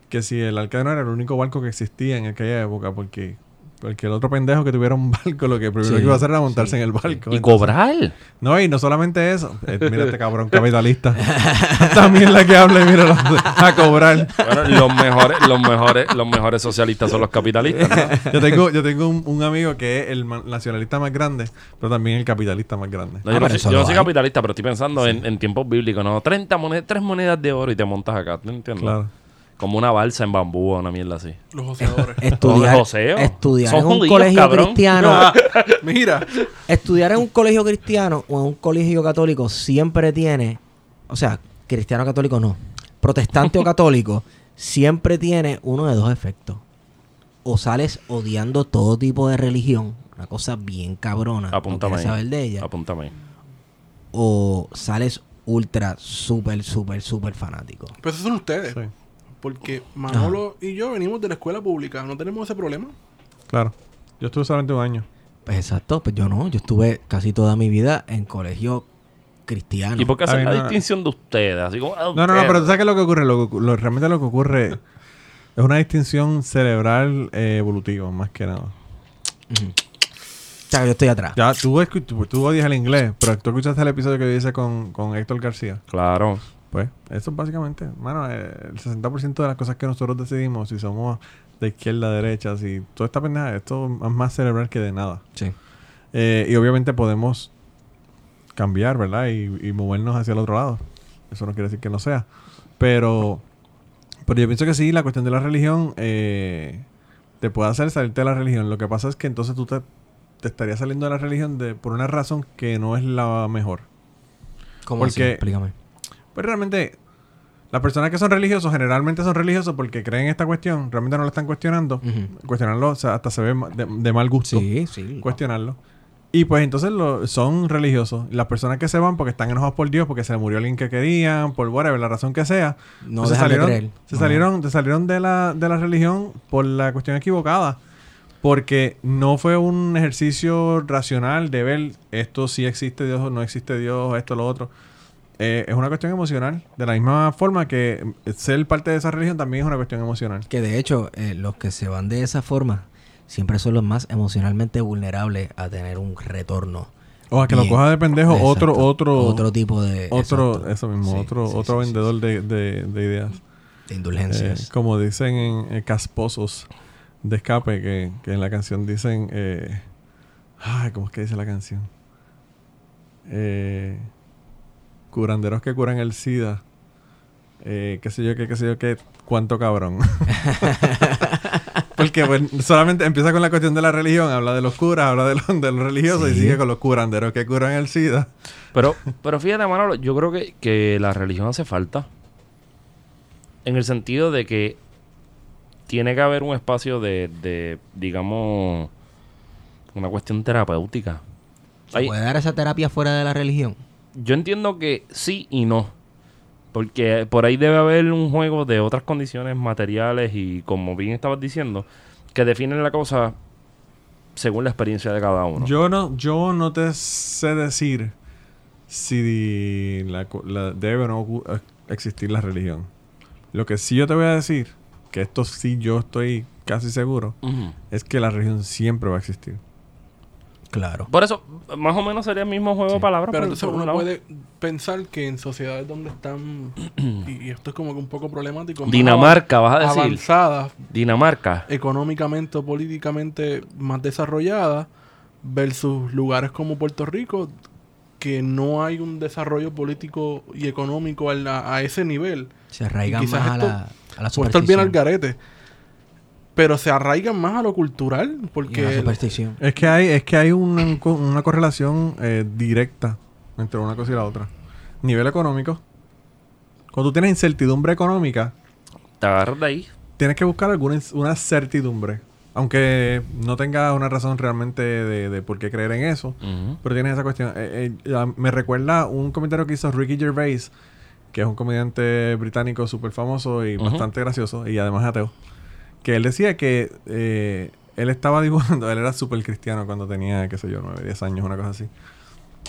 que si el arca de Noé era el único barco que existía en aquella época porque porque el otro pendejo que tuviera un *laughs* barco lo que primero Sí, que iba a hacer era montarse sí. en el barco. y Entonces- cobrar. no, y no solamente eso. Eh, mira este cabrón *laughs* capitalista. *laughs* También la que habla y mira a cobrar. Bueno, los mejores, los mejores, los mejores socialistas son los capitalistas. ¿no? Yo tengo, yo tengo un, un amigo que es el nacionalista más grande, pero también el capitalista más grande. No, Ah, yo no, soy, yo no capitalista, pero estoy pensando en, en tiempos bíblicos, ¿no? 30 monedas, 3 monedas de oro y te montas acá, ¿tú entiendes? Claro. Como una balsa en bambú o una mierda así. Los joseadores. Estudiar, Los joseos. estudiar Son en un judíos, colegio cabrón. cristiano. *laughs* Mira. estudiar en un colegio cristiano o en un colegio católico siempre tiene, o sea, cristiano católico no, protestante o *laughs* católico, siempre tiene uno de dos efectos. O sales odiando todo tipo de religión, una cosa bien cabrona, no Apúntame ahí. saber de ella, Apúntame. o sales ultra, súper, súper, súper fanático. Pues esos son ustedes. Sí, Porque Manolo y yo venimos de la escuela pública. No tenemos ese problema. claro. Yo estuve solamente un año. Pues exacto, pues yo no, yo estuve casi toda mi vida en colegio cristiano. ¿Y por qué hacen la no. distinción de ustedes? Así como, ah, No, no, no, pero ¿tú sabes qué es lo que ocurre? Lo, realmente lo que ocurre *laughs* es una distinción cerebral eh, evolutiva, más que nada. Ujú. O sea, que yo estoy atrás. Ya, tú, tú, tú odias el inglés, pero tú escuchaste el episodio que yo hice con, con Héctor García. Claro. Pues, eso es básicamente. Mano, eh, el 60% de las cosas que nosotros decidimos, si somos de izquierda, derecha, si toda esta pendeja, esto es más cerebral que de nada. Sí. Eh, y obviamente podemos cambiar, ¿verdad? Y, y movernos hacia el otro lado. Eso no quiere decir que no sea. Pero, pero yo pienso que sí, la cuestión de la religión eh, te puede hacer salirte de la religión. Lo que pasa es que entonces tú te, te estarías saliendo de la religión de, por una razón que no es la mejor. ¿Cómo así? Porque- Explícame. Pues realmente, las personas que son religiosos generalmente son religiosos porque creen esta cuestión, realmente no la están cuestionando. Ujú. Cuestionarlo, o sea, hasta se ve de, de mal gusto Sí, sí. cuestionarlo. Y pues entonces lo, son religiosos. Las personas que se van porque están enojados por Dios, porque se murió alguien que querían, por whatever, la razón que sea. No pues se dejan de salieron, creer. se Ajá. salieron, se salieron de la, de la religión por la cuestión equivocada. Porque no fue un ejercicio racional de ver esto sí existe Dios o no existe Dios, esto lo otro. Eh, es una cuestión emocional. De la misma forma que eh, ser parte de esa religión también es una cuestión emocional. Que de hecho, eh, los que se van de esa forma siempre son los más emocionalmente vulnerables a tener un retorno. O a que lo coja de pendejo otro, Exacto. otro, Otro tipo de. otro, exacto. eso mismo, Sí, otro, sí, otro sí, vendedor. De, de- de ideas. De Eh, indulgencias. como dicen en Casposos de Escape, que, que en la canción dicen. Ay, ¿cómo es que dice la canción? Eh, curanderos que curan el SIDA. Eh, qué sé yo, qué, qué sé yo, qué. Cuánto cabrón. *laughs* Porque bueno, solamente empieza con la cuestión de la religión, habla de los curas, habla de los, de los religiosos y sigue con los curanderos que curan el SIDA. Pero, pero fíjate, Manolo, yo creo que, que la religión hace falta. En el sentido de que tiene que haber un espacio de, de digamos, una cuestión terapéutica. ¿Se Hay- puede dar esa terapia fuera de la religión? Yo entiendo que sí y no. Porque por ahí debe haber un juego de otras condiciones materiales y, como bien estabas diciendo, que definen la cosa según la experiencia de cada uno. Yo no, yo no te sé decir si la, debe o no eh, existir la religión. Lo que sí yo te voy a decir, que esto sí yo estoy casi seguro, es que la religión siempre va a existir. Claro. Por eso, más o menos sería el mismo juego de palabras. Pero por- entonces uno lado. puede pensar que en sociedades donde están, *clears throat* y, y esto es como que un poco problemático, más Dinamarca, vas a decir. avanzadas, Dinamarca. económicamente o políticamente más desarrolladas, versus lugares como Puerto Rico, que no hay un desarrollo político y económico a, la- a ese nivel. Se arraigan más a la, a la Puede estar bien al garete. Pero se arraigan más a lo cultural, Y a la porque superstición. Es que hay, es que hay una, una correlación eh, directa entre una cosa y la otra. Nivel económico. Cuando tú tienes incertidumbre económica, Te agarras de ahí. tienes que buscar alguna una certidumbre. Aunque no tenga una razón realmente de, de por qué creer en eso. Pero tienes esa cuestión. Eh, eh, me recuerda un comentario que hizo Ricky Gervais, que es un comediante británico súper famoso y bastante gracioso, y además ateo. Que él decía que eh, él estaba dibujando, él era súper cristiano cuando tenía, qué sé yo, 9, 10 años, una cosa así.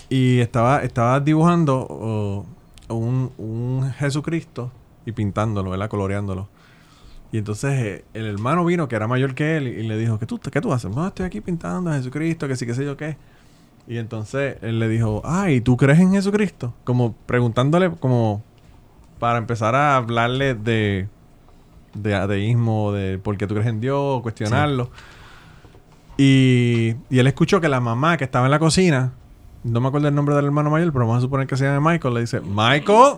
Y estaba, estaba dibujando oh, un, un Jesucristo y pintándolo, ¿verdad? Coloreándolo. Y entonces eh, el hermano vino, que era mayor que él, y, le dijo, ¿qué tú, ¿qué tú haces? No, estoy aquí pintando a Jesucristo, que sí, que sé yo qué. Y entonces él le dijo, ay, ¿tú crees en Jesucristo? Como preguntándole, como para empezar a hablarle de, de ateísmo, de por qué tú crees en Dios, cuestionarlo. Y, y él escuchó que la mamá que estaba en la cocina, no me acuerdo el nombre del hermano mayor, pero vamos a suponer que se llama Michael, le dice, Michael.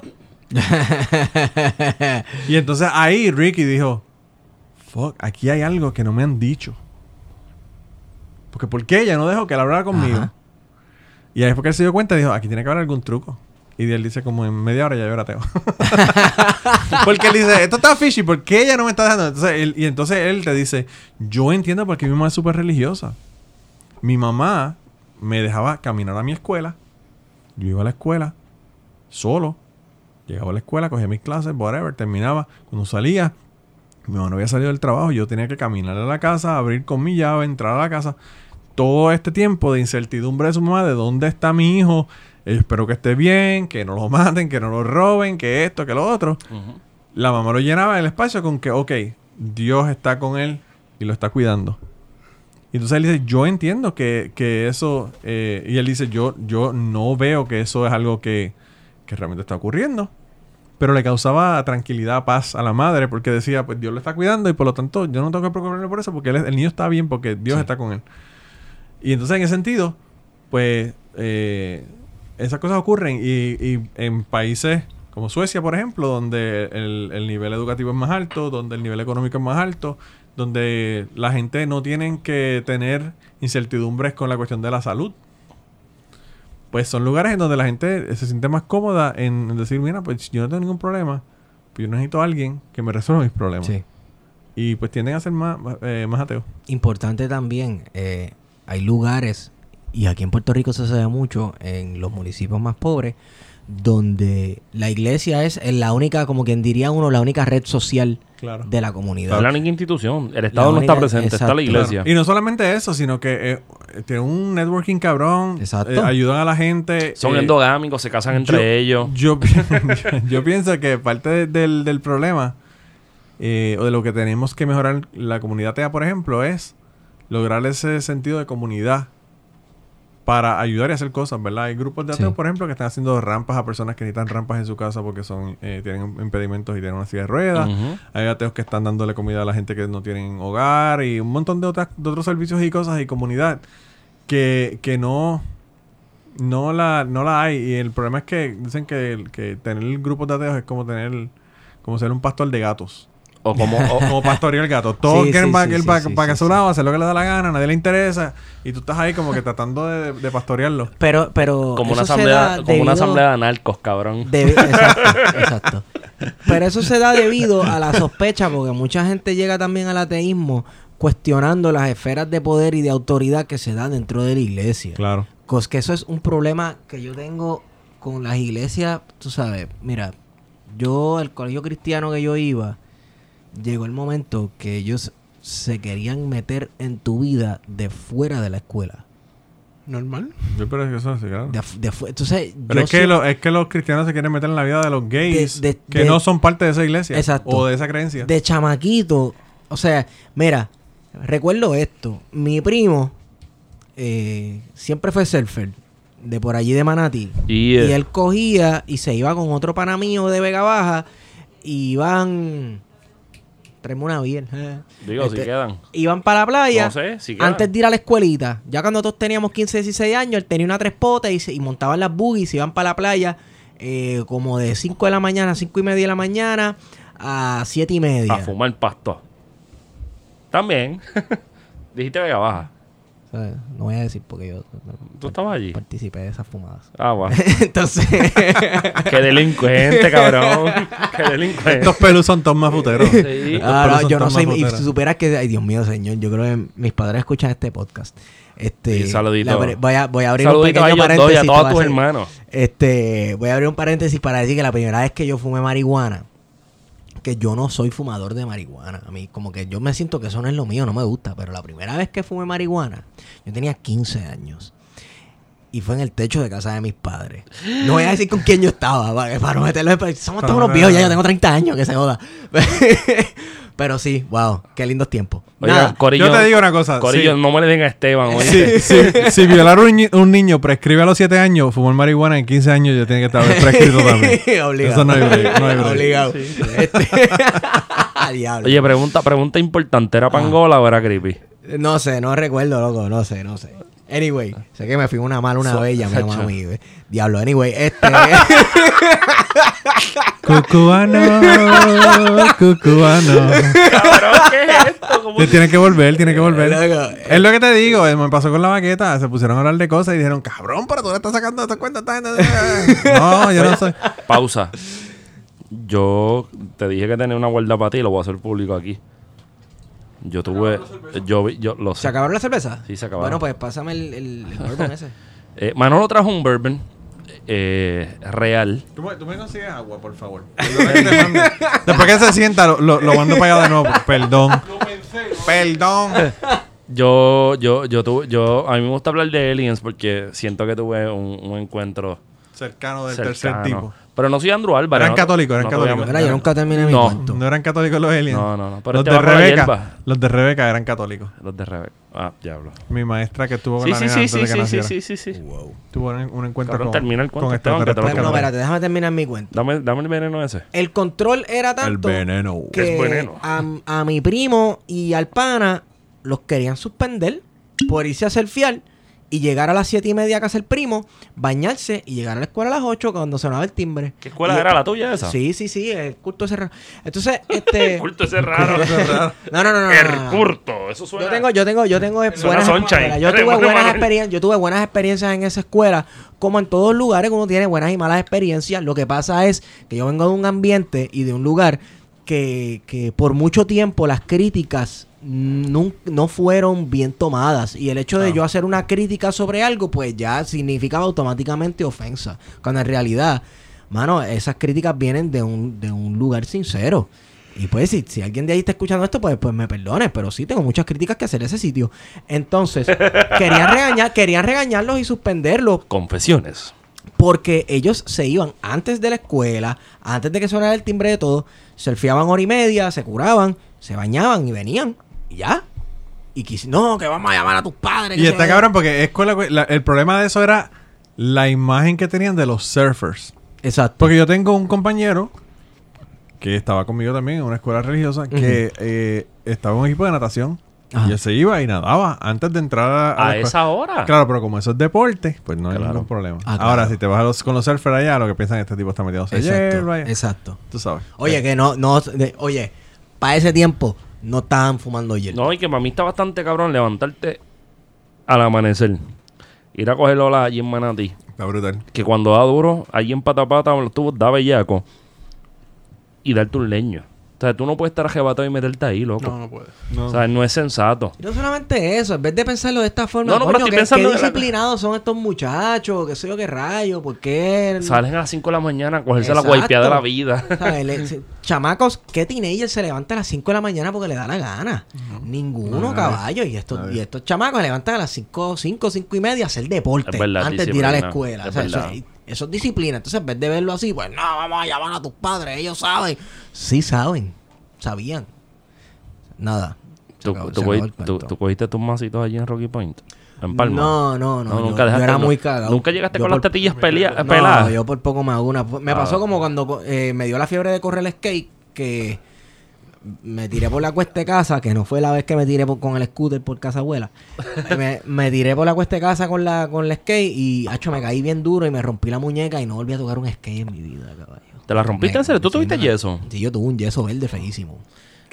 *laughs* y entonces ahí Ricky dijo, fuck, aquí hay algo que no me han dicho. Porque ¿por qué ella no dejó que él hablara conmigo? Ajá. Y ahí fue que él se dio cuenta y dijo, aquí tiene que haber algún truco. Y él dice, como en media hora ya yo ateo. *laughs* *laughs* Porque él dice, esto está fishy, ¿por qué ella no me está dejando? Entonces, él- y entonces él te dice, yo entiendo porque mi mamá es súper religiosa. Mi mamá me dejaba caminar a mi escuela. Yo iba a la escuela solo. Llegaba a la escuela, cogía mis clases, whatever, terminaba. Cuando salía, mi mamá no había salido del trabajo, yo tenía que caminar a la casa, abrir con mi llave, entrar a la casa. Todo este tiempo de incertidumbre de su mamá, de dónde está mi hijo, Eh, espero que esté bien, que no lo maten, que no lo roben, que esto, que lo otro. La mamá lo llenaba el espacio con que, ok, Dios está con él y lo está cuidando. Y entonces él dice, yo entiendo que, que eso, eh, y él dice, yo, yo no veo que eso es algo que, que realmente está ocurriendo. pero le causaba tranquilidad, paz a la madre, porque decía, pues Dios lo está cuidando y por lo tanto yo no tengo que preocuparme por eso, porque él el niño está bien, porque Dios está con él. Y entonces en ese sentido, pues eh, esas cosas ocurren y, y en países como Suecia, por ejemplo, donde el, el nivel educativo es más alto, donde el nivel económico es más alto, donde la gente no tienen que tener incertidumbres con la cuestión de la salud. Pues son lugares en donde la gente se siente más cómoda en, decir, mira, pues yo no tengo ningún problema, pues yo necesito a alguien que me resuelva mis problemas. Sí. Y pues tienden a ser más, más, eh, más ateos. Importante también, eh, hay lugares, y aquí en Puerto Rico se ve mucho, en los municipios más pobres, donde la iglesia es la única, como quien diría uno, la única red social Claro. de la comunidad. Es la única institución. El Estado no está presente, está la iglesia. Y no solamente eso, sino que eh, tiene un networking cabrón. Exacto. eh, ayudan a la gente. Son eh, endogámicos, se casan entre yo- ellos. Yo, *laughs* pi- yo pienso que parte de- del, del problema eh, o de lo que tenemos que mejorar la comunidad TEA, por ejemplo, es lograr ese sentido de comunidad para ayudar y hacer cosas, ¿verdad? Hay grupos de ateos, Sí. por ejemplo, que están haciendo rampas a personas que necesitan rampas en su casa porque son eh, tienen impedimentos y tienen una silla de ruedas. Hay ateos que están dándole comida a la gente que no tienen hogar y un montón de, otras, de otros servicios y cosas y comunidad que, que no, no, la, no la hay. Y el problema es que dicen que, que tener grupos de ateos es como tener como ser un pastor de gatos. O como... o- *laughs* Como pastorear gatos. Todos Sí, quieren sí, para sí, que, sí, pa- sí, pa' que su lado, hacer lo que le da la gana, a nadie le interesa. Y tú estás ahí como que tratando de, de pastorearlo. Pero, pero como una asamblea, como una asamblea de narcos, cabrón. debi- *laughs* exacto, exacto. Pero eso se da debido a la sospecha, porque mucha gente llega también al ateísmo cuestionando las esferas de poder y de autoridad que se dan dentro de la iglesia. Claro. Cos que eso es un problema que yo tengo con las iglesias, tú sabes, mira, yo, el colegio cristiano que yo iba, llegó el momento que ellos se querían meter en tu vida de fuera de la escuela. Normal. Yo creo que eso es así, claro. De, de entonces, Pero es que, sí- lo- es que los cristianos se quieren meter en la vida de los gays De- de- que de- no son parte de esa iglesia Exacto. o de esa creencia. de chamaquito, o sea, mira, recuerdo esto, mi primo eh, siempre fue surfer, de por allí de Manatí. Eh, Y él cogía y se iba con otro pana mío de Vega Baja y iban... Traemos una bien. digo, si quedan. Iban para la playa No sé, si quedan. antes de ir a la escuelita. Ya cuando todos teníamos 15, 16 años, él tenía una tres potes y, se- y montaban las buggies y iban para la playa eh, como de 5 de la mañana, 5 y media de la mañana a 7 y media. A fumar pasto. También. *laughs* Dijiste Vega Baja. No voy a decir porque yo ¿Tú estabas allí? participé de esas fumadas. Ah, bueno. *laughs* Entonces, *laughs* Qué delincuente, cabrón. Qué delincuente. Estos pelus son todos más puteros. Sí. Ah, no, yo no más Y si supieras que. Ay, Dios mío, señor. Yo creo que mis padres escuchan este podcast. Este, Sí, saludito. la voy, a, voy a abrir un pequeño a ellos dos y paréntesis. a todos a tus hermanos. Este, voy a abrir un paréntesis para decir que la primera vez que yo fumé marihuana, que yo no soy fumador de marihuana. A mí, como que yo me siento que eso no es lo mío, no me gusta. Pero la primera vez que fumé marihuana, yo tenía 15 años. Y fue en el techo de casa de mis padres. No voy a decir con quién yo estaba, para, para no meterlo. Somos todos unos viejos, ya yo tengo 30 años, que se joda. *laughs* Pero sí, wow, qué lindos tiempos. Oiga, Nada, Corillo, Yo te digo una cosa. Corillo, sí. no me le den a Esteban, oye. *laughs* Si, violar un, ni- un niño prescribe a los 7 años, fumar marihuana en 15 años ya tiene que estar prescrito *laughs* también. Obligado. Eso no hay break, no hay break. Obligado. Este- *laughs* Diablo. Oye, pregunta, pregunta importante. ¿Era Pangola o era creepy? No sé, no recuerdo, loco, no sé, no sé. Anyway, sé que me fui una mala una So- vez, llamé a Sacho. mami. eh. Diablo, anyway, este. *laughs* Cucubano, cucubano. Cabrón, ¿qué es esto? ¿Cómo Te tiene que volver, tiene que volver. Loco, Es lo que te digo, eh, me pasó con la baqueta, se pusieron a hablar de cosas y dijeron, cabrón, pero tú le estás sacando esta cuenta. esta- esta-". No, yo no soy. Pausa. Yo te dije que tenía una guarda para ti, lo voy a hacer público aquí. Yo tuve. Yo, vi- yo lo ¿Se acabaron la cerveza? Sí, se acabaron. Bueno, pues pásame el, el, el *laughs* bourbon ese. Eh, Manolo trajo un bourbon eh, real. Tú me, tú me consigues agua, por favor. *laughs* Después que se sienta, lo, lo, lo mando para allá de nuevo. Perdón. Perdón. *laughs* Yo, yo, yo tuve, yo, a mí me gusta hablar de aliens porque siento que tuve un, un encuentro cercano del cercano. tercer tipo. Pero no soy Andrew Álvarez. Eran no- católicos, eran no católicos. Mira, yo nunca terminé mi No. cuento. No eran católicos los aliens. No, no, no. Pero los este de Rebeca. Los de Rebeca eran católicos. Los de Rebeca. Ah, diablo. Mi maestra que estuvo con Sí, la sí, nena sí, antes sí, de que sí, sí, naciera. sí, sí, sí. Tuvo un, un encuentro Cabrón, con, termina el cuento, con Esteban, que te lo extraterrestres. Pero no, espérate, déjame terminar mi cuento. Dame, dame el veneno ese. El control era tanto veneno. que Es veneno. A, a mi primo y al pana los querían suspender por irse a hacer fiar y llegar a las siete y media a casa el primo, bañarse y llegar a la escuela a las 8 cuando sonaba el timbre. ¿Qué escuela Y- era la tuya esa? Sí, sí, sí, el *laughs* culto ese raro. Entonces, este... El culto ese raro. No, no, no, no. no, El culto. Eso suena. Yo tengo, yo tengo, yo tengo buenas yo tuve buenas experiencias, yo tuve buenas experiencias en esa escuela, como en todos lugares uno tiene buenas y malas experiencias. Lo que pasa es que yo vengo de un ambiente y de un lugar que, que por mucho tiempo las críticas no fueron bien tomadas y el hecho de yo hacer una crítica sobre algo pues ya significaba automáticamente ofensa cuando en realidad mano esas críticas vienen de un, de un lugar sincero y pues si, si alguien de ahí está escuchando esto, pues, pues me perdone, pero sí tengo muchas críticas que hacer a ese sitio. Entonces, *laughs* querían regañar, querían regañarlos y suspenderlos Confesiones. porque ellos se iban antes de la escuela, antes de que sonara el timbre de todo, surfeaban hora y media, se curaban, se bañaban y venían. Y ya. Y quis no, que vamos a llamar a tus padres. Y está cabrón porque escuela, la- el problema de eso era la imagen que tenían de los surfers. Exacto. Porque yo tengo un compañero que estaba conmigo también en una escuela religiosa que eh, estaba en un equipo de natación Ajá. y él se iba y nadaba antes de entrar a, a A esa hora. Claro, pero como eso es deporte, pues no hay ningún problema. Ah, claro. Ahora, si te vas a los- con los surfers allá, lo que piensan es que este tipo está metiéndose Exacto. hierba y- Exacto. Tú sabes. Oye, que no, no, de- oye, para ese tiempo no estaban fumando hierba. No, y que para mí está bastante cabrón levantarte al amanecer. Ir a coger ola allí en Manatí. Está brutal. Que cuando da duro, allí en Patapata, en los tubos, da bellaco. Y darte un leño. O sea, tú no puedes estar arrebatado y meterte ahí, loco. No, no puede. No. O sea, no es sensato. Y no solamente eso, en vez de pensarlo de esta forma, No, no, pero coño, estoy ¿qué, pensando qué de la- disciplinados son estos muchachos, qué sé yo qué rayo, por qué. Salen a las 5 de la mañana a cogerse Exacto. la guaypeada de la vida. ¿Sabes? Le- chamacos, ¿qué teenager se levanta a las 5 de la mañana porque le da la gana? Ninguno, caballo. Y estos, y estos chamacos se levantan a las 5, 5, 5 y media a hacer deporte Es verdad, antes de ir a la escuela. Es O sea, eso, es- disciplina. Entonces, en vez de verlo así, pues no, vamos a llamar a tus padres, ellos saben. Sí saben, sabían. Nada. Se ¿Tú, acabó- tú tú- tú cogiste tus masitos allí en Rocky Point? En Palma. No, no, no. No, yo, nunca yo dejaste- era no- muy cagado. Nunca llegaste Yo con por- las tetillas pelea- No, peladas. yo por poco me hago una. Me Ah. pasó como cuando eh, me dio la fiebre de correr el skate, que me tiré por la cuesta de casa, que no fue la vez que me tiré por- con el scooter por casa abuela. *laughs* me, me tiré por la cuesta de casa con la con el skate y, hacho, me caí bien duro y me rompí la muñeca y no volví a tocar un skate en mi vida, caballo. ¿Te la rompiste Me- en serio? ¿Tú tuviste me- yeso? Sí, yo tuve un yeso verde feísimo.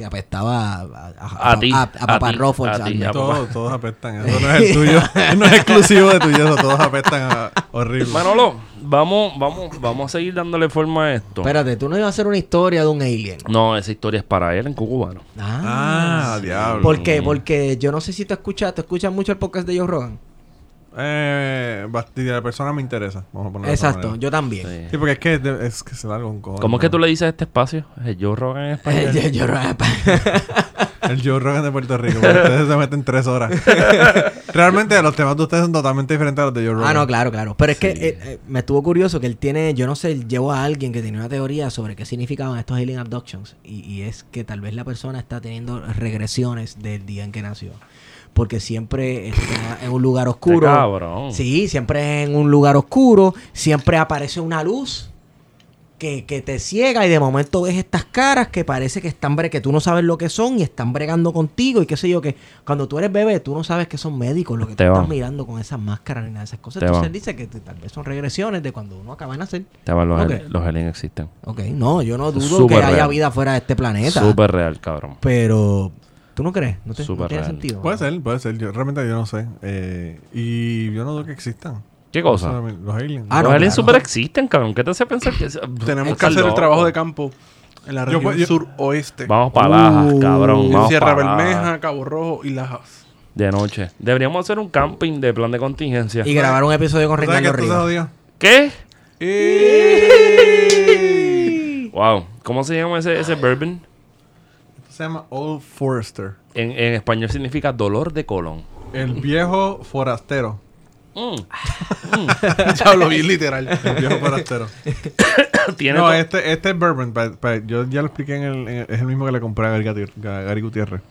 Que apestaba a, a, A ti, A, a Papá Ruffles, Todos, todos apestan. Eso no es el tuyo. *laughs* *laughs* no es exclusivo de tu yeso. Todos apestan a- horrible. Manolo, vamos, vamos, vamos a seguir dándole forma a esto. Espérate, tú no ibas a hacer una historia de un alien. No, esa historia es para él en Cucubano. Ah, diablo. ¿Por qué? Porque yo no sé si tú escuchas, ¿tú escuchas mucho el podcast de Joe Rogan? Eh, la persona me interesa. Vamos a ponerlo Exacto, yo también. Sí. Sí, porque es que es, de- es que se larga un cojones. ¿Cómo es que tú le dices a este espacio? ¿El Joe Rogan en *laughs* español? Yo- Joe Rogan. El Joe Rogan de Puerto Rico. porque ustedes se meten tres horas. *laughs* Realmente los temas de ustedes son totalmente diferentes a los de Joe Rogan. ah, no, claro, claro. Pero es que eh, eh, me estuvo curioso que él tiene, yo no sé, él llevó a alguien que tenía una teoría sobre qué significaban estos alien abductions. Y, y es que tal vez la persona está teniendo regresiones del día en que nació. Porque siempre está en un lugar oscuro. Cabrón. Sí, siempre es en un lugar oscuro. Siempre aparece una luz que, que te ciega y de momento ves estas caras que parece que están bre que tú no sabes lo que son y están bregando contigo y qué sé yo que cuando tú eres bebé tú no sabes que son médicos lo que tú Te estás van. mirando con esas máscaras ni nada de esas cosas. Te Entonces van. él dice que t- tal vez son regresiones de cuando uno acaba de nacer. Te va, los, Ok. ali- los aliens existen. Ok, no, yo no dudo Súper que haya real. vida fuera de este planeta. Súper real, cabrón. Pero tú no crees, no, te, no Súper tiene real. sentido. Puede ser, puede ser. Yo, realmente yo no sé. Eh, y yo no dudo que existan. ¿Qué cosa? Los aliens. Ah, los no, aliens claro. súper existen, cabrón. ¿Qué te hace pensar que... Tenemos que hacer el trabajo de campo en la región suroeste. Vamos para Lajas, Uh, cabrón. En Vamos Sierra para Bermeja, Cabo Rojo y Lajas. De noche. Deberíamos hacer un camping de plan de contingencia. Y grabar un episodio con ¿Tú sabes Ricardo Rivas. ¿Qué? ¡Eh! *laughs* *laughs* Wow. ¿Cómo se llama ese, ese bourbon? Se llama Old Forester. En, en español significa dolor de colon. El viejo forastero. Mm. *laughs* ya lo vi literal. El viejo forastero. *coughs* Tiene no, este, este es bourbon. yo ya lo expliqué en el, en el- Es el mismo que le compré a Gary, Gutier- a Gary Gutiérrez.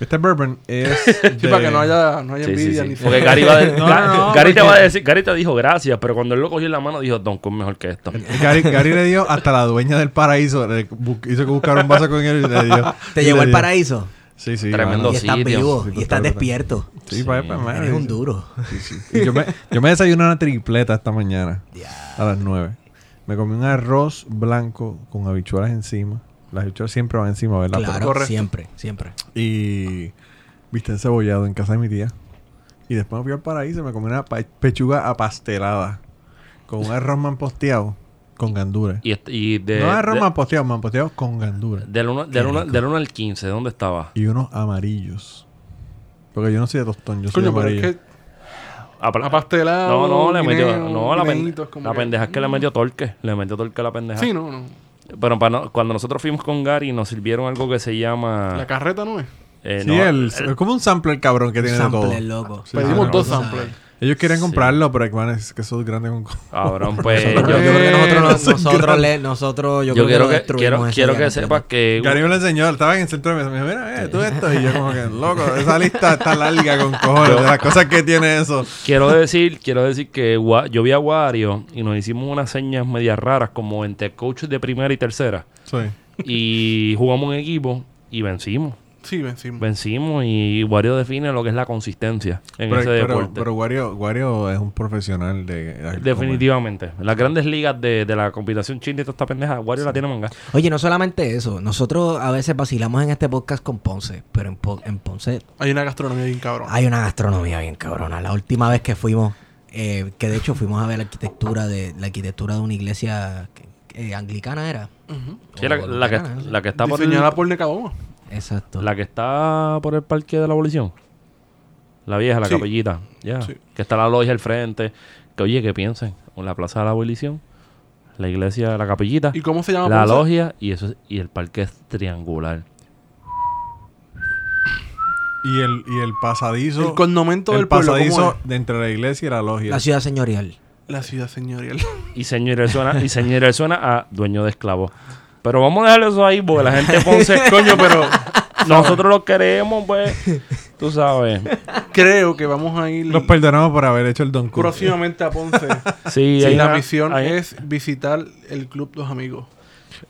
Este bourbon es. *laughs* Sí, para que no haya, no haya Sí, sí, envidia sí. ni Porque Gary, va de- *laughs* No, Ga- no, no, Gary te va a decir, Gary te dijo gracias, pero cuando él lo cogió en la mano dijo, Don es mejor que esto. Gary, Gary le dio hasta la dueña del paraíso. le bu- hizo que buscara un vaso con él y le dio. ¿Te y llevó le al dio. paraíso? Sí, sí. Tremendo mano. Y estás vivo. Sí, y estás despierto. Sí, pues, pues, man, Eres sí, un sí. duro. Sí, sí. Y yo me, yo me desayuné una tripleta esta mañana. A las 9. Me comí un arroz blanco con habichuelas encima. Las habichuelas siempre van encima, ¿verdad? Claro, Correcto. siempre, siempre. Y viste encebollado en casa de mi tía. Y después me fui al paraíso y me comí una pechuga apastelada. Con un arroz mamposteado con gandules. Y, y de, no arroz de- mamposteado, mamposteado con gandules. del 1 del uno- del uno al 15, ¿dónde estaba? Y unos amarillos. Porque yo no soy de tostón, yo soy Coño, pero amarillo. es que Apla- apastelado. No, no, le metió. No, la, pendeja es que le metió torque. Le metió torque a la pendeja. Sí, no, no. Pero para no- cuando nosotros fuimos con Gary, nos sirvieron algo que se llama. La carreta no es. eh, Sí, no, el, el- es como un sampler cabrón que tiene de todo. Sampler, loco. Sí, Pedimos dos no, no, samplers. Ellos querían Sí. comprarlo, pero man, es que eso es grande con... Cabrón, *laughs* pues. Yo, creo que nosotros, nosotros, le, nosotros, yo, yo creo que quiero que, quiero, sepas que. Gary me lo enseñó, estaba en el centro de mesa. Me dijo, mira, eh, tú esto. Y yo como que, loco, esa lista está larga con *laughs* cojones de las cosas que tiene eso. Quiero decir, quiero decir que yo vi a Wario y nos hicimos unas señas medias raras como entre coaches de primera y tercera. Sí. Y jugamos en equipo y vencimos. Sí, vencimos. Vencimos y Wario define lo que es la consistencia en Pero, ese pero, deporte. pero Wario, Wario es un profesional de... Definitivamente. Las grandes ligas de, de la competición china y toda esta pendeja, Wario la tiene manga. Oye, no solamente eso. Nosotros a veces vacilamos en este podcast con Ponce. Pero en, Po- en Ponce Hay una gastronomía bien cabrón. hay una gastronomía bien cabrona. La última vez que fuimos, eh, que de hecho fuimos a ver la arquitectura de la arquitectura de una iglesia que- anglicana era. Ujú. Sí, la, que, la que está por el, Diseñada por Necadoma. Exacto. la que está por el parque de la abolición. La vieja, la Sí. capellita. Ya. Sí. Que está la logia al frente. Que oye, que piensen. En la plaza de la abolición. La iglesia, la capellita. ¿Y cómo se llama La logia y eso es- y el parque es triangular. Y el, y el pasadizo... El condomento el del pueblo. ¿cómo pasadizo es? de entre la iglesia y la logia. La ciudad señorial. La ciudad señorial. Y señor suena, y señor suena a dueño de esclavos. *laughs* Pero vamos a dejarlo eso ahí porque la gente Ponce, *laughs* coño, pero nosotros lo queremos, pues. Tú sabes. Creo que vamos a ir Los perdonamos por haber hecho el Don Cook. próximamente a Ponce. *laughs* Sí, hay la una- misión hay- es visitar el Club Dos Amigos.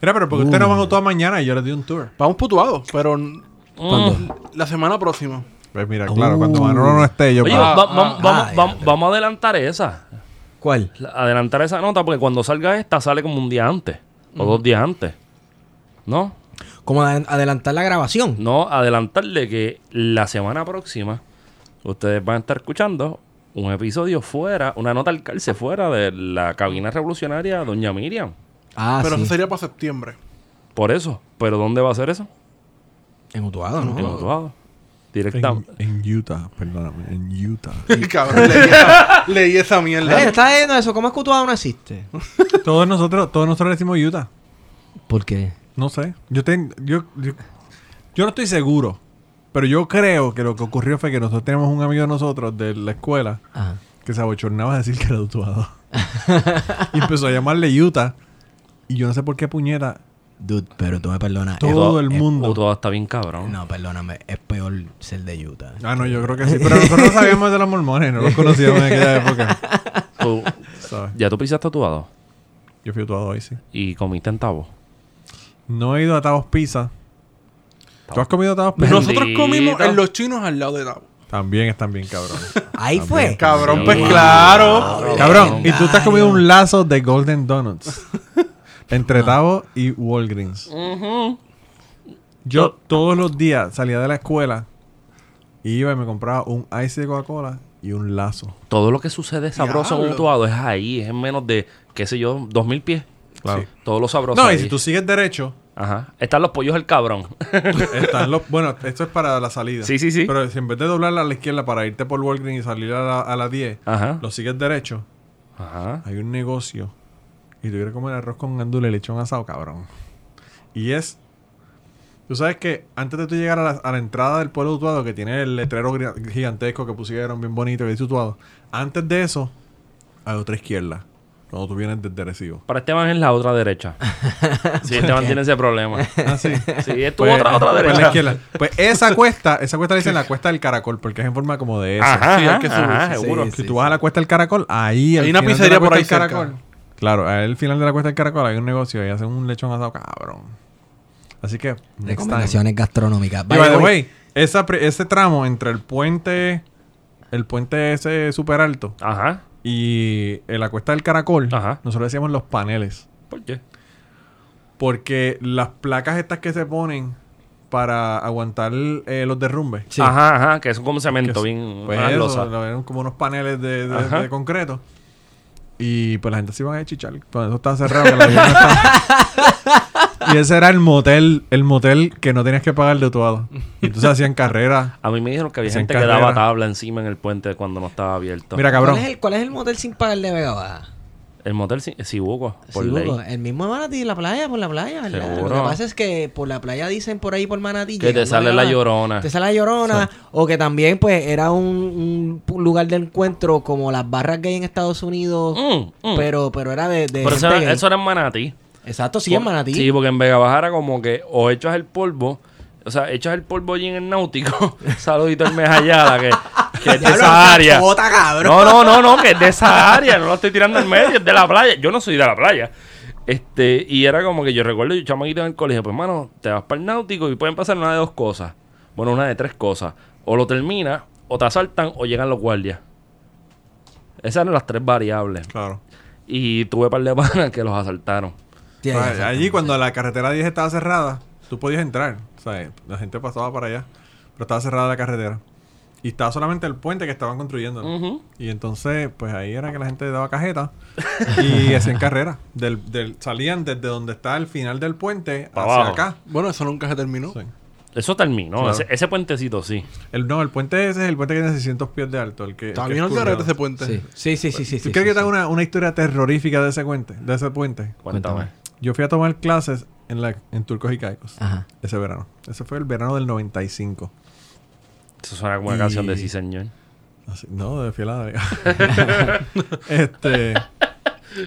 Mira, pero porque ustedes no van toda mañana y yo les di un tour. Vamos putuados, pero Mm. la semana próxima. Pues mira, claro, cuando Manolo no esté, yo... Oye, pa- Ah, va- ah, vamos, ah, vamos, vamos, a adelantar esa. ¿Cuál? La- Adelantar esa nota porque cuando salga esta sale como un día antes. O dos días antes. ¿No? Como ad- adelantar la grabación. No, adelantarle que la semana próxima ustedes van a estar escuchando un episodio fuera, una nota al calce fuera de la cabina revolucionaria Doña Miriam. Ah, pero sí. eso sería para septiembre. Por eso. ¿Pero dónde va a ser eso? En Utuado, ¿no? En Utuado. En, Directamente. en Utah, perdóname, en Utah. *laughs* Cabrón, leí esa, leí esa mierda. Eh, ¿Estás viendo eso? ¿Cómo es que Utuado no existe? *laughs* todos nosotros, todos nosotros le decimos Utah. ¿Por qué? No sé. Yo, ten- yo, yo, yo no estoy seguro. Pero yo creo que lo que ocurrió fue que nosotros tenemos un amigo de nosotros de la escuela Ajá. que se abochornaba a decir que era de Utuado. *laughs* y empezó a llamarle Utah. Y yo no sé por qué puñeta. Dude, pero tú me perdonas. Todo Utuado- el es- mundo. Utuado está bien cabrón. No, perdóname. Es peor ser de Utah. Ah, no, yo creo que sí. Pero nosotros no sabíamos de los mormones, no los conocíamos en aquella época. *laughs* Tú- ¿sabes? ya tú pisaste Utuado Yo fui a Utuado hoy, sí. y comiste en Tabo. No he ido a Tabos Pizza. ¿Tú has comido Tabos Pizza? Bendito. Nosotros comimos en los chinos al lado de Tabo. También están bien cabrones. *laughs* Ahí fue. Cabrón, Sí. pues claro. Cabrón, y tú te has comido un lazo de Golden Donuts. *laughs* entre Tavo y Walgreens. Yo todos los días salía de la escuela, iba y me compraba un ice de Coca-Cola y un lazo. Todo lo que sucede sabroso en. Utuado es ahí. Es en menos de, qué sé yo, dos mil pies. Claro. Todo lo sabroso No, y si tú sigues derecho, Ajá. Están los pollos del cabrón. *laughs* están los... *laughs* Bueno, esto es para la salida. Sí, sí, sí. Pero si en vez de doblar a la izquierda para irte por Walgreens y salir a la, a la 10, Ajá. lo sigues derecho, Ajá. hay un negocio y tú quieres comer arroz con gandules y lechón asado, cabrón. Y es Tú sabes que antes de tú llegar a la, a la entrada del pueblo de Utuado, que tiene el letrero gigantesco que pusieron bien bonito que dice Utuado, antes de eso hay otra izquierda. Cuando tú vienes desde Recibo. Para Esteban es la otra derecha. *laughs* sí, Esteban tiene ese problema. Ah, sí. Sí, es tu Pues, otra, otra pues la derecha. izquierda. Pues esa cuesta, esa cuesta le dicen la cuesta del caracol, porque es en forma como de eso. Ajá, Sí, hay ajá, que subir, ajá, sí, seguro. sí. Si tú vas a la cuesta del caracol, ahí Hay una pizzería por ahí cerca. caracol. Claro, al final de la cuesta del caracol hay un negocio y hacen un lechón asado cabrón. Así que. Recomendaciones gastronómicas. Y by the way, esa ese tramo entre el puente, el puente ese súper alto Ajá. y eh, la cuesta del caracol, Ajá. nosotros decíamos los paneles. ¿Por qué? Porque las placas estas que se ponen para aguantar eh, los derrumbes. Sí. Ajá, ajá, que son como cemento, que- bien. Pues eso, como unos paneles de, de- Ajá. de concreto. Y pues la gente se iba a chichar. Cuando eso estaba cerrado. que la vida no estaba- *laughs* y ese era el motel, el motel que no tenías que pagar de Utuado. Y entonces hacían carreras. *laughs* A mí me dijeron que había gente que daba tabla encima en el puente cuando no estaba abierto. Mira, ¿Cuál cabrón. es, el, ¿Cuál es el motel sin pagar de Vega Baja? El motel Sibuco, por. Hugo, el mismo de Manatí, la playa, por la playa, ¿verdad? Seguro. Lo que pasa es que por la playa dicen por ahí por Manatí. Que te sale la llorona. Te sale la llorona. O que también, pues, era un, un lugar de encuentro como las barras gay en Estados Unidos. Mm, mm. Pero, pero era de. de Pero eso era, gay. eso era en Manatí. Exacto, sí, en Manatí. Sí, porque en Vega Baja era como que o echas el polvo, o sea, echas el polvo allí en el náutico. *laughs* Saludito al Mejayala, que, que es de esa área. No, no, no, no, que es de esa área, no lo estoy tirando en medio, es de la playa. Yo no soy de la playa. Este, y era como que yo recuerdo, yo chamaquito en el colegio, pues mano, te vas para el náutico y pueden pasar una de dos cosas. Bueno, una de tres cosas. O lo terminas, o te asaltan, o llegan los guardias. Esas eran las tres variables. Claro. Y tuve par de *laughs* panas que los asaltaron. Allí cuando la carretera 10 estaba cerrada, tú podías entrar. O sea, la gente pasaba para allá. Pero estaba cerrada la carretera. Y estaba solamente el puente que estaban construyendo. Y entonces, pues ahí era que la gente daba cajeta y *laughs* hacían carrera. Del, del, salían desde donde está el final del puente Pa' hacia abajo. acá. Bueno, eso nunca se terminó. Sí. Eso terminó. Claro. Ese, ese puentecito sí. El, no, el puente ese es el puente que tiene 600 pies de alto. El que, Está el que bien es ese puente. Sí, sí, sí, sí. sí, ¿Tú sí, sí, que te una, una historia terrorífica de ese puente? De ese puente. Cuéntame. Yo fui a tomar clases en, la, en Turcos y Caicos Ajá. ese verano. Ese fue el verano del 95. Eso suena como una Y- canción de Sí, señor. Así- no, de fiel a *laughs* este.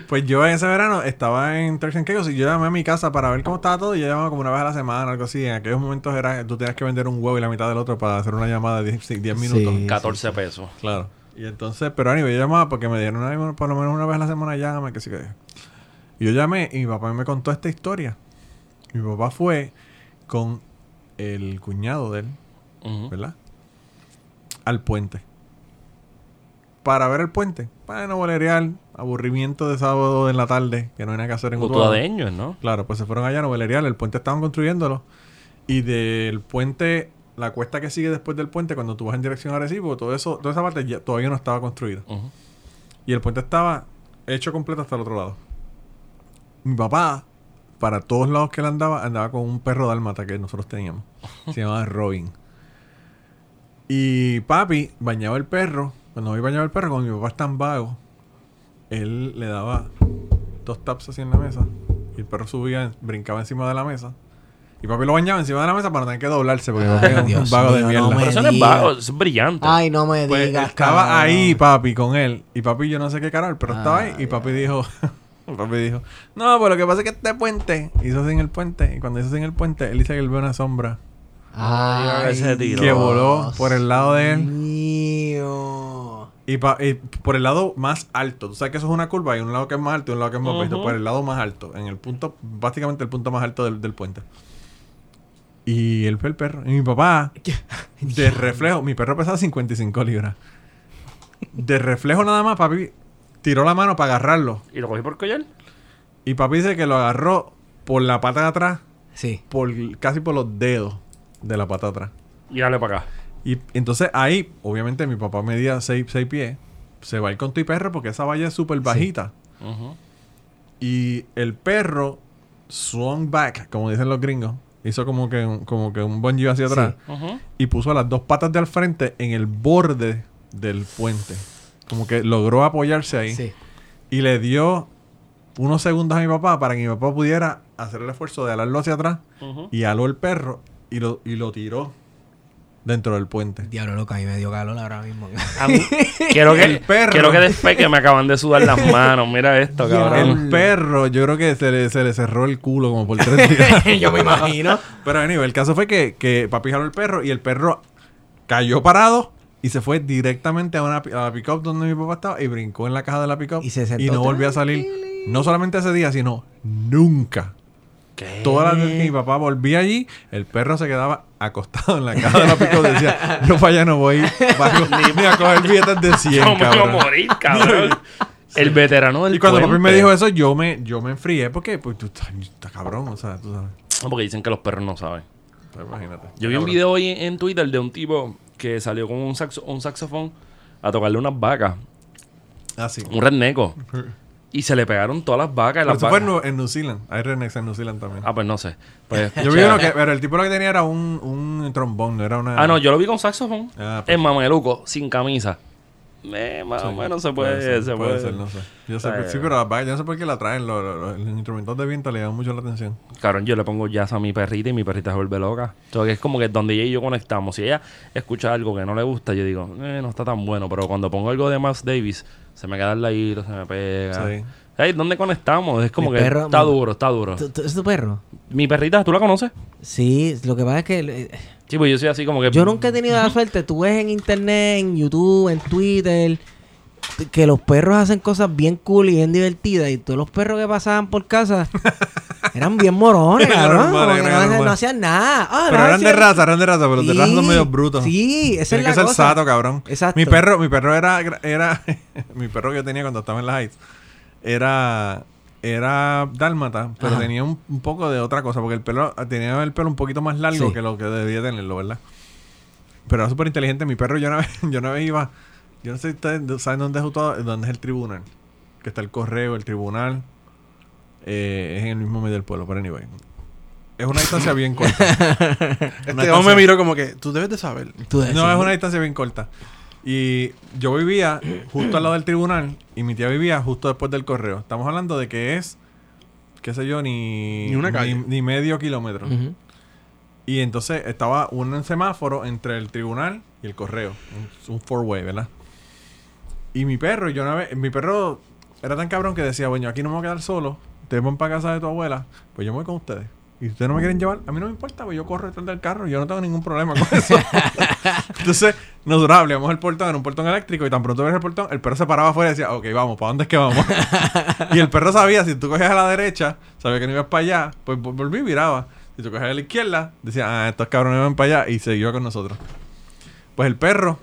Pues yo en ese verano estaba en Turks and Caicos y yo llamé a mi casa para ver cómo estaba todo. Y yo llamaba como una vez a la semana, algo así. En aquellos momentos era tú tenías que vender un huevo y la mitad del otro para hacer una llamada de 10, 10 minutos. Sí. 14 pesos. Claro. Y entonces, pero anyway, yo llamaba porque me dieron una- por lo menos una vez a la semana llame, que sí que. Y yo llamé y mi papá me contó esta historia. Mi papá fue con el cuñado de él. ¿verdad? Al puente. Para ver el puente. Bueno, bolerear, aburrimiento de sábado en la tarde, que no hay nada que hacer en Utuado. ¿no? Claro, pues se fueron allá a novelerear. El puente estaban construyéndolo. Y del puente, la cuesta que sigue después del puente, cuando tú vas en dirección a Arecibo, todo eso, toda esa parte ya, todavía no estaba construida. Y el puente estaba hecho completo hasta el otro lado. Mi papá, para todos lados que él andaba, andaba con un perro dálmata que nosotros teníamos. Se *laughs* llamaba Robin. Y papi bañaba el perro. Cuando hoy bañaba el perro, cuando mi papá es tan vago, él le daba dos taps así en la mesa. Y el perro subía, brincaba encima de la mesa. Y papi lo bañaba encima de la mesa para no tener que doblarse, porque Ay, un vago de mierda. no me Pero eso no es diga. vago, eso es brillante. Ay, no me Pues digas, estaba cabrón. ahí papi con él. Y papi yo no sé qué carajo, pero estaba ahí. Y papi dijo... *laughs* papi dijo... No, pues lo que pasa es que este puente... Hizo así en el puente. Y cuando hizo así en el puente, él dice que él ve una sombra. Tiro. Que voló por el lado de él. Mío. Y, pa- y por el lado más alto. Tú sabes que eso es una curva. Hay un lado que es más alto y un lado que es más. Ujú. Por el lado más alto. En el punto... Básicamente el punto más alto del, del puente. Y él fue el perro. Y mi papá... De reflejo... Mi perro pesaba 55 libras. De reflejo nada más, papi... Tiró la mano para agarrarlo. ¿Y lo cogí por collar? Y papi dice que lo agarró por la pata de atrás, Sí. por casi por los dedos de la pata de atrás. Y dale para acá. Y entonces ahí, obviamente mi papá medía 6 pies. Se va a ir con tu perro porque esa valla es súper bajita. Y el perro swung back, como dicen los gringos. Hizo como que, un- como que un bungee hacia atrás. Y puso las dos patas de al frente en el borde del puente. Como que logró apoyarse ahí. Sí. y le dio unos segundos a mi papá para que mi papá pudiera hacer el esfuerzo de alarlo hacia atrás y aló el perro y lo, y lo tiró dentro del puente. Diablo, loca, y me dio calor ahora mismo. A mí- quiero que, El perro. quiero que después que me acaban de sudar las *laughs* manos. Mira esto, cabrón. El perro, yo creo que se le, se le cerró el culo como por tres días. *laughs* Yo me imagino. Pero anyway, el caso fue que, que papi jaló el perro y el perro cayó parado y se fue directamente a, una, a la pick-up donde mi papá estaba y brincó en la caja de la pick-up Y se sentó no volvió a salir. No solamente ese día, sino nunca. ¿Qué? Todas las veces que mi papá volvía allí, el perro se quedaba acostado en la caja de la pick-up. Decía, yo para allá no voy *laughs* para ni a coger billetes de 100, Yo me voy a cabrón. morir, cabrón. El veterano del Y cuando papi puente. me dijo eso, yo me, yo me enfrié porque pues tú estás, estás cabrón, o sea, tú sabes. No, porque dicen que los perros no saben. Pues, imagínate. Yo vi un video hoy en, en Twitter de un tipo que salió con un, saxo- un saxofón a tocarle unas vacas. Ah, sí. Un redneco. *laughs* Y se le pegaron todas las vacas. y las eso fue en, New Zealand. Hay rednecks en New Zealand también. Ah, pues no sé. Pues, *laughs* yo vi uno que, pero el tipo lo que tenía era un, un trombón, no era una. Ah, no, yo lo vi con saxofón. Ah, pues. En mameluco, sin camisa. Eh, más o menos se puede, ser, se puede puede. ser, no sé. Yo sé, sí, pero las vacas, yo no sé por qué la traen. Los, los- los instrumentos de viento le llaman mucho la atención. Cabrón, yo le pongo jazz a mi perrita y mi perrita se vuelve loca. Que es como que donde ella y yo conectamos. Si ella escucha algo que no le gusta, yo digo, eh, no está tan bueno. Pero cuando pongo algo de Miles Davis, se me queda el ladito, se me pega. Sí. ¿Dónde conectamos? Es como Mi que perro- está mi- duro, está duro. ¿Tú- tú- ¿Es tu perro? Mi perrita, ¿tú la conoces? Sí, lo que pasa es que eh, Sí, pues yo soy así como que... yo nunca he tenido la suerte. Tú ves en internet, en YouTube, en Twitter, que los perros hacen cosas bien cool y bien divertidas. Y todos los perros que pasaban por casa *laughs* eran bien morones, que eran no, hacían- no hacían nada. Ah, Pero no eran de raza, eran de raza, pero los de raza son Sí, medio brutos. Sí, esa Tiene es que la ser cosa. sato, cabrón. Exacto. Mi perro, mi perro era, era *laughs* mi perro que yo tenía cuando estaba en la Heights era era dálmata, pero Ajá. tenía un, un poco de otra cosa, porque el pelo tenía el pelo un poquito más largo Sí. que lo que debía tenerlo, ¿verdad? Pero era súper inteligente. Mi perro yo una *laughs* vez, yo una vez iba, yo no sé si ustedes saben dónde es, todo- dónde es el tribunal, que está el correo, el tribunal, eh, es en el mismo medio del pueblo, pero anyway. Es una distancia bien corta. *laughs* Este hombre me miró como que tú debes de saber. Tú No, es una distancia bien corta. Y yo vivía justo al lado del tribunal y mi tía vivía justo después del correo. Estamos hablando de que es, qué sé yo, ni, Ni una calle. ni, ni medio kilómetro. Y entonces estaba un semáforo entre el tribunal y el correo. Un, un four-way, ¿verdad? Y mi perro, yo una vez, mi perro era tan cabrón que decía, bueno, aquí no me voy a quedar solo. Ustedes van para casa de tu abuela, pues yo me voy con ustedes. Y si ustedes no me quieren llevar, a mí no me importa, pues yo corro detrás del carro, yo no tengo ningún problema con eso. *laughs* Entonces, nosotros abríamos el portón, era un portón eléctrico, y tan pronto ves el portón, el perro se paraba afuera y decía, ok, vamos, ¿para dónde es que vamos? *laughs* y el perro sabía, si tú cogías a la derecha, sabía que no ibas para allá, pues vol- volví y viraba. Si tú cogías a la izquierda, decía, ah, estos cabrones van para allá, y siguió con nosotros. Pues el perro,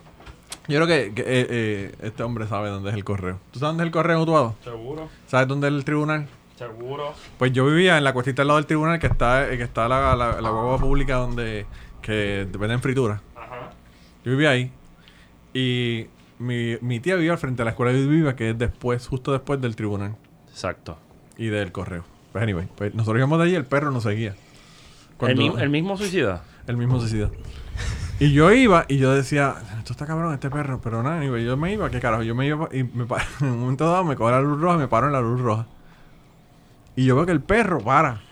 yo creo que, que, eh, eh, este hombre sabe dónde es el correo. ¿Tú sabes dónde es el correo, Utuado? Seguro, ¿Sabes dónde es el tribunal? Seguro. Pues yo vivía en la cuestita al lado del tribunal que está, eh, que está la, la, la guagua pública donde que venden fritura. Ajá. Yo vivía ahí. Y mi, mi tía vivía al frente de la escuela que yo vivía, que es después, justo después del tribunal Exacto. y del correo. Pues anyway, pues nosotros íbamos de allí y el perro nos seguía. ¿El, Cuando- mi- el mismo suicida? el mismo suicida. Y yo iba y yo decía, esto está cabrón este perro, pero nada, anyway, yo me iba, qué carajo, yo me iba y me *laughs* en un momento dado me coge la luz roja y me paro en la luz roja. Y yo veo que el perro para.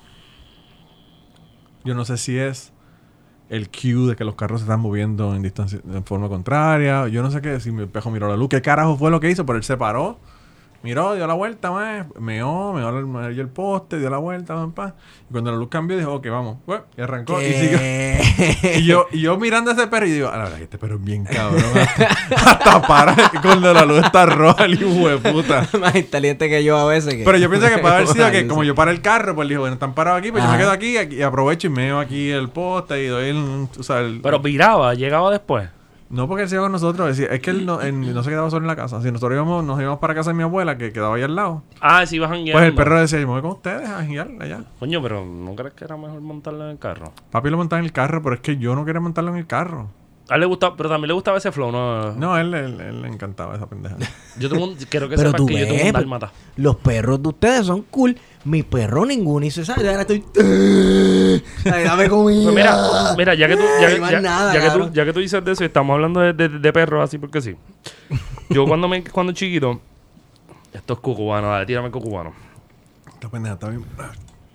Yo no sé si es el cue de que los carros se están moviendo en distancia, en forma contraria. Yo no sé qué, si mi espejo miró la luz, qué carajo fue lo que hizo, pero él se paró. Miró, dio la vuelta, más, meó, meó el, meó el poste, dio la vuelta, pam, pam. Y cuando la luz cambió, dijo, ok, vamos. Y arrancó. Y siguió. Y yo, y yo mirando a ese perro y digo, a la verdad que este perro es bien cabrón. Hasta, *laughs* hasta para cuando la luz está roja, el hijo de puta. *laughs* Más inteligente que yo a veces. que- Pero yo pienso que puede haber *laughs* sido que como yo paré el carro, pues dijo, bueno, están parados aquí, pues yo me quedo aquí, aquí y aprovecho y meo aquí el poste y doy el... O sea, el- Pero viraba, llegaba después. No porque él se iba con nosotros, es, que él no, él no se quedaba solo en la casa. Si nosotros íbamos, nos íbamos para casa de mi abuela, que quedaba ahí al lado, Ah, sí, bajan pues el perro decía, yo me voy con ustedes a guiar allá. Coño, pero ¿no crees que era mejor montarlo en el carro? Papi lo montaba en el carro, pero es que yo no quería montarlo en el carro. A él le gustaba, pero también le gustaba ese flow, ¿no? No, él, él, él le encantaba esa pendeja. Yo tengo un, quiero que Pero tú que yo tengo ves, un dálmata. los perros de ustedes son cool. Mi perro ninguno hizo esa. Ahora estoy. *laughs* Ay, dame comida. Pues mira, mira, ya que tú, ya, que- más ya- nada, ya que tú, ya que tú dices de eso estamos hablando de, de, de perros así porque sí. Yo cuando me cuando chiquito, esto es cucubano, dale, tírame el cucubano. Esta pendeja está bien.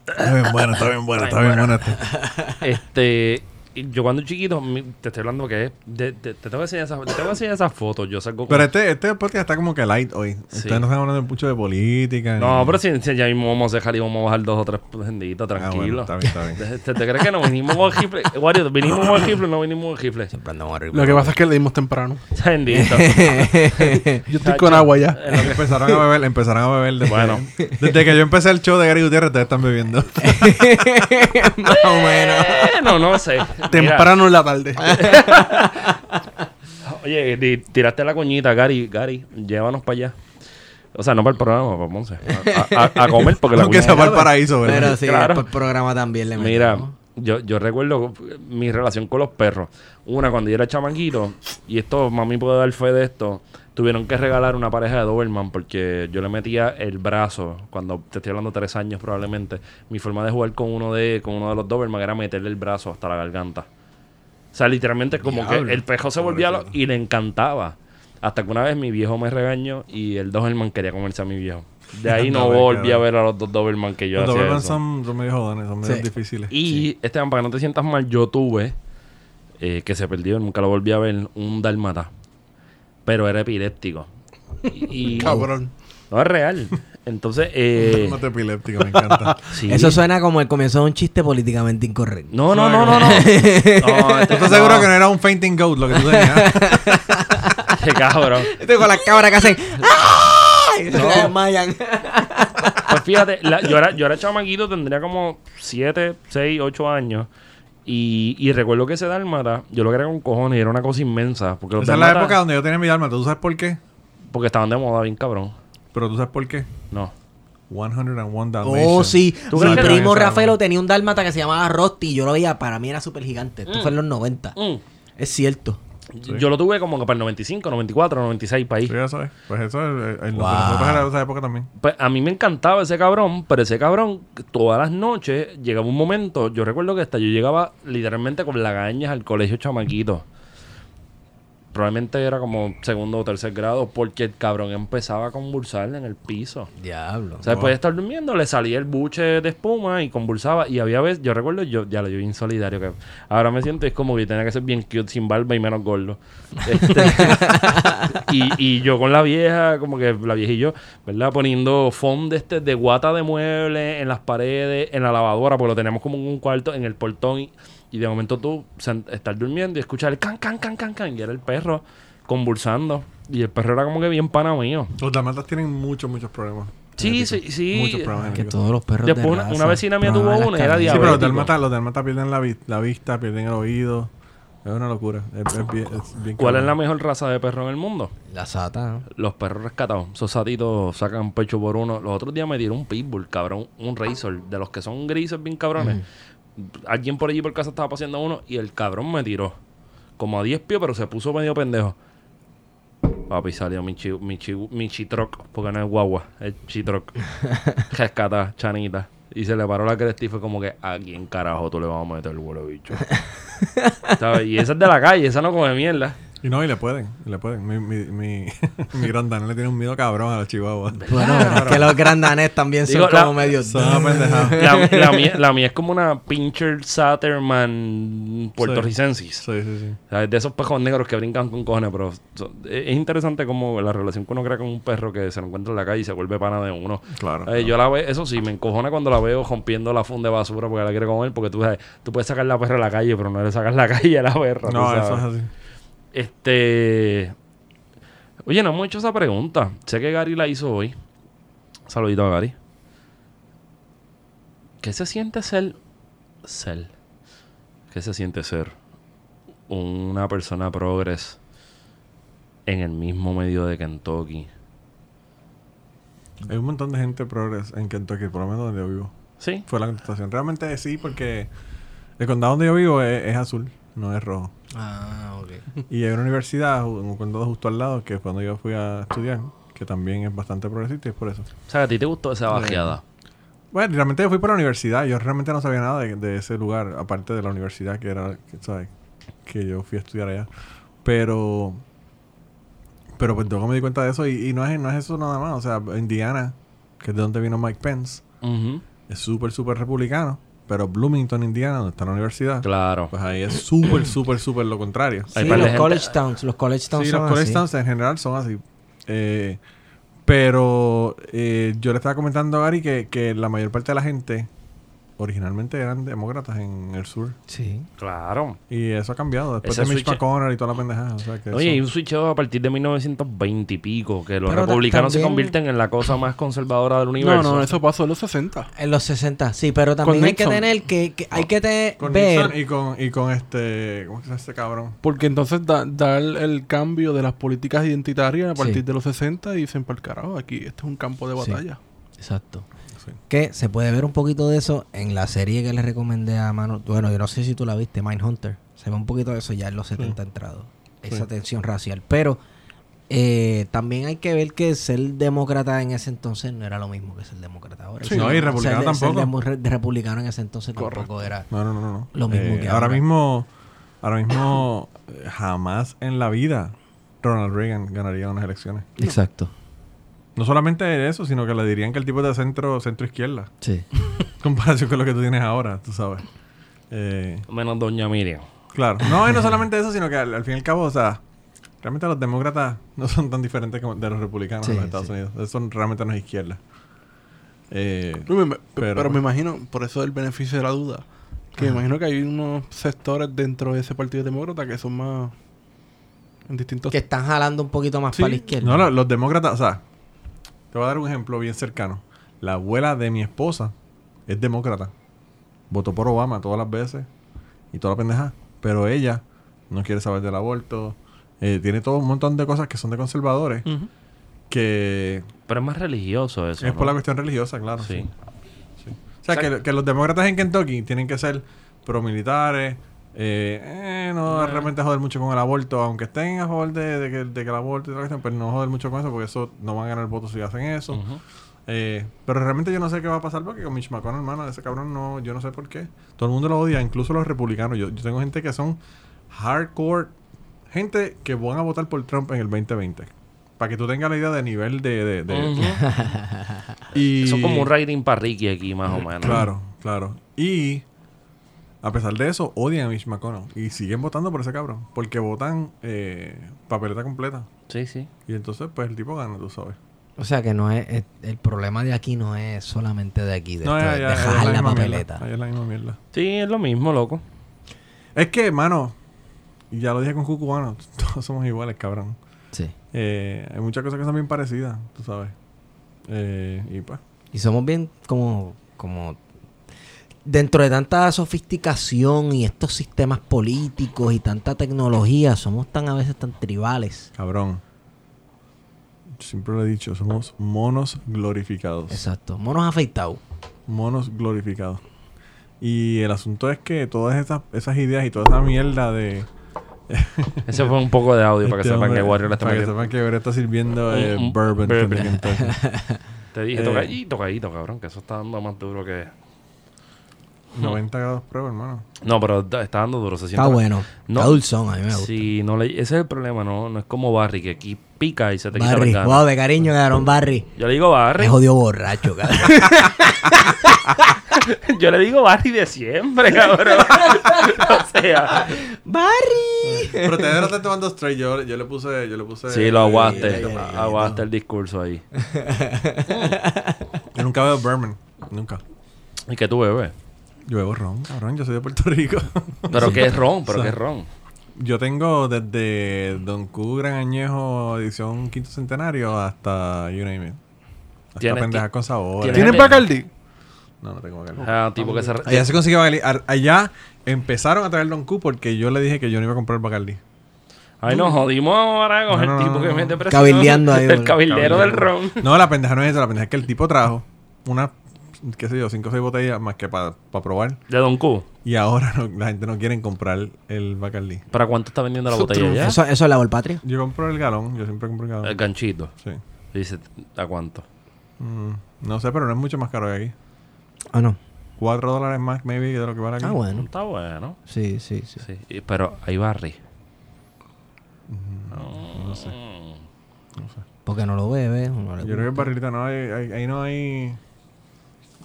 Está bien buena, está bien buena, está bien esta. Este, yo cuando chiquito, te estoy hablando que es. de- de- te tengo que enseñar esas, te tengo que enseñar esas fotos. Yo salgo Pero este, este podcast está como que light hoy. Sí. Ustedes no están hablando mucho de política. No, ni- pero si, si ya mismo vamos a dejar y vamos a bajar dos o tres benditos, Ah, bueno, tranquilo. está bien, está bien. ¿Te, te crees que no vinimos con gifle? *laughs* Wario, ¿vinimos con gifle o no vinimos con gifle? Siempre andamos arriba. Lo que pasa es que le dimos temprano. *laughs* Bendito. *laughs* Yo estoy con agua ya. Empezaron a beber, empezaron a beber. Desde, Bueno. desde que yo empecé el show de Gary Gutiérrez, ustedes están bebiendo. Más o menos. No, no sé. *laughs* Mira, Temprano en la tarde. *laughs* oye, tiraste la coñita, Gary. Gary, llévanos para allá. O sea, no para el programa, para Ponce. A, a- a comer porque la Aunque sea para el paraíso, ¿verdad? Pero sí, Claro. por programa también le Mira, metemos. Yo, yo recuerdo mi relación con los perros. Una, cuando yo era chamaquito, y esto, mami puede dar fe de esto, tuvieron que regalar una pareja de Doberman porque yo le metía el brazo, cuando te estoy hablando tres años probablemente, mi forma de jugar con uno de, con uno de los Doberman era meterle el brazo hasta la garganta. O sea, literalmente como Diablo. que el pejo se volvía lo- y le encantaba. Hasta que una vez mi viejo me regañó y el Doberman quería comerse a mi viejo. De ahí no No, volví a ver a los dos Doberman que yo Los hacía Doberman eso. son, son medio jodones, son medio Sí. difíciles. Y, Esteban, para que no te sientas mal, yo tuve, eh, que se perdió, nunca lo volví a ver, un dálmata. Pero era epiléptico. Y, y- *laughs* Cabrón. no es real. Entonces, *laughs* eh, epiléptico, me encanta. *laughs* sí. Eso suena como el comienzo de un chiste políticamente incorrecto. No, no, no, no, no. no este- ¿Estás seguro que no era un fainting goat lo que tú tenías? Qué cabrón. Estoy con las cabras que hacen. ¡Ay! Se *laughs* desmayan. *laughs* Pues fíjate, la- yo, era, yo era chamaquito, tendría como 7, 6, 8 años. Y, y recuerdo que ese dálmata, yo lo quería con cojones y era una cosa inmensa. Porque los Esa es la dálmatas- época donde yo tenía mi alma. ¿Tú sabes por qué? Porque estaban de moda bien cabrón. Pero tú sabes por qué. No. 101 Dalmatians. Oh, sí. ¿Tú Mi crees que primo esa- Rafaelo tenía un dálmata que se llamaba Rosti y yo lo veía, para mí era súper gigante. Esto fue en los 90. Mm. Es cierto. Yo lo tuve como que para el 95, 94, 96 país. Sí, ya sabes. Pues eso es, es- Wow. nosotros era de esa época también. Pues a mí me encantaba ese cabrón, pero ese cabrón, todas las noches llegaba un momento, yo recuerdo que hasta yo llegaba literalmente con lagañas al colegio chamaquito. Probablemente era como segundo o tercer grado, porque el cabrón empezaba a convulsar en el piso. Diablo. O sea, después de estar durmiendo, le salía el buche de espuma y convulsaba. Y había veces, yo recuerdo, yo ya lo yo bien solidario, que ahora me siento, es como que tenía que ser bien cute, sin barba y menos gordo. Este, *laughs* y, y yo con la vieja, como que la vieja y yo, ¿verdad? Poniendo foam de este, de guata de muebles en las paredes, en la lavadora, porque lo teníamos como en un cuarto, en el portón. Y, y de momento tú estar durmiendo y escuchar el can, can, can, can, can. Y era el perro convulsando. Y el perro era como que bien pana mío. Los dalmatas tienen muchos, muchos problemas. Sí, sí, sí. Muchos problemas Que todos los perros Después de una- raza una vecina mía tuvo una, las era carnes. Sí, pero los diabético. dalmatas, los dalmatas pierden la, vi- la vista, pierden el oído. Es una locura. Es, es bien, es bien ¿Cuál es la mejor raza de perro en el mundo? La sata. ¿no? Los perros rescatados. Esos satitos sacan pecho por uno. Los otros días me dieron un pitbull, cabrón. Un razor. De los que son grises, bien cabrones. Alguien por allí por casa estaba paseando uno y el cabrón me tiró. Como a 10 pies, pero se puso medio pendejo. Papi, salió mi, chi, mi, chi- mi chitroc, porque no es guagua, es chitroc. *laughs* Rescata, chanita. Y se le paró la cresta y fue como que, ¿a quién carajo tú le vas a meter el huevo bicho? *laughs* ¿Sabes? Y esa es de la calle, esa no come mierda. Y no, y le pueden, y le pueden. Mi, mi, mi, *laughs* mi gran Dan le tiene un miedo cabrón a los chihuahuas. Bueno, es que los grandanés también son Digo, la- como medio... Son. *laughs* La, la mía, la mía es como una pincher Satterman puertorricensis. Sí, sí, sí. O sea, de esos pejos negros que brincan con cojones, pero so- es es interesante como la relación que uno crea con un perro que se lo encuentra en la calle y se vuelve pana de uno. Claro. Eh, Yo la veo, eso sí, me encojona cuando la veo rompiendo la funda de basura porque la quiere comer, porque tú sabes, tú puedes sacar la perra a la calle, pero no le sacas la *laughs* calle a la perra. no, eso es así. Este. Oye, no hemos hecho esa pregunta. Sé que Gary la hizo hoy. Saludito a Gary. ¿Qué se siente ser. Ser. ¿Qué se siente ser una persona progres en el mismo medio de Kentucky? Hay un montón de gente progres en Kentucky, por lo menos donde yo vivo. Sí. Fue la contestación. Realmente sí, porque el condado donde yo vivo es, es azul, no es rojo. Ah, ok. Y hay una universidad, un condado justo al lado, que fue cuando yo fui a estudiar, que también es bastante progresista y es por eso. O sea, a ti te gustó esa bajeada. Bueno, realmente yo fui para la universidad. Yo realmente no sabía nada de, de ese lugar, aparte de la universidad que era, que, ¿sabes? Que yo fui a estudiar allá. Pero, pero pues luego me di cuenta de eso y, y no, es, no es eso nada más. O sea, Indiana, que es de donde vino Mike Pence, es súper, súper republicano. Pero Bloomington, Indiana, donde está la universidad, Claro. pues ahí es súper, súper, súper lo contrario. Sí, los gente- college towns, los college towns Sí, son los college así. towns en general son así. Eh, pero eh, yo le estaba comentando a Gary que, que la mayor parte de la gente originalmente eran demócratas en el sur. Sí. Claro. Y eso ha cambiado después Ese de Mitch switch- McConnell y toda la pendejada. O sea, que Oye, y eso- un switcheo a partir de 1920 y pico, que los Pero ta- republicanos se también- convierten en la cosa más conservadora del universo. No, no, eso pasó en los 60. En los 60, sí, pero también Con hay que Nixon. tener que, que hay que te- con ver Nixon y con, y con este... ¿Cómo se llama este cabrón? Porque entonces da, da el, el cambio de las políticas identitarias a partir Sí. de los 60 y dicen, por carajo, aquí este es un campo de Sí. batalla. Exacto. Sí. Que se puede ver un poquito de eso en la serie que le recomendé a Manu. Bueno, yo no sé si tú la viste, Mindhunter. Se ve un poquito de eso ya en los 70 entrados. Esa Sí. tensión racial. Pero eh, también hay que ver que ser demócrata en ese entonces no era lo mismo que ser demócrata ahora. Sí, no, y republicano ser, ser tampoco. demo- re- republicano en ese entonces tampoco era. No, no, no, no. Lo mismo Eh, que ahora ahora. mismo, ahora mismo, eh, jamás en la vida Ronald Reagan ganaría unas elecciones. Exacto. No solamente eso, sino que le dirían que el tipo es de centro, centro izquierda. Sí. *laughs* comparación con lo que tú tienes ahora, tú sabes. Eh, Menos Doña Miriam. claro. No, y no *laughs* solamente eso, sino que al, al fin y al cabo, o sea, realmente los demócratas no son tan diferentes como de los republicanos Sí, en los Estados sí. Unidos. Eso realmente no es izquierda. Eh, No, me- me- Pero- pero, me imagino, por eso el beneficio de la duda, que me imagino que hay unos sectores dentro de ese partido demócrata que son más en distintos... Que están jalando un poquito más sí, para la izquierda. no, lo- los demócratas, o sea, te voy a dar un ejemplo bien cercano. La abuela de mi esposa es demócrata. Votó por Obama todas las veces y toda la pendeja. Pero ella no quiere saber del aborto. eh, tiene todo un montón de cosas que son de conservadores. Que Pero es más religioso eso. es ¿no? por la cuestión religiosa, claro. Sí. sí. O sea, que, que los demócratas en Kentucky tienen que ser promilitares. Eh, eh, no realmente joder mucho con el aborto, aunque estén a favor de, de que, de que el aborto y la cuestión, pero no joder mucho con eso porque eso no van a ganar votos si hacen eso. Eh, pero realmente yo no sé qué va a pasar porque con Mitch McConnell, hermano, ese cabrón no, yo no sé por qué. Todo el mundo lo odia, incluso los republicanos. Yo, yo tengo gente que son hardcore, gente que van a votar por Trump en el 2020. Para que tú tengas la idea de nivel de... de, de- Ujú. y, *laughs* Eso es como un rating para Ricky aquí, más o menos. Claro, claro. Y a pesar de eso, odian a Mitch McConnell. Y siguen votando por ese cabrón. Porque votan eh, papeleta completa. Sí, sí. Y entonces, pues el tipo gana, tú sabes. O sea que no es, es- el problema de aquí no es solamente de aquí, de, No, ya, ya, la papeleta. mierda. Ahí es la misma mierda. Sí, es lo mismo, loco. Es que, hermano, y ya lo dije con Cucubano, *laughs* todos somos iguales, cabrón. Sí. Eh, hay muchas cosas que son bien parecidas, tú sabes. Eh, y pues, Y somos bien como, como dentro de tanta sofisticación y estos sistemas políticos y tanta tecnología, somos tan a veces tan tribales. cabrón. Siempre lo he dicho, somos monos glorificados. Exacto. Monos afeitados. Monos glorificados. Y el asunto es que todas esas, esas ideas y toda esa mierda de... *laughs* Ese fue un poco de audio para que Este sepan que Warrior está Para que sepan que Warrior está sirviendo eh, bourbon. bourbon. *laughs* Te dije Eh. tocadito, tocadito, cabrón, que eso está dando más duro que... 90 grados prueba, hermano. No, pero da- está dando duro. Se siente Está bueno. No. Está dulzón, a mí me gusta. Sí, no le, ese es el problema, no, no es como Barry, que aquí pica y se te quita Barry. la gana. Wow, de cariño, cabrón, Barry. Yo le digo Barry. Me jodió borracho, cabrón. *laughs* Yo le digo Barry de siempre, cabrón. *laughs* o sea, ¡Barry! Pero no están tomando straight. Yo, yo le puse... Yo le puse sí, lo aguaste. aguaste el discurso ahí. Yo nunca veo bourbon. Nunca. ¿Y qué tú bebes? Yo bebo ron, cabrón. Yo soy de Puerto Rico. *laughs* Pero qué es ron, pero O qué es ron. Yo tengo desde Don Q Gran Añejo edición quinto centenario hasta you name it. Hasta ¿Tienes- pendejas con sabor. tienes- ¿Tienes Bacardi? No, no tengo Bacardi. Ah, tipo que se... Allá se consigue Bacardi. Ar- Allá empezaron a traer Don Q porque yo le dije que yo no iba a comprar Bacardi. Ay, nos jodimos ahora con No, el no, tipo no, que no. mete presión. Cabildeando ahí, El cabildero del ron. No, la pendeja no es esa. La pendeja es que el tipo trajo unas, qué sé yo, cinco o seis botellas más que para probar. De Don Q. Y ahora no- la gente no quiere comprar el Bacardi. ¿Para cuánto está vendiendo la Eso botella ya? Eso, eso es la patria. Yo compro el galón. Yo siempre compro el galón. El ganchito. Sí. Dice, ¿a cuánto? Mm, no sé, pero no es mucho más caro que aquí. Ah, no. 4 dólares más, maybe, de lo que vale aquí. Ah, bueno. Está bueno. Sí, sí, sí. Sí, y- pero hay Barry. No sé. Porque no lo bebe. No le Yo creo que gusta. barrilita no hay, hay- ahí no hay.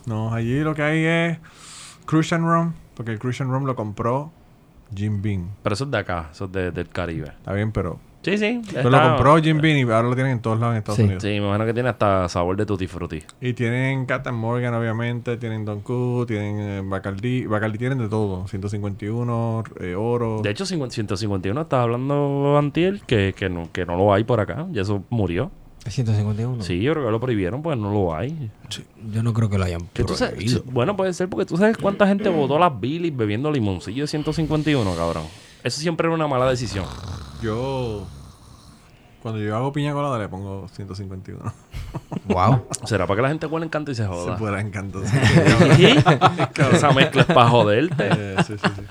No, allí lo que hay es Crucian Rum, porque el Crucian Rum lo compró Jim Beam. Pero eso es de acá, eso es de- del Caribe. Está bien, pero... Sí, sí. Pero lo compró Jim Beam y ahora lo tienen en todos lados en Estados Sí. Unidos. Sí, me imagino que tiene hasta sabor de Tutti Frutti. Y tienen Captain Morgan, obviamente. Tienen Don Q, tienen eh, Bacardi. Bacardi tienen de todo. 151, eh, oro. De hecho, 50 151 estaba hablando Antiel que, que, no, que no lo hay por acá. Y eso murió. 151. Sí, yo creo que lo prohibieron porque no lo hay. Yo no creo que lo hayan sabes- prohibido. bueno, puede ser porque tú sabes cuánta gente votó las bilis bebiendo limoncillo de 151, cabrón. Eso siempre era una mala decisión. Yo... Cuando yo hago piña colada le pongo 151. Wow. *laughs* ¿Será para que la gente huele encanto y se Se joda? fuera encanto. Esa mezcla es para joderte. Eh, sí, sí, sí.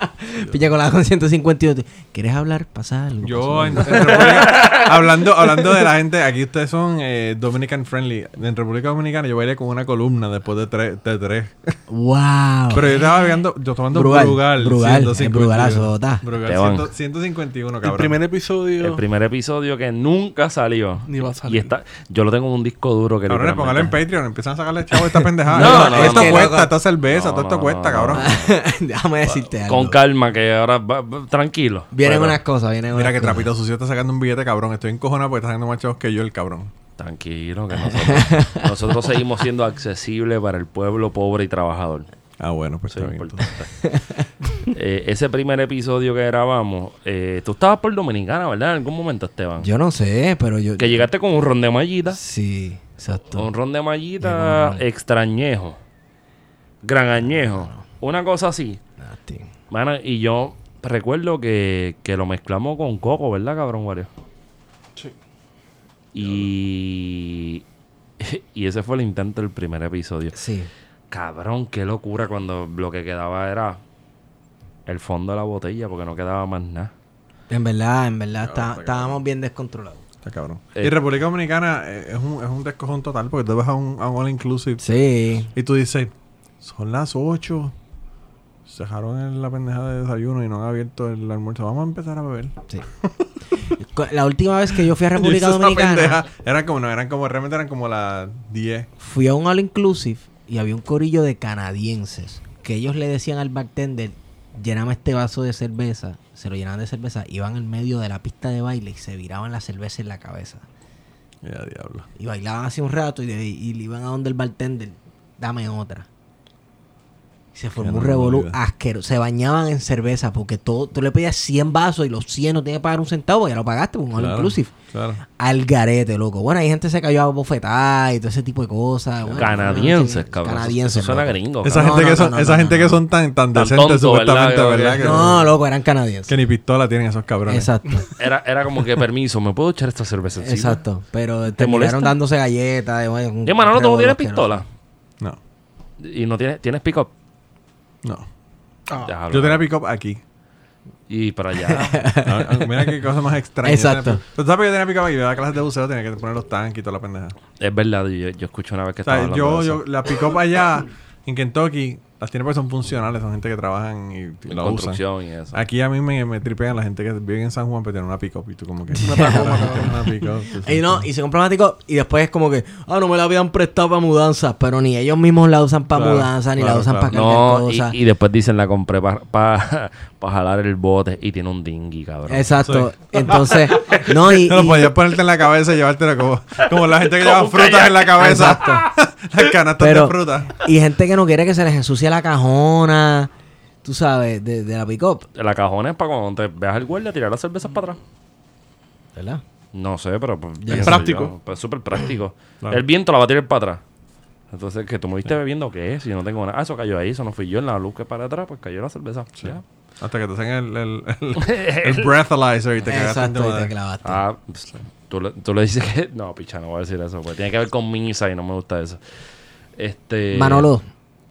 Piña colada con 152. ¿Quieres hablar? Pasa algo. Yo, pasa en, algo. en *laughs* República, hablando, hablando de la gente, aquí ustedes son eh, Dominican friendly. En República Dominicana yo bailé con una columna después de tres. De tres. Wow. Pero yo estaba viendo, yo tomando Brugal, Brugal. Brugal, 151. el Brugalazo, Brugal, Esteban. 100 151, El cabrón. primer episodio El primer episodio que nunca salió. ni va a Y salir. está, yo lo tengo en un disco duro que Cabrones, póngalo en Patreon. Empiezan a sacarle chavo a esta *laughs* pendejada. No, no, esto no. cuesta, loco. esta cerveza, No, todo esto no, cuesta, no, cabrón. *laughs* Déjame decirte algo. Con calma, que ahora va- va- tranquilo. Vienen Pero- unas cosas, vienen Mira unas que cosas. Trapito Sucio está sacando un billete, cabrón. Estoy encojonado porque está sacando más chavos que yo, el cabrón. Tranquilo, que nosotros, *laughs* nosotros seguimos siendo accesibles para el pueblo pobre y trabajador. Ah, bueno, pues Eso está es bien. importante. *laughs* Eh, ese primer episodio que grabamos, eh, tú estabas por Dominicana, ¿verdad? En algún momento, Esteban. Yo no sé, pero yo. Que llegaste con un ron de mallita. Sí, exacto. Un ron de mallita extrañejo. Gran añejo. Una cosa así. Mano, y yo recuerdo que, que lo mezclamos con coco, ¿verdad, cabrón, Wario? Sí. Y... *laughs* y ese fue el intento del primer episodio. Sí. Cabrón, qué locura cuando lo que quedaba era el fondo de la botella porque no quedaba más nada. En verdad, en verdad, está- está estábamos bien descontrolados. Está cabrón. Eh. y República Dominicana eh, es un, es un descojón total porque tú vas a un, a un all inclusive Sí. y tú dices, son las 8. Se dejaron en la pendeja de desayuno y no han abierto el almuerzo. Vamos a empezar a beber. Sí. *laughs* La última vez que yo fui a *laughs* República Dominicana. Eran como, no, eran como, realmente eran como las 10. fui a un all inclusive y había un corillo de canadienses que ellos le decían al bartender, llename este vaso de cerveza, se lo llenaban de cerveza, iban en medio de la pista de baile y se viraban la cerveza en la cabeza. Ya, diablo. Y bailaban así un rato y, de- y le iban a donde el bartender, dame otra. Y se formó Qué un revolú asqueroso. Se bañaban en cerveza porque todo, tú le pedías 100 vasos y los 100 no tenías que pagar un centavo, porque ya lo pagaste, un all Claro, inclusive. Claro. Al garete, loco. Bueno, hay gente que se cayó a bofetar y todo ese tipo de cosas. Bueno, Canadienses, cabrón. Canadienses. Eso suena gringo. Esa No, gente, no, que son, no, esa no, gente no. que son tan, tan Tan decentes, tonto, supuestamente, ¿verdad? ¿verdad? Que- Que, No, loco, eran canadienses. que ni pistola tienen esos cabrones. Exacto. *laughs* Era, era como que permiso, ¿me puedo echar esta cerveza encima? Exacto. Pero molesta? terminaron dándose galletas. y, bueno, un ¿Qué, Manolo, tú tienes pistola? No, ¿Y no tienes, tienes pick-up? No. Déjalo. Yo tenía pick-up aquí. Y para allá. *laughs* Ah, Mira qué cosa más extraña. Exacto. Tú sabes que yo tenía pick-up y yo daba clases de buceo, tenía que poner los tanques y toda la pendeja. es verdad, yo, yo escuché una vez que O estaba sea, hablando yo, yo, la pick-up allá en Kentucky, las tiene porque son funcionales, son gente que trabajan y, la usan. construcción y eso. Aquí a mí me, me tripean la gente que vive en San Juan pero tiene una pick-up y tú como que... *laughs* *laughs* Una pick-up. Y no, y se compra una tico y después es como que, ah, no me la habían prestado para mudanzas, pero ni ellos mismos la usan para Claro, mudanzas, ni claro, la usan claro. para cargar No, y, cosas. y después dicen la compré para pa, pa jalar el bote y tiene un dinghy, cabrón. Exacto. *laughs* Entonces, no, y, No, y- podías ponerte en la cabeza y llevártela como, como la gente que lleva frutas en la cabeza. *laughs* Las canastas Pero- de fruta. y gente que no quiere que se les ensucie la cajona, tú sabes, de, de la pick-up. La cajona es para cuando te veas el guardia tirar las cervezas para atrás. ¿Verdad? No sé, pero pues, pienso Práctico. yo. Pues súper práctico. *clears throat* Claro. El viento la va a tirar para atrás. Entonces, que tú me viste bebiendo, ¿qué es? Si yo no tengo nada. Ah, eso cayó ahí, eso no fui yo en la luz que para atrás, pues cayó la cerveza. Ya. Hasta que te hacen el, el, el, *laughs* el breathalyzer y te cagaste Exacto, y te clavaste. Ah, pues, tú, le, tú le dices que. *laughs* No, picha, no voy a decir eso. Porque tiene que ver con misa y no me gusta eso. Este. Manolo,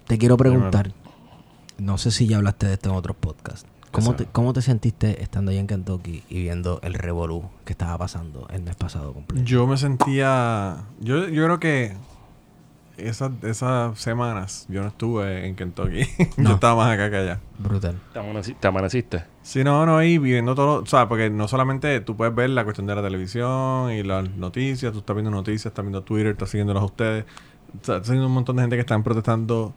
te quiero preguntar. No sé si ya hablaste de esto en otros podcasts. ¿Cómo te, ¿Cómo te sentiste estando allá en Kentucky y viendo el revolú que estaba pasando el mes pasado completo? Yo me sentía... Yo, yo creo que esas, esas semanas yo no estuve en Kentucky. *laughs* No. yo estaba más acá que allá. Brutal. ¿Te, amaneci- te amaneciste? Sí, no, no, y viviendo todo, o sea, porque no solamente tú puedes ver la cuestión de la televisión y las noticias, tú estás viendo noticias, estás viendo Twitter, estás siguiéndolos a ustedes, o sea, estás viendo un montón de gente que están protestando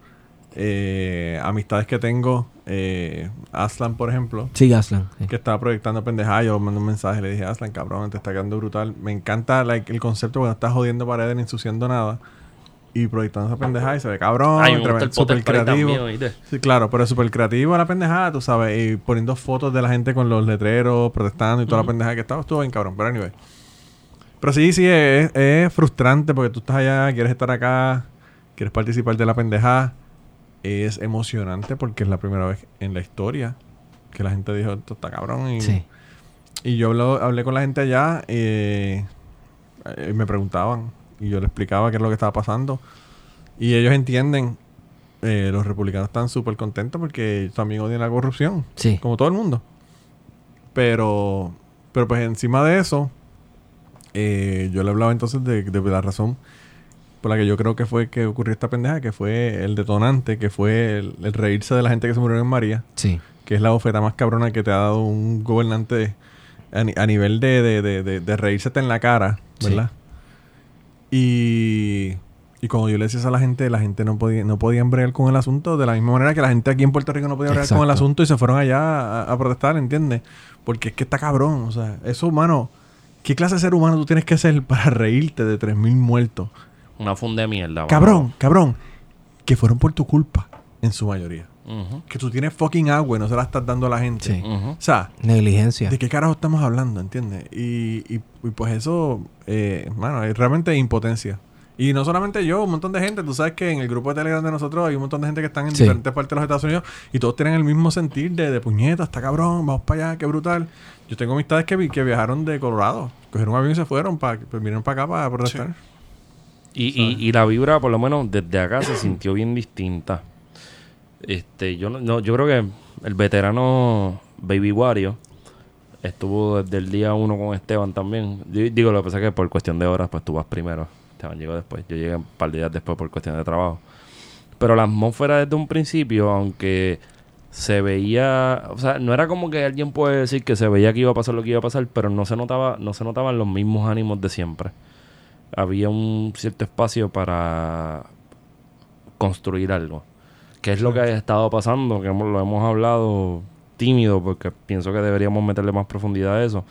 eh, amistades que tengo, eh, Aslan, por ejemplo, Sí, Aslan. sí. que estaba proyectando pendejadas, yo mandé un mensaje, le dije, Aslan, cabrón, te está quedando brutal. Me encanta like, el concepto cuando estás jodiendo paredes ni ensuciando nada. Y proyectando esa pendejada y se ve cabrón, Ay, me gusta tremendo, el spray creativo. Sí, claro, pero es súper creativo la pendejada, tú sabes, y poniendo fotos de la gente con los letreros, protestando y toda la pendejada que estaba, estuvo bien cabrón, pero anyway. Pero sí, sí, es, es frustrante porque tú estás allá, quieres estar acá, quieres participar de la pendejada. Es emocionante porque es la primera vez en la historia que la gente dijo, esto está cabrón. Y, Sí. y yo hablo- hablé con la gente allá eh, y me preguntaban y yo les explicaba qué es lo que estaba pasando. Y ellos entienden, eh, los republicanos están súper contentos porque ellos también odian la corrupción, Sí. como todo el mundo. Pero, pero pues encima de eso, eh, yo le hablaba entonces de, de la razón por la que yo creo que fue que ocurrió esta pendeja, que fue el detonante, que fue el, el reírse de la gente que se murió en María Sí. que es la oferta más cabrona que te ha dado un gobernante a, ni- a nivel de, de, de, reírsete en la cara, Sí. Y, y cuando yo le decía eso a la gente, la gente no podía no podían bregar con el asunto de la misma manera que la gente aquí en Puerto Rico no podía bregar con el asunto y se fueron allá a, a protestar, ¿entiendes? Porque es que está cabrón, o sea, eso humano, ¿qué clase de ser humano tú tienes que ser para reírte de 3.000 muertos? Una funda de mierda. mano. Cabrón, cabrón, que fueron por tu culpa, en su mayoría. Que tú tienes fucking agua y no se la estás dando a la gente. Sí. O sea, Negligencia. ¿de qué carajo estamos hablando? ¿Entiendes? Y, y, y pues eso, eh, mano, es realmente impotencia. Y no solamente yo, un montón de gente. Tú sabes que en el grupo de Telegram de nosotros hay un montón de gente que están en Sí. diferentes partes de los Estados Unidos y todos tienen el mismo sentir de, de puñeta, está cabrón, vamos para allá, qué brutal. Yo tengo amistades que, vi- que viajaron de Colorado, cogieron un avión y se fueron, para pues vinieron para acá para protestar. Y, y, y la vibra, por lo menos desde acá, se sintió bien distinta. Este, yo no, no, yo creo que el veterano Baby Wario estuvo desde el día uno con Esteban también. Di- Digo, lo que pasa es que por cuestión de horas, pues tú vas primero. Esteban llegó después. Yo llegué un par de días después por cuestión de trabajo. Pero la atmósfera desde un principio, aunque se veía, o sea, no era como que alguien puede decir que se veía que iba a pasar lo que iba a pasar, pero no se notaba, no se notaban los mismos ánimos de siempre. Había un cierto espacio para construir algo. Que es lo que ha estado pasando, que hemos- lo hemos hablado tímido, porque pienso que deberíamos meterle más profundidad a eso,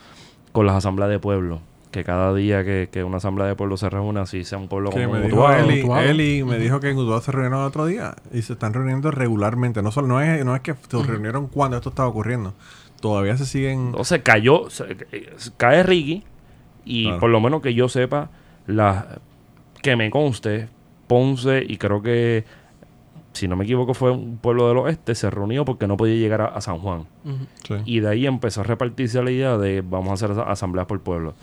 con las asambleas de pueblo. Que cada día que, que una asamblea de pueblo se reúne, así sea un pueblo Que como me dijo Utuado, Eli, Utuado. Eli me dijo que en Utuado se reunieron el otro día y se están reuniendo regularmente. No solo no es, no es que se reunieron cuando esto estaba ocurriendo. Todavía se siguen. Entonces cayó, se- cae Ricky y Claro. por lo menos que yo sepa, la, que me conste, Ponce y creo que, si no me equivoco, fue un pueblo del oeste, se reunió porque no podía llegar a, a San Juan. Sí. Y de ahí empezó a repartirse la idea de vamos a hacer asa- asambleas por pueblo.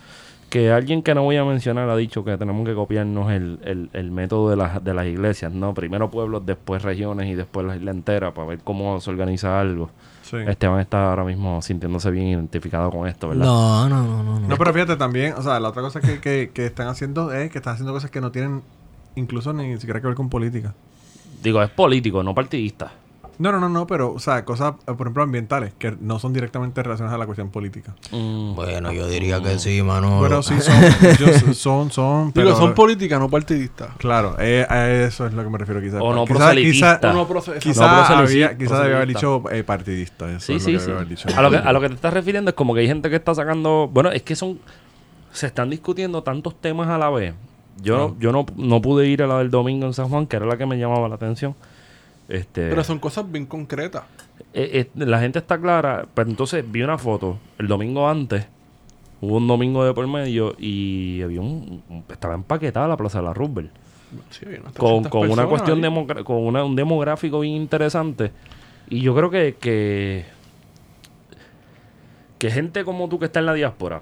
Que alguien que no voy a mencionar ha dicho que tenemos que copiarnos el, el- el método de las, de las iglesias, ¿no? Primero pueblos, después regiones y después la isla entera para ver cómo se organiza algo. Sí. Esteban está ahora mismo sintiéndose bien identificado con esto, ¿verdad? No, no, no, no. no. No, pero fíjate también, o sea, la otra cosa que, que, que están haciendo es que están haciendo cosas que no tienen incluso ni siquiera que ver con política. Digo, es político, no partidista. No, no, no, no, pero, o sea, cosas, eh, por ejemplo, ambientales, que no son directamente relacionadas a la cuestión política. Mm, Bueno, yo diría que sí, mano. Pero sí son, *laughs* yo- son, son, Digo, pero- son políticas, no partidistas. Claro, eh, a eso es lo que me refiero quizás. O no Quizá- proselitista. quizá- O no proce- Quizá No, había, proselitista. quizá debía haber dicho eh, partidista. Eso sí, es sí, lo que sí. haber dicho. A lo, que, a lo que te estás refiriendo es como que hay gente que está sacando... Bueno, es que son... Se están discutiendo tantos temas a la vez. Yo, yo no, no pude ir a la del domingo en San Juan, que era la que me llamaba la atención. Este, Pero son cosas bien concretas. eh, eh, la gente está clara. Pero entonces vi una foto el domingo antes. Hubo un domingo de por medio y había un, un- estaba empaquetada la Plaza de la Roosevelt. Sí, con, 300 con una cuestión demogra- con una- un demográfico bien interesante y yo creo que, que que gente como tú que está en la diáspora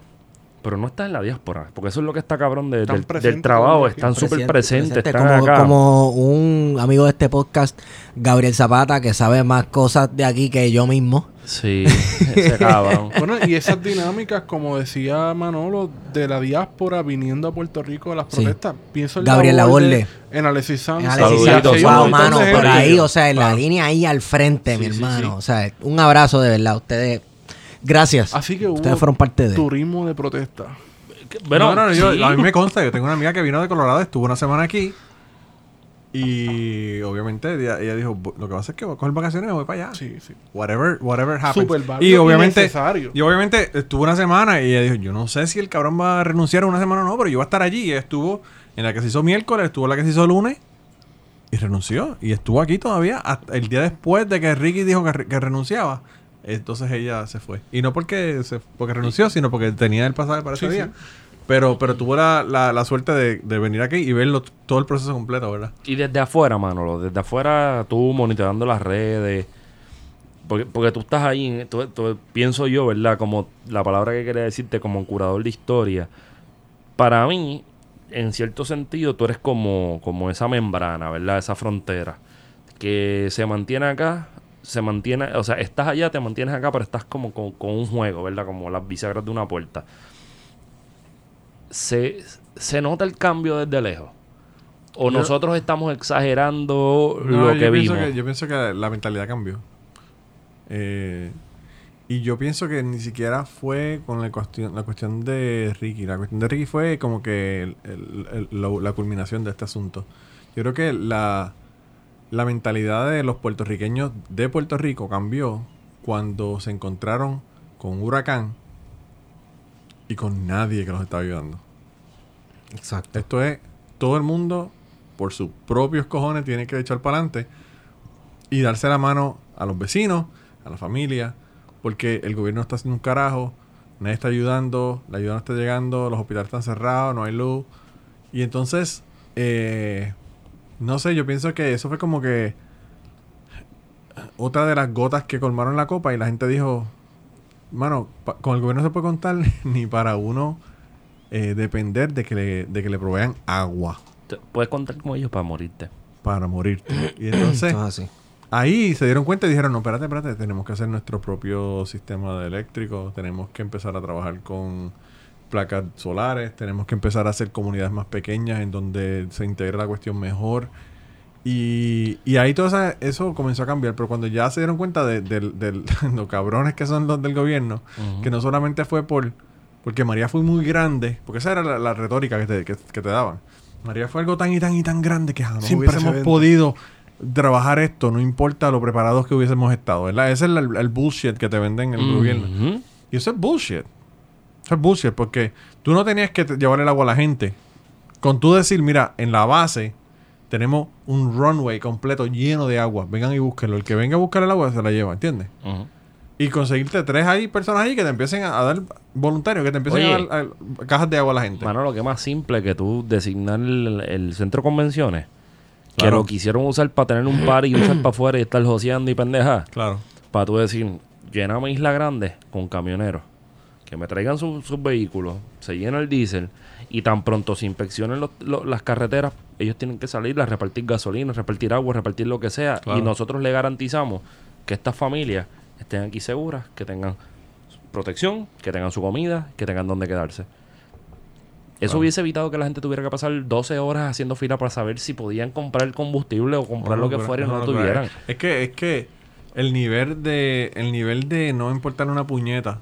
pero no está en la diáspora porque eso es lo que está cabrón de- Están del, trabajo están súper presentes presente, están como, acá como un amigo de este podcast, Gabriel Zapata, que sabe más cosas de aquí que yo mismo. sí *laughs* ese cabrón Bueno, y esas dinámicas, como decía Manolo, de la diáspora viniendo a Puerto Rico a las Sí. protestas. Pienso en Gabriel labor de- Laborde. En Alexis Sanz. En Alexis Santos, sí, wow, mano, por ahí, o sea, en la línea ahí al frente, mi Sí, hermano. sí. O sea, un abrazo de verdad. Ustedes, gracias. Así que hubo Ustedes fueron parte de. turismo de protesta. bueno no, no, yo- sí. a mí me consta. Yo tengo una amiga que vino de Colorado, estuvo una semana aquí. Y obviamente ella, ella dijo, "Bu- lo que pasa es que voy a coger vacaciones y me voy para allá. Sí, sí. Whatever, whatever happens. Súper válido y obviamente, necesario. y obviamente estuvo una semana y ella dijo, yo no sé si el cabrón va a renunciar en una semana o no, pero yo voy a estar allí. Y ella estuvo en la que se hizo miércoles, estuvo en la que se hizo lunes y renunció. Y estuvo aquí todavía hasta el día después de que Ricky dijo que, re- que renunciaba. Entonces ella se fue. Y no porque se, porque renunció, sino porque tenía el pasaje para ese Sí, día. sí. Pero, pero tuvo la, la, la suerte de, de venir aquí y verlo todo el proceso completo, ¿verdad? Y desde afuera, Manolo, desde afuera tú monitoreando las redes, porque, porque tú estás ahí, en- tú- tú- pienso yo, ¿verdad? Como la palabra que quería decirte como un curador de historia. Para mí, en cierto sentido, tú eres como, como esa membrana, ¿verdad? Esa frontera que se mantiene acá, se mantiene, o sea, estás allá, te mantienes acá, pero estás como con, con un juego, ¿verdad? Como las bisagras de una puerta. Se, se nota el cambio desde lejos. O Yo- nosotros estamos exagerando No, lo yo que pienso vimos. Que, yo pienso que la mentalidad cambió. Eh, y yo pienso que ni siquiera fue con la cuestión, la cuestión de Ricky. La cuestión de Ricky fue como que el- el- el- la, la culminación de este asunto. Yo creo que la, la mentalidad de los puertorriqueños de Puerto Rico cambió cuando se encontraron con un huracán y con nadie que los estaba ayudando. Exacto. Esto es, todo el mundo, por sus propios cojones, tiene que echar para adelante y darse la mano a los vecinos, a la familia, porque el gobierno está haciendo un carajo, nadie está ayudando, la ayuda no está llegando, los hospitales están cerrados, no hay luz. Y entonces, eh, no sé, yo pienso que eso fue como que otra de las gotas que colmaron la copa y la gente dijo, mano, con el gobierno no se puede contar *laughs* ni para uno eh, depender de que, le, de que le provean agua Puedes contar con ellos para morirte. para morirte. *clears throat* Y entonces, así. ahí se dieron cuenta y dijeron, no, espérate, espérate, tenemos que hacer nuestro propio sistema de eléctrico, tenemos que empezar a trabajar con placas solares, tenemos que empezar a hacer comunidades más pequeñas en donde se integra la cuestión mejor. Y, y ahí todo esa- eso comenzó a cambiar, pero cuando ya se dieron cuenta de, del- del- *laughs* los cabrones que son los del gobierno, Ujú. que no solamente fue por porque María fue muy grande, porque esa era la, la retórica que te, que, que te daban. María fue algo tan y tan y tan grande que jamás Sin hubiésemos podido trabajar esto, no importa lo preparados que hubiésemos estado, ¿verdad? Ese es el, el bullshit que te venden en el gobierno. Y eso es bullshit. Eso es bullshit porque tú no tenías que llevar el agua a la gente. Con tú decir, mira, en la base tenemos un runway completo lleno de agua. Vengan y búsquenlo. El que venga a buscar el agua se la lleva, ¿entiendes? Y conseguirte tres ahí, personas ahí que te empiecen a, dar voluntarios, que te empiecen Oye. a dar a- cajas de agua a la gente. Mano, lo que es más simple que tú designar el, el centro de convenciones. Que lo quisieron usar para tener un par y usar *clears throat* para afuera y estar joseando y pendeja. Claro. Para tú decir, llename Isla Grande con camioneros. Que me traigan su- sus vehículos, se llena el diésel y tan pronto se inspeccionen los- los- las carreteras, ellos tienen que salir a repartir gasolina, repartir agua, repartir lo que sea. Claro. Y nosotros le garantizamos que estas familias estén aquí seguras, que tengan protección, que tengan su comida, que tengan donde quedarse. Eso hubiese evitado que la gente tuviera que pasar 12 horas haciendo fila para saber si podían comprar el combustible o comprar lo que pero- fuera y no, lo pero tuvieran. Es que, es que el nivel de, el nivel de no importar una puñeta.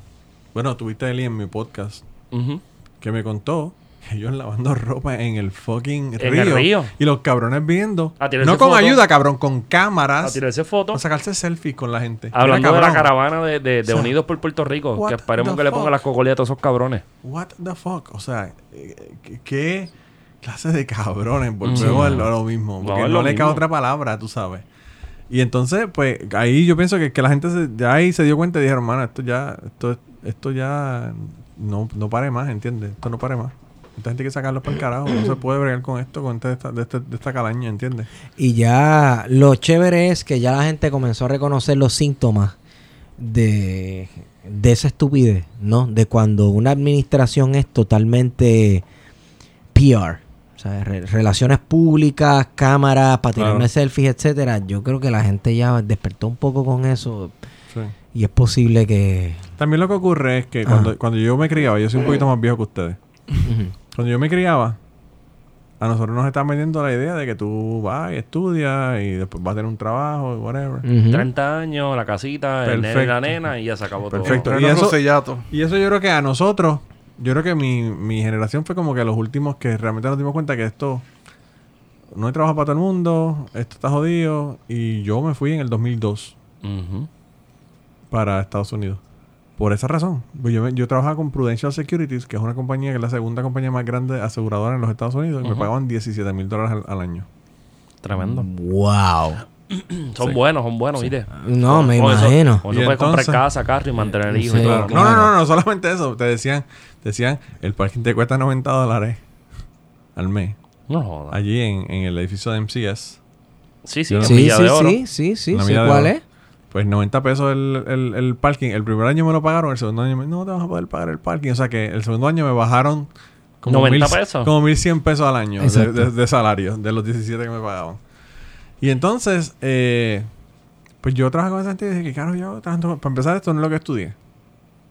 Bueno, tuviste a Eli en mi podcast que me contó que ellos lavando *laughs* ropa en el fucking En río, el río. Y los cabrones viendo. A tirarse No con ayuda, cabrón, con A cámaras. tirarse fotos. A sacarse selfies con la gente. Hablando Mira, de la caravana de, de- de O sea, Unidos por Puerto Rico, what que esperemos que le pongan las cocoletas a esos cabrones. What the fuck? O sea, eh, ¿qué, clase de cabrones? Volvemos a lo, a lo mismo. No, Porque no, lo le cae otra palabra, tú sabes. Y entonces, pues, ahí yo pienso que, que la gente se, ahí se dio cuenta y dijeron, hermano, esto ya, esto, esto ya no, no pare más, ¿entiendes? Esto no pare más. Esta gente hay que sacarlo para el carajo. No se puede bregar con esto, con esta, de, este- de esta calaña, ¿entiendes? Y ya lo chévere es que ya la gente comenzó a reconocer los síntomas de, de esa estupidez, ¿no? De cuando una administración es totalmente PR. O sea, re- relaciones públicas, cámaras, para Claro. tirarme selfies, etcétera. Yo creo que la gente ya despertó un poco con eso. Sí. Y es posible que. También lo que ocurre es que cuando, cuando yo me criaba, yo soy un poquito más viejo que ustedes. Cuando yo me criaba, a nosotros nos están vendiendo la idea de que tú vas y estudias y después vas a tener un trabajo y whatever. Ujú. 30 años, la casita, el nene y la Perfecto. nena y ya se acabó Perfecto. todo. Y Pero eso-. Y eso yo creo que a nosotros, yo creo que mi, mi generación fue como que los últimos que realmente nos dimos cuenta que esto, no hay trabajo para todo el mundo, esto está jodido. Y yo me fui en el 2002 Ujú. para Estados Unidos. Por esa razón. Yo, me- yo trabajaba con Prudential Securities, que es una compañía que es la segunda compañía más grande aseguradora en los Estados Unidos, y me pagaban 17 mil dólares al, al año. Tremendo. Wow. *clears throat* Son Sí. buenos, son buenos, ¿viste? No, me eso- imagino. Con Y eso puedes comprar casa, carro y mantener hijos Sí, y todo. claro. No, no, no, no, solamente eso. Te decían, te decían, el parking te cuesta 90 dólares al mes. No jodas. Allí en, en el edificio de MCS. Sí, sí, no- Sí, Villa sí, de Oro. sí, sí, cuál es. Pues 90 pesos el, el, el parking. El primer año me lo pagaron, el segundo año me no te vas a poder pagar el parking. O sea que el segundo año me bajaron como 90 mil- pesos. Como 1100 pesos al año de, Exacto. de- de salario, de los 17 que me pagaban. Y entonces, eh, pues yo trabajaba con esa gente y dije, que claro, yo trabajando- para empezar esto no es lo que estudié.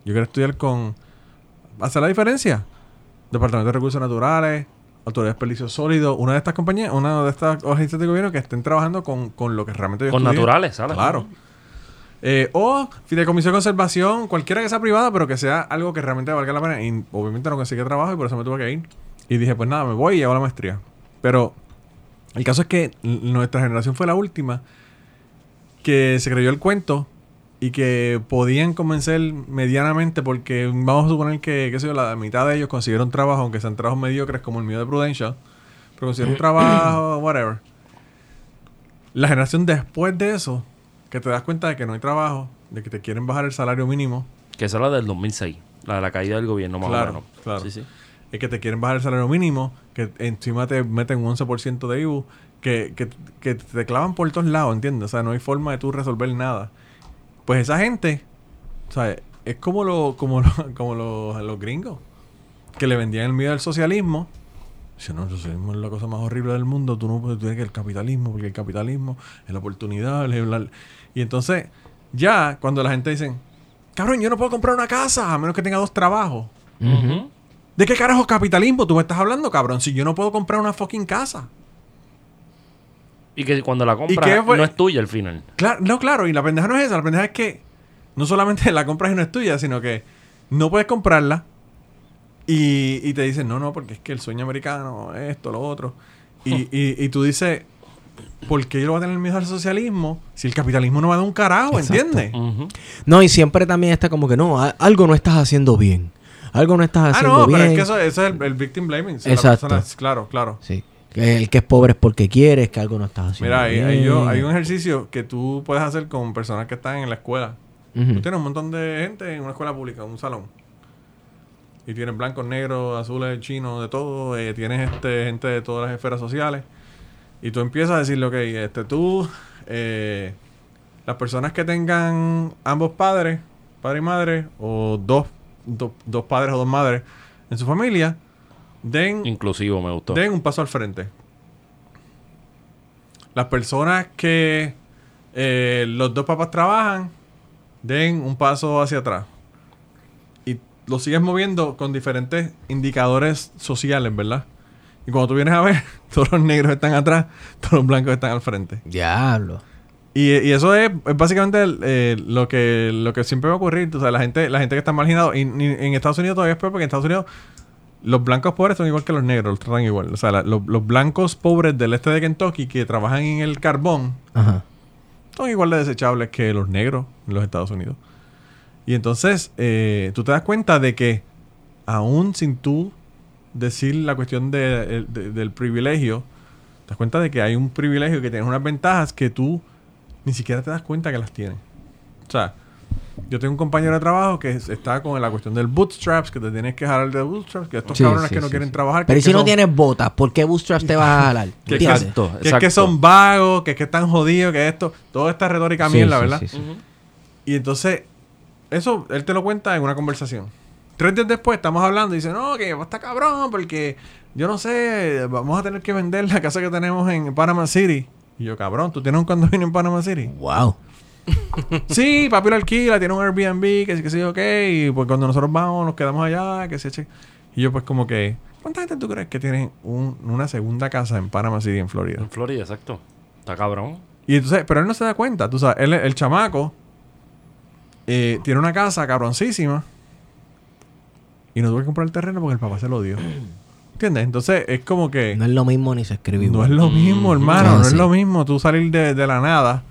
Yo quiero estudiar con... Hacer la diferencia. Departamento de Recursos Naturales, Autoridad de Desperdicios Sólidos, una de estas compañías, una de estas agencias de gobierno que estén trabajando con, con lo que realmente yo Con estudié. naturales, ¿sabes? Claro. Eh, o fideicomiso de conservación, cualquiera que sea privada, pero que sea algo que realmente valga la pena. Y obviamente no conseguí trabajo y por eso me tuve que ir. Y dije, pues nada, me voy y hago la maestría. Pero el caso es que nuestra generación fue la última que se creyó el cuento y que podían convencer medianamente porque vamos a suponer que, qué sé yo, la mitad de ellos consiguieron trabajo, aunque sean trabajos mediocres como el mío de Prudential, pero consiguieron trabajo, whatever. La generación después de eso, que te das cuenta de que no hay trabajo, de que te quieren bajar el salario mínimo, Que esa es la del 2006. La de la caída del gobierno, más Claro, o menos. claro. Sí, sí. es que te quieren bajar el salario mínimo, que encima te meten un 11% de IBU, que, que, que te clavan por todos lados, ¿entiendes? O sea, no hay forma de tú resolver nada. Pues esa gente, o sea, es como, lo, como, *laughs* como los, los gringos, que le vendían el miedo al socialismo. Dice, no, el socialismo es la cosa más horrible del mundo, tú no puedes tener que el capitalismo, porque el capitalismo es la oportunidad. bla, bla, bla". Y entonces, ya cuando la gente dice, cabrón, yo no puedo comprar una casa a menos que tenga dos trabajos. Ujú. ¿De qué carajo capitalismo tú me estás hablando, cabrón? Si yo no puedo comprar una fucking casa. Y que cuando la compras no es tuya al final. Claro, no, claro, y la pendeja no es esa. La pendeja es que no solamente *laughs* la compras y no es tuya, sino que no puedes comprarla y, y te dicen, no, no, porque es que el sueño americano, esto, lo otro. *laughs* Y, y, y tú dices, ¿por qué yo lo voy a tener miedo al socialismo si el capitalismo no va a dar un carajo, Exacto. ¿entiendes? No, y siempre también está como que no, algo no estás haciendo bien. Algo no estás Ah, haciendo no, bien. pero es que eso, eso es el, el victim blaming. Si Exacto. persona claro, claro. Sí. Que el que es pobre es porque quiere, es que algo no estás haciendo Mira, hay, bien. hay yo- hay un ejercicio que tú puedes hacer con personas que están en la escuela. Tú tienes un montón de gente en una escuela pública, un salón. Y tienes blancos, negros, azules, chinos, de todo. eh, tienes este, gente de todas las esferas sociales. Y tú empiezas a decirle, ok, este, tú, eh, las personas que tengan ambos padres, padre y madre, o dos, do- dos padres o dos madres en su familia, den Inclusivo me gustó. Den un paso al frente. Las personas que eh, los dos papás trabajan, den un paso hacia atrás. Y lo sigues moviendo con diferentes indicadores sociales, ¿verdad? Y cuando tú vienes a ver, *laughs* todos los negros están atrás, todos los blancos están al frente. Diablo. Y, y eso es, es básicamente el- eh, lo que lo que siempre va a ocurrir. O sea, la gente, la gente que está marginada. Y, y en Estados Unidos todavía es peor porque en Estados Unidos los blancos pobres son igual que los negros, los tratan igual. O sea, la- los, los blancos pobres del este de Kentucky que trabajan en el carbón Ajá. son igual de desechables que los negros en los Estados Unidos. Y entonces eh, tú te das cuenta de que aún sin tú decir la cuestión de- del privilegio, te das cuenta de que hay un privilegio que tienes unas ventajas que tú ni siquiera te das cuenta que las tienes. O sea, yo tengo un compañero de trabajo que es- está con la cuestión del bootstraps, que te tienes que jalar de bootstraps, que estos Sí, cabrones sí, que no sí, quieren trabajar. Pero ¿y es que si no son- tienes botas, ¿por qué bootstraps te vas a jalar? *laughs* que. Exacto. que es que son vagos, que es que están jodidos, que esto, toda esta retórica mierda, ¿verdad? Y entonces, eso él te lo cuenta en una conversación. Tres días después estamos hablando y dice, no, que está cabrón, porque yo no sé, vamos a tener que vender la casa que tenemos en Panama City. Y yo, cabrón, ¿tú tienes un condominio en Panama City? Wow. *laughs* sí, papi lo alquila, tiene un Airbnb, que sí, que sí, ok. Y pues cuando nosotros vamos, nos quedamos allá, que se eche. Y yo, pues, como que, ¿cuánta gente tú crees que tiene un- una segunda casa en Panama City, en Florida? En Florida, exacto. Está cabrón. Y entonces, pero él no se da cuenta, tú sabes, él, el chamaco eh, tiene una casa cabroncísima y no tuvo que comprar el terreno porque el papá se lo dio. *clears throat* ¿Entiendes? Entonces es como que No es lo mismo ni se escribe no es lo mismo, hermano. Ah, no es lo mismo tú salir de, de la nada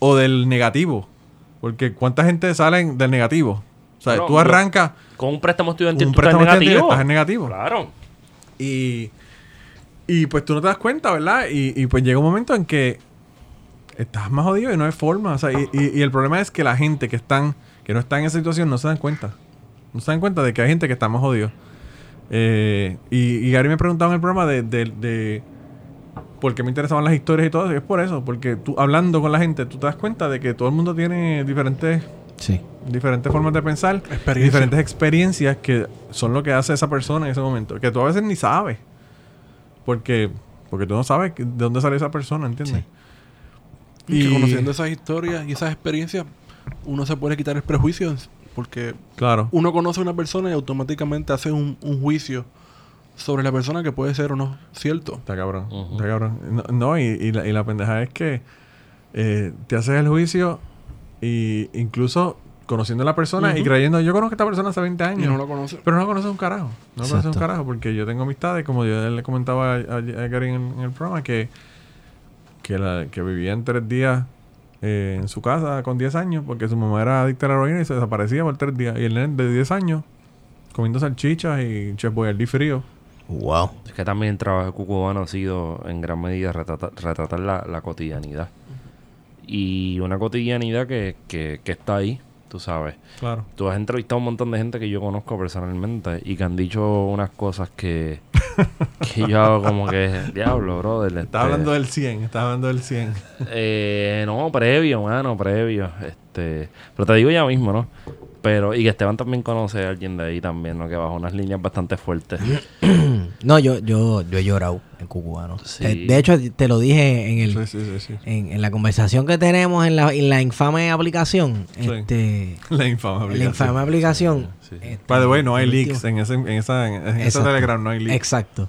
o del negativo. Porque ¿cuánta gente salen del negativo? O sea, tú arrancas Con un préstamo estudiantil un tú estás préstamo estudiantil, negativo. estás en negativo. Claro. Y, y pues tú no te das cuenta, ¿verdad? Y, y pues llega un momento en que estás más jodido y no hay forma. O sea, y, y- y el problema es que la gente que están, que no está en esa situación no se dan cuenta. No se dan cuenta de que hay gente que está más jodido. Eh, y, y Gary me preguntaba en el programa de, de, de por qué me interesaban las historias y todo eso. Y es por eso, porque tú hablando con la gente, tú te das cuenta de que todo el mundo tiene diferentes Sí. diferentes formas de pensar, Experiencia. diferentes experiencias que son lo que hace esa persona en ese momento, que tú a veces ni sabes. Porque porque tú no sabes de dónde sale esa persona, ¿entiendes? Y que Y- conociendo esas historias y esas experiencias, uno se puede quitar el prejuicio porque Claro. uno conoce a una persona y automáticamente hace un, un juicio sobre la persona que puede ser o no cierto. Está cabrón. Está cabrón. No, no, y, y la, y la pendeja es que eh, te haces el juicio y incluso conociendo a la persona y creyendo, yo conozco a esta persona hace 20 años. Y no lo conoce. Pero no conoce un carajo. No conoce un Exacto. carajo porque yo tengo amistades, como yo le comentaba a, a- a Gary en, en el programa, que, que, la, que vivía en tres días eh, en su casa con 10 años porque su mamá era adicta a la heroína y se desaparecía por tres días. Y el nene de 10 años comiendo salchichas y chef boyardee frío. Wow. Es que también el trabajo cubano ha sido en gran medida retratar, retratar la, la cotidianidad. Y una cotidianidad que, que, que está ahí, tú sabes. Claro. Tú has entrevistado a un montón de gente que yo conozco personalmente y que han dicho unas cosas que, *laughs* que yo hago como que, diablo, brother. Estás este, hablando del 100, estás hablando del 100. Eh, no, previo, mano, previo. Este, pero te digo ya mismo, ¿no? Pero, y que Esteban también conoce a alguien de ahí también, ¿no? Que bajo unas líneas bastante fuertes. *clears throat* No, yo, yo, yo he llorado en Cucubano. Sí. Eh, de hecho, te lo dije en el Sí, sí, sí, sí. en, en la conversación que tenemos en la, en la infame aplicación. Sí. Este, *laughs* La infame en la aplicación. infame aplicación. Sí. este, By the way, no hay leaks en, ese, en esa, en, en esa. Telegram, no hay leaks. Exacto.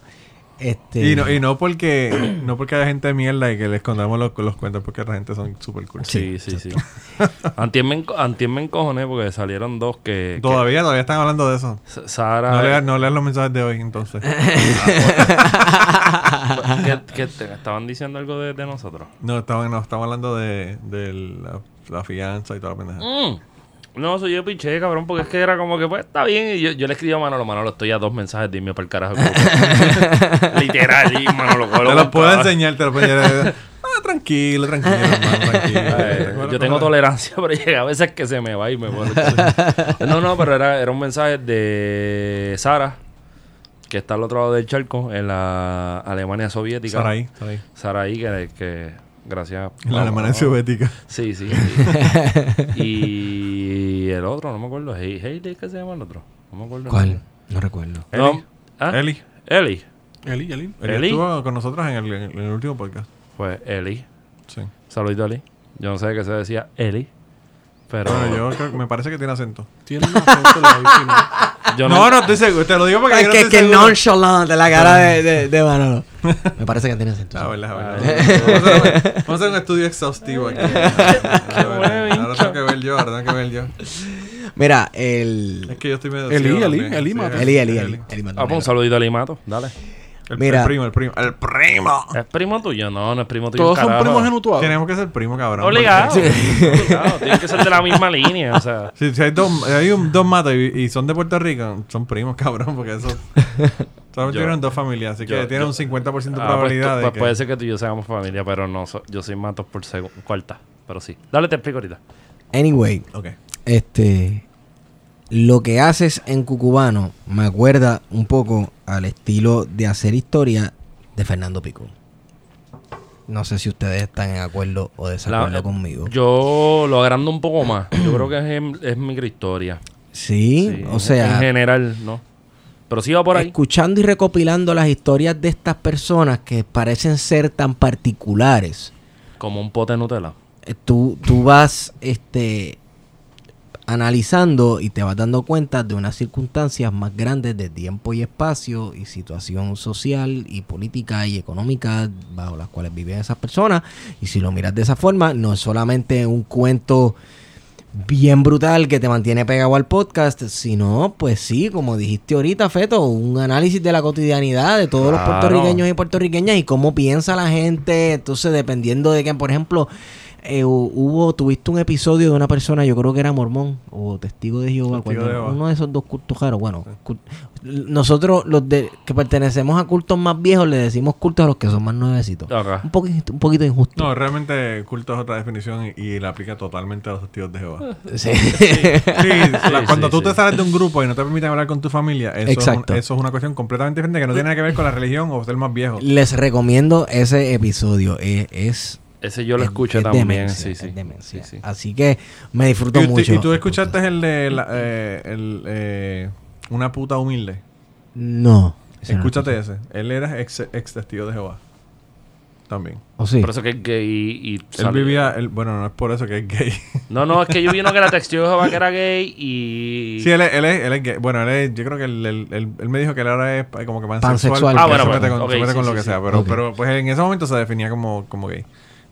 Este, Y no, y no porque *clears throat* no porque haya gente de mierda y que le escondamos los, los cuentos porque la gente son súper cool. Sí, sí, sí. *laughs* Antier me, enco- antier me encojoné porque salieron dos que... que Todavía, todavía están hablando de eso. S- Sara... No leas, no leas los mensajes de hoy, entonces. *laughs* que, que te- estaban diciendo algo de, de nosotros. No, estaban, no, estaban hablando de, de la, la fianza y toda la pendeja. Mm. No, soy yo piché, cabrón, porque es que era como que, pues, está bien. Y yo, yo le escribí a Manolo, Manolo, estoy a dos mensajes de irme para el carajo. *laughs* Literal, y Manolo, Te lo lo puedo enseñar, te lo puedo enseñar. *laughs* Ah, tranquilo, tranquilo, *laughs* hermano, tranquilo. Yo tengo tolerancia, pero llega a veces que se me va y me pone. no, no, pero era, era un mensaje de Sara, que está al otro lado del charco, en la Alemania soviética. Saraí, Saraí. Saraí, que, que gracias. En la Alemania soviética. Sí, sí. sí. *laughs* y el otro, no me acuerdo. Hey, Hailey, ¿qué se llama el otro? No me acuerdo. ¿Cuál? No recuerdo. Eli. ¿Ah? Eli. Eli. Eli, Eli. Eli Eli. estuvo con nosotros en el, en el último podcast. Pues Eli. Sí. Saludito, Eli. Yo no sé qué se decía Eli. Pero Bueno, yo creo, me parece que tiene acento. Tiene un acento la víctima. Yo No, no, estoy seguro. Te lo digo porque yo no que, estoy que seguro. nonchalant la cara de, de, de Manolo. *laughs* Me parece que tiene sentido. Ah, verdad, verdad. Ay. Vamos a, hacer, un estudio exhaustivo aquí. ahora tengo que ver yo, ahora tengo que ver yo. Mira, el... Es que yo estoy medio Eli, ciego Eli, también. Eli Sí, mata. Eli, Eli, Eli. Eli Ah, pues un saludito a Eli Mato. Dale. El, Mira. el primo, el primo. ¡El primo! ¿Es primo tuyo? No, no es primo tuyo. Todos son primos genutuados. Tenemos que ser primo, cabrón. Obligado. porque- Obligado. Tienen que ser de la misma línea. O sea. *laughs* Si, si hay dos, hay un- dos matos y, y son de Puerto Rico, son primos, cabrón, porque eso... *laughs* Solamente Yo- tienen dos familias, así que tienen yo- un 50% de Ah, pues, probabilidad tú- de pues que... puede ser que tú y yo seamos familia, pero no. so- yo soy Matos por cuarta. Pero sí. Dale, te explico ahorita. Anyway, Ok. este... Lo que haces en Cucubano me acuerda un poco al estilo de hacer historia de Fernando Pico. No sé si ustedes están en acuerdo o desacuerdo La- conmigo. Yo lo agrando un poco más. Yo creo que es, en- es microhistoria. sí, Sí, o En sea, general, no. Pero sí va por ahí. escuchando y recopilando las historias de estas personas que parecen ser tan particulares, Como un pote de Nutella. eh, tú, tú vas este, analizando y te vas dando cuenta de unas circunstancias más grandes de tiempo y espacio y situación social y política y económica bajo las cuales viven esas personas. Y si lo miras de esa forma, no es solamente un cuento bien brutal que te mantiene pegado al podcast. Si no, pues sí, como dijiste ahorita, Feto, un análisis de la cotidianidad de todos los puertorriqueños y puertorriqueñas y cómo piensa la gente. Entonces, dependiendo de que, por ejemplo, eh, hu- hubo, tuviste un episodio de una persona, yo creo que era mormón o testigo de Jehová, Testigo cuando- de Jehová. uno de esos dos cultos raros. Bueno, nosotros los de que pertenecemos a cultos más viejos le decimos cultos a los que son más nuevecitos. Un, poquito, un poquito injusto. No, realmente culto es otra definición y, y la aplica totalmente a los testigos de Jehová. *laughs* Sí. Sí, la- cuando sí, tú sí. te sales de un grupo y no te permiten hablar con tu familia, eso, es, Exacto. un- eso es una cuestión completamente diferente que no tiene nada que ver con la religión o ser más viejo. Les recomiendo ese episodio. Eh, Es, Ese yo lo es- escuché es también. demencia, sí, es sí. demencia. Sí, sí. Así que me disfruto Y, mucho. y tú escuchaste el de la- eh, el, eh, una puta humilde. No. ese no Escúchate ese. Él era ex, ex testigo de Jehová. También. ¿O sí? Por eso que es gay y... y Él sale- vivía, él- bueno, no es por eso que es gay. *laughs* No, no, es que yo vi uno que era *laughs* testigo de Jehová que era gay y... Sí, él es, él es, él es gay. Bueno, él es, yo creo que él, él- él- él me dijo que él ahora es como que pansexual. Pansexual. Ah, bueno, se mete con, ok, se mete sí, con lo sí, que sí. sea. Pero, Ok. pero pues en ese momento se definía como, como gay.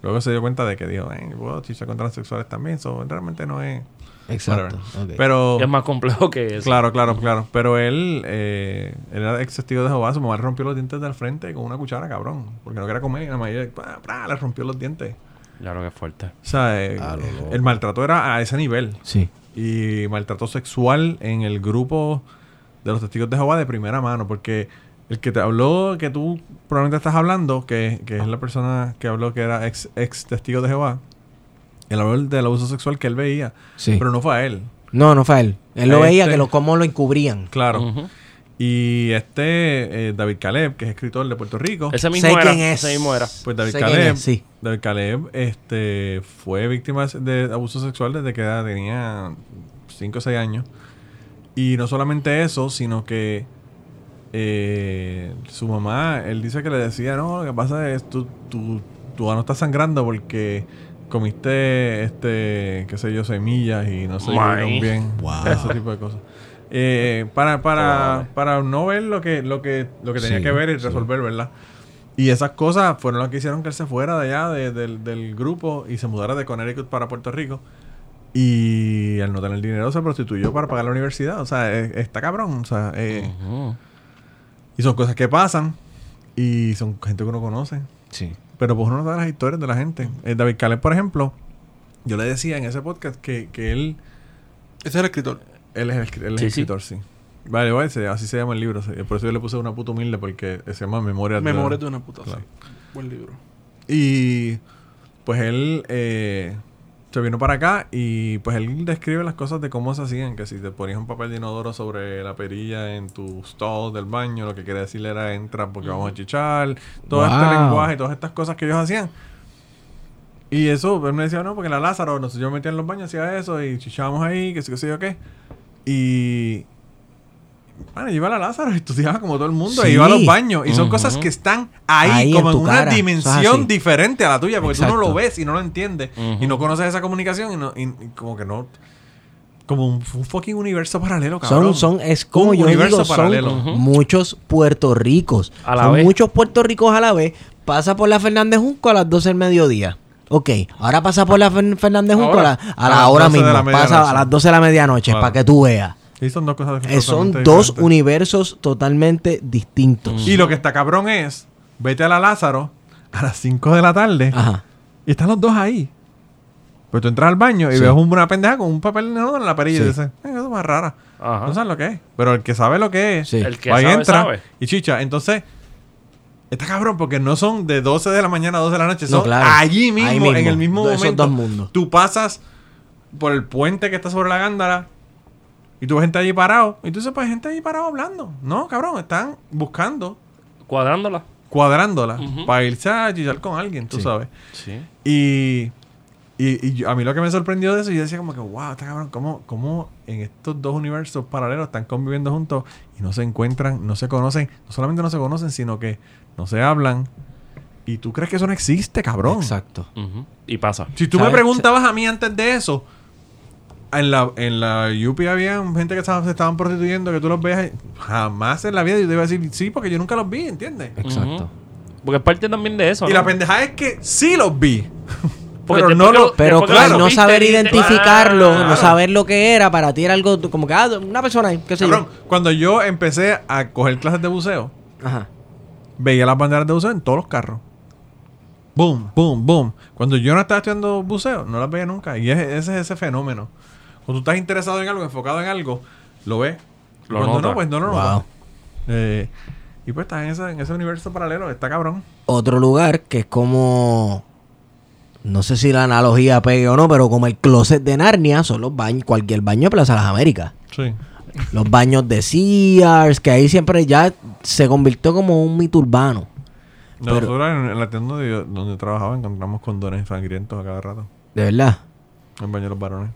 Luego se dio cuenta de que dijo, eh, puedo chichar con transexuales también. So, realmente no es... Exacto. Pero... Es más complejo que eso. Claro, claro, claro. Pero él, eh, él era ex testigo de Jehová. Su mamá le rompió los dientes del frente con una cuchara, cabrón. Porque no quería comer. Y la mamá ¡pra! ¡pra! le rompió los dientes. Claro que es fuerte. O sea, eh, Ah, el maltrato era a ese nivel. Sí. Y maltrato sexual en el grupo de los testigos de Jehová de primera mano. Porque el que te habló, que tú probablemente estás hablando, que, que es la persona que habló que era ex, ex testigo de Jehová, él habló del abuso sexual que él veía. Sí. Pero no fue a él. No, no fue él. Él lo Este- veía que lo, cómo lo encubrían. Claro. Y este, eh, David Caleb, que es escritor de Puerto Rico. Ese mismo Sé era. quién es. Ese mismo era. Pues David Sé quién Caleb, es, sí. David Caleb este, fue víctima de abuso sexual desde que era- tenía 5 o 6 años. Y no solamente eso, sino que eh, su mamá, él dice que le decía, no, lo que pasa es tu, tu, tu ano está sangrando porque comiste, este, qué sé yo, semillas y no dividieron bien. Wow. Ese tipo de cosas. Eh, para, para, Wow. para no ver lo que, lo que, lo que tenía Sí, que ver y sí. resolver, ¿verdad? Y esas cosas fueron las que hicieron que él se fuera de allá, de- del, del grupo, y se mudara de Connecticut para Puerto Rico. Y al no tener dinero se prostituyó para pagar la universidad. O sea, eh, está cabrón. O sea, eh. Y son cosas que pasan. Y son gente que uno conoce. Sí. Pero pues uno no sabe las historias de la gente. Eh, David Caleb, por ejemplo, yo le decía en ese podcast que, que él, Ese es el escritor. él es el, él es Sí, escritor, sí. Vale, vale, se- así se llama el libro. Por eso yo le puse una puta humilde porque se llama Memoria Memoria de una puta. Claro. sí. Buen libro. Y pues él eh, se vino para acá y pues él describe las cosas de cómo se hacían. Que si te ponías un papel de inodoro sobre la perilla en tu stall del baño, lo que quería decir era entra porque vamos a chichar. Todo este lenguaje, todas estas cosas que ellos hacían. Y eso, él me decía, no, porque la Lázaro, no sé, yo me metía en los baños, hacía eso y chichábamos ahí, que sé qué sé yo qué. Y... Bueno, yo iba a la Lázaro y *laughs* estudiaba como todo el mundo. Sí. E iba a los baños. Y son cosas que están ahí, Ahí como en una cara. Eso es dimensión diferente a la tuya. Porque tú no Exacto. lo ves y no lo entiendes. Y no conoces esa comunicación y, no, y, y como que no... Como un, un fucking universo paralelo, cabrón. Son, son, es como Un yo universo digo, son paralelo. Muchos Puerto Ricos. A la son vez. muchos Puerto Ricos a la vez. Pasa por la Fernández Junco a las 12 del mediodía. Ok, ahora pasa por la Fer- Fernández Junco a la, a la hora 12 de mismo. la Pasa a las 12 de la medianoche Claro. para que tú veas. Y son dos cosas Eh, son dos diferentes. universos totalmente distintos. Y lo que está cabrón es, vete a la Lázaro a las 5 de la tarde Ajá. y están los dos ahí. Pues tú entras al baño y Sí. ves una pendeja con un papel en la perilla Sí. y dices, "Eh, eso es más rara. Ajá. No sabes lo que es. Pero el que sabe lo que es, Sí. El que y sabe, entra sabe. y chicha. Entonces, está cabrón porque no son de 12 de la mañana a 12 de la noche. No, Son claro. allí mismo, Ahí mismo. en el mismo De esos momento. dos mundos. Tú pasas por el puente que está sobre la gándara y tú ves gente allí parado. Y tú dices, pues gente allí parado hablando. No, cabrón, están buscando, Cuadrándola. cuadrándola para irse a chillar con alguien, tú Sí. sabes. Sí. Y, y, y yo- a mí lo que me sorprendió de eso, yo decía como que, wow, está cabrón, ¿cómo, cómo en estos dos universos paralelos están conviviendo juntos y no se encuentran, no se conocen, no solamente no se conocen, sino que no se hablan. Y tú crees que eso no existe, cabrón. Exacto. Y pasa. Si tú ¿Sabes? me preguntabas a mí antes de eso, en la, en la UPI había gente que estaba- se estaban prostituyendo, que tú los veas, jamás en la vida yo te iba a decir sí, porque yo nunca los vi, ¿entiendes? Exacto. Porque es parte también de eso. Y ¿no? la pendeja es que sí los vi. *laughs* Porque Pero no lo- Pero lo no saber identificarlo, "Ah". no saber lo que era, para ti era algo como que, ah, una persona ahí, qué sé Cabrón, yo. cuando yo empecé a coger clases de buceo, Ajá. veía las banderas de buceo en todos los carros. Boom, boom, boom. Cuando yo no estaba estudiando buceo, no las veía nunca. Y es- ese es ese fenómeno. Cuando tú estás interesado en algo, enfocado en algo, lo ves. Lo Cuando notas. no, pues no lo Wow. notas. Eh, y pues estás en ese, en ese universo paralelo, está cabrón. Otro lugar que es como. No sé si la analogía pegue o no, pero como el closet de Narnia son los baños, cualquier baño de Plaza Las Américas. Sí. Los baños de Sears, que ahí siempre ya se convirtió como un mito urbano. Pero- Nosotros en, en la tienda donde, yo- donde trabajaba encontramos condones sangrientos a cada rato. De verdad. En el baño de los varones.